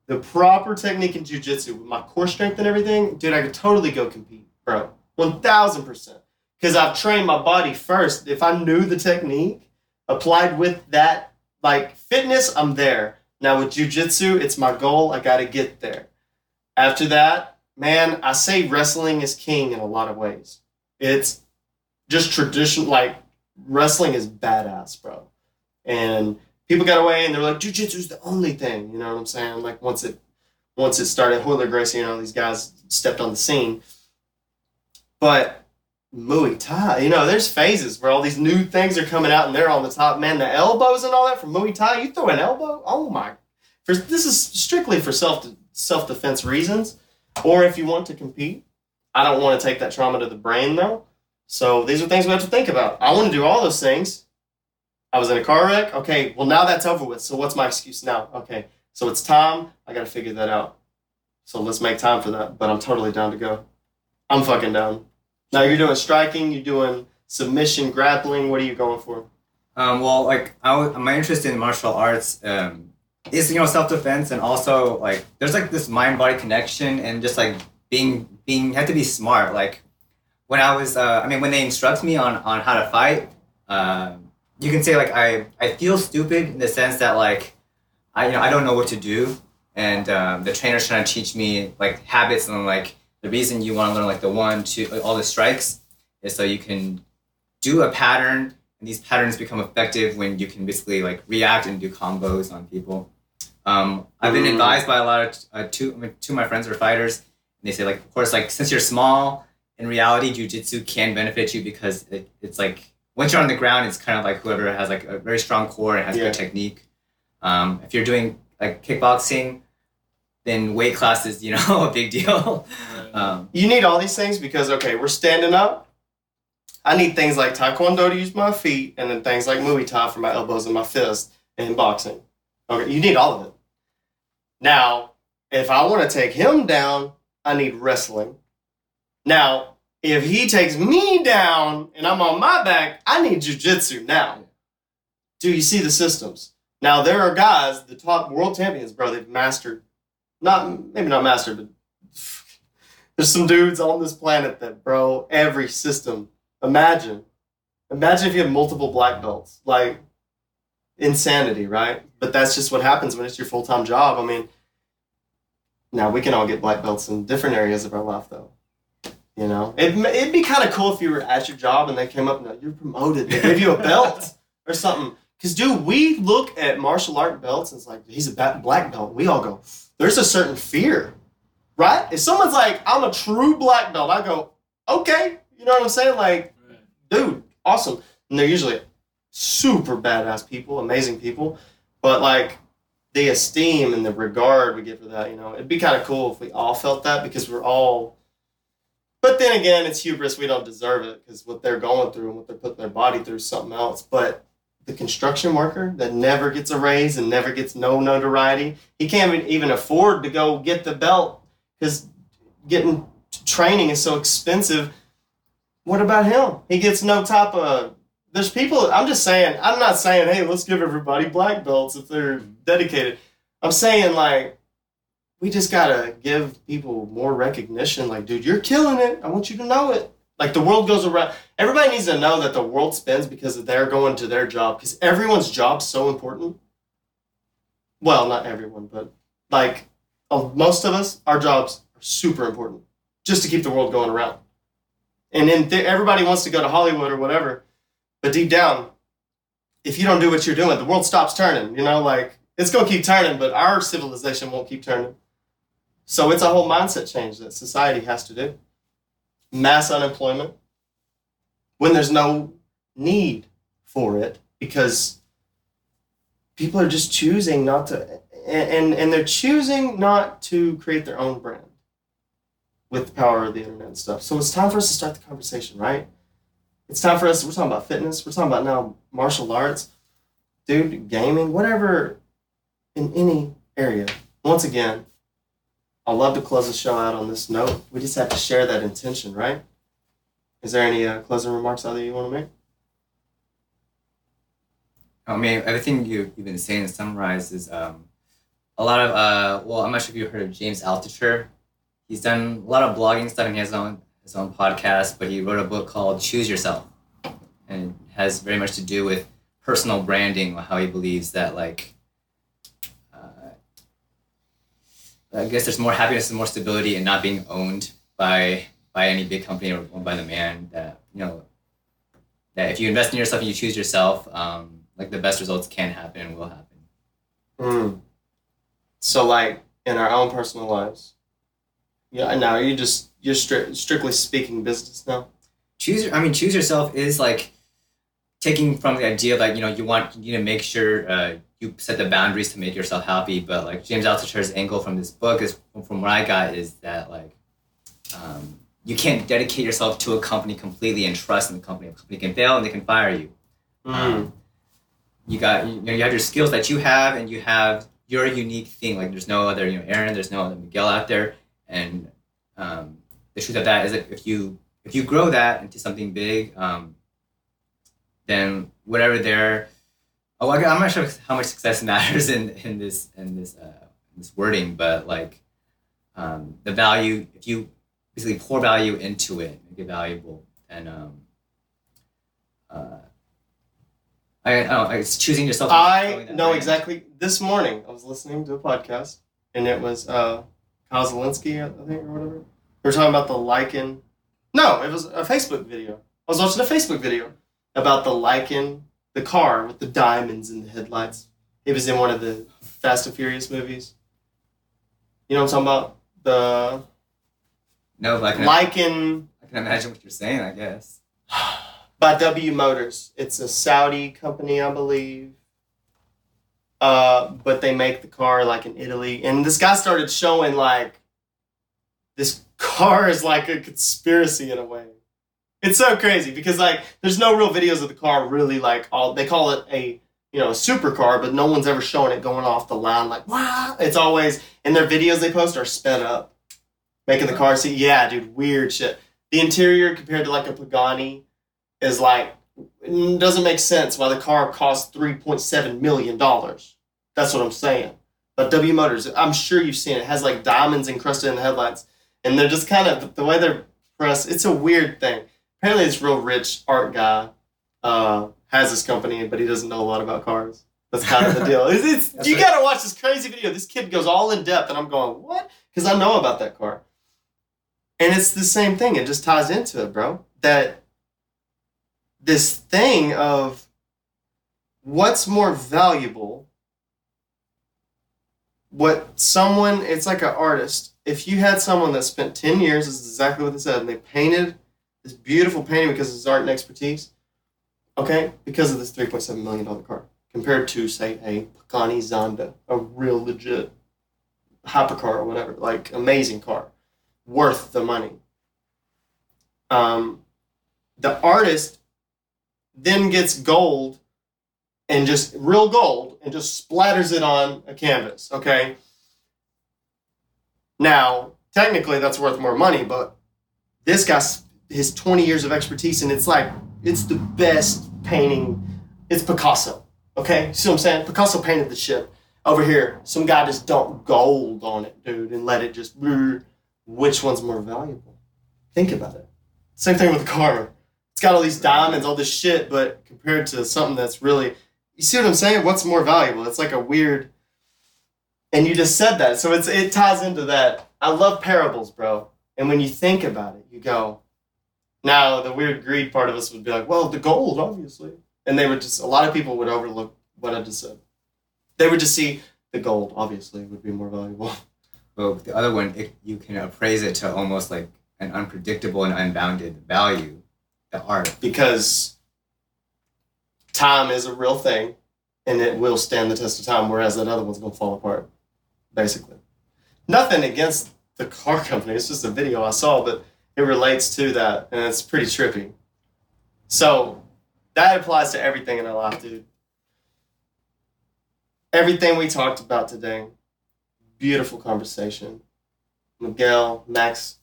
the proper technique in jujitsu with my core strength and everything, dude, I could totally go compete, bro, one thousand percent. Because I've trained my body first. If I knew the technique applied with that, like fitness, I'm there. Now with jujitsu, it's my goal. I got to get there. After that, man, I say wrestling is king in a lot of ways. It's just tradition. Like wrestling is badass, bro. And people got away and they're like, jujitsu is the only thing. You know what I'm saying? Like once it once it started, Hoyler Gracie and all these guys stepped on the scene. But Muay Thai, you know, there's phases where all these new things are coming out and they're on the top. Man, the elbows and all that from Muay Thai, you throw an elbow, oh my! For this is strictly for self self defense reasons, or if you want to compete. I don't want to take that trauma to the brain though. So these are things we have to think about. I want to do all those things. I was in a car wreck. Okay, well now that's over with. So what's my excuse now? Okay, so it's time. I got to figure that out. So let's make time for that. But I'm totally down to go. I'm fucking down. Now you're doing striking, you're doing submission, grappling. What are you going for? Um, well, like I w- my interest in martial arts um, is you know self defense and also like there's like this mind body connection and just like being being you have to be smart. Like when I was uh, I mean when they instruct me on on how to fight, um, you can say like I I feel stupid in the sense that like I you know I don't know what to do and um, the trainer's trying to teach me like habits and like the reason you want to learn like the one two like, all the strikes is so you can do a pattern and these patterns become effective when you can basically like react and do combos on people. Um, I've been Mm. advised by a lot of uh, two I mean, two of my friends are fighters, and they say like of course like since you're small, in reality jujitsu can benefit you because it, it's like once you're on the ground, it's kind of like whoever has like a very strong core and has Yeah. good technique. Um, if you're doing like kickboxing, then weight class is you know a big deal. Um, You need all these things because okay, we're standing up. I need things like taekwondo to use my feet, and then things like Muay Thai for my elbows and my fists, and boxing. Okay, you need all of it. Now, if I want to take him down, I need wrestling. Now, if he takes me down and I'm on my back, I need jujitsu now. Do you see the systems? Now there are guys, the top world champions, bro. They've mastered, not maybe not mastered, but there's some dudes on this planet that, bro, every system. Imagine, imagine if you have multiple black belts, like insanity, right? But that's just what happens when it's your full time job. I mean, now we can all get black belts in different areas of our life, though. You know, it, it'd be kind of cool if you were at your job and they came up and like, you're promoted. They gave you a belt or something. Because, dude, we look at martial art belts and it's like, he's a black belt. We all go, there's a certain fear, right? If someone's like, I'm a true black belt, I go, okay. You know what I'm saying? Like, dude, awesome. And they're usually super badass people, amazing people. But, like, the esteem and the regard we get for that, you know, it'd be kind of cool if we all felt that because we're all. But then again, it's hubris. We don't deserve it because what they're going through and what they're putting their body through is something else. But the construction worker that never gets a raise and never gets no notoriety, he can't even afford to go get the belt because getting training is so expensive. What about him? He gets no type of. There's people. I'm just saying. I'm not saying, hey, let's give everybody black belts if they're dedicated. I'm saying like, we just gotta give people more recognition. Like, dude, you're killing it. I want you to know it. Like the world goes around. Everybody needs to know that the world spins because they're going to their job. Because everyone's job's so important. Well, not everyone, but like most of us, our jobs are super important just to keep the world going around. And then th- everybody wants to go to Hollywood or whatever, but deep down, if you don't do what you're doing, the world stops turning. You know, like it's gonna keep turning, but our civilization won't keep turning. So it's a whole mindset change that society has to do. Mass unemployment when there's no need for it because people are just choosing not to and, and, they're choosing not to create their own brand with the power of the internet and stuff. So it's time for us to start the conversation, right? It's time for us. We're talking about fitness. We're talking about now martial arts, dude, gaming, whatever, in any area. Once again, I love to close the show out on this note. We just have to share that intention, right? Is there any uh, closing remarks out there you want to make? I mean, everything you, you've been saying summarizes um, a lot of, uh, well, I'm not sure if you've heard of James Altucher. He's done a lot of blogging stuff and he has his own, his own podcast, but he wrote a book called Choose Yourself. And it has very much to do with personal branding, or how he believes that, like, uh, I guess there's more happiness and more stability in not being owned by by any big company or owned by the man that, you know, that if you invest in yourself and you choose yourself, um, like the best results can happen and will happen. Mm. So, like in our own personal lives, yeah. Now you just you're stri- strictly speaking business now. Choose. I mean, choose yourself is like taking from the idea of like you know you want you need to make sure uh, you set the boundaries to make yourself happy. But like James Altucher's angle from this book is from what I got is that like um, you can't dedicate yourself to a company completely and trust in the company. A company can fail and they can fire you. Um, you got you know you have your skills that you have and you have your unique thing like there's no other you know aron there's no other miguel out there and um, the truth of that is that if you if you grow that into something big um, then whatever their oh I- i'm not sure how much success matters in in this in this uh, this wording but like um, the value if you basically pour value into it make it valuable and um, uh, I, I don't know. It's choosing yourself. I know exactly. This morning, I was listening to a podcast, and it was uh, I think, or whatever. We were talking about the Lykan. No, it was a Facebook video. I was watching a Facebook video about the Lykan, the car with the diamonds in the headlights. It was in one of the Fast and Furious movies. You know what I'm talking about? The no, but I can, Lykan. I can imagine what you're saying. I guess. by W Motors. It's a Saudi company, I believe. Uh, but they make the car like in Italy. And this guy started showing like this car is like a conspiracy in a way. It's so crazy because like there's no real videos of the car really like all they call it a you know a supercar, but no one's ever showing it going off the line like wow. It's always in their videos they post are sped up, making the car see yeah, dude, weird shit. The interior compared to like a Pagani is like doesn't make sense why the car costs three point seven million dollars. That's what I'm saying. But W Motors, I'm sure you've seen it has like diamonds encrusted in the headlights, and they're just kind of the way they're pressed. It's a weird thing. Apparently, this real rich art guy uh, has this company, but he doesn't know a lot about cars. That's kind of the deal. It's, it's you got to watch this crazy video. This kid goes all in depth, and I'm going, what? Because I know about that car. And it's the same thing. It just ties into it, bro. That this thing of what's more valuable what someone it's like an artist if you had someone that spent 10 years this is exactly what they said and they painted this beautiful painting because of his art and expertise okay because of this 3.7 million dollar car compared to say a Pagani Zonda a real legit hypercar or whatever like amazing car worth the money um, the artist then gets gold and just real gold and just splatters it on a canvas, okay? Now, technically that's worth more money, but this guy's his 20 years of expertise and it's like it's the best painting. It's Picasso. Okay? See what I'm saying? Picasso painted the ship. Over here, some guy just dumped gold on it, dude, and let it just which one's more valuable? Think about it. Same thing with the car. It's got all these diamonds, all this shit, but compared to something that's really you see what I'm saying? What's more valuable? It's like a weird. And you just said that, so it's it ties into that. I love parables, bro. And when you think about it, you go. Now the weird greed part of us would be like, well, the gold, obviously, and they would just. A lot of people would overlook what I just said. They would just see the gold, obviously, would be more valuable. Well, the other one, it, you can appraise it to almost like an unpredictable and unbounded value, the art. Because time is a real thing and it will stand the test of time, whereas that other one's gonna fall apart, basically. Nothing against the car company, it's just a video I saw, but it relates to that and it's pretty trippy. So that applies to everything in our life, dude. Everything we talked about today, beautiful conversation. Miguel, Max,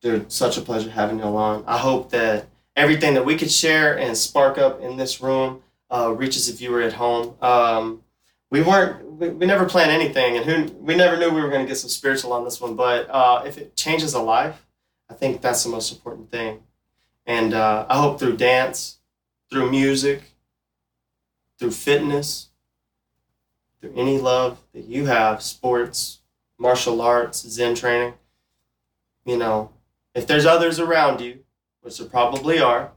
dude, such a pleasure having you on. I hope that everything that we could share and spark up in this room uh, reaches a viewer at home. Um, we weren't, we, we never planned anything, and who we never knew we were going to get some spiritual on this one. But uh, if it changes a life, I think that's the most important thing. And uh, I hope through dance, through music, through fitness, through any love that you have, sports, martial arts, Zen training, you know, if there's others around you which there probably are,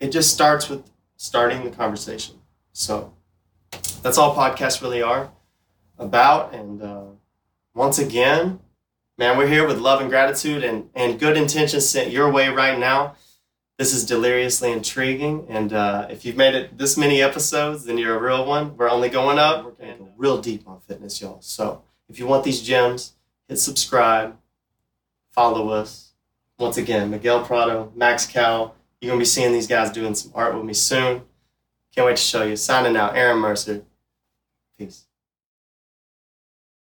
it just starts with starting the conversation. So that's all podcasts really are about. And uh, once again, man, we're here with love and gratitude and, and good intentions sent your way right now. This is deliriously intriguing. And uh, if you've made it this many episodes, then you're a real one. We're only going up. We're going real deep on fitness, y'all. So if you want these gems, hit subscribe, follow us once again, Miguel Prado, Max Kao. You're going to be seeing these guys doing some art with me soon. Can't wait to show you. Signing out, Aron Mercer.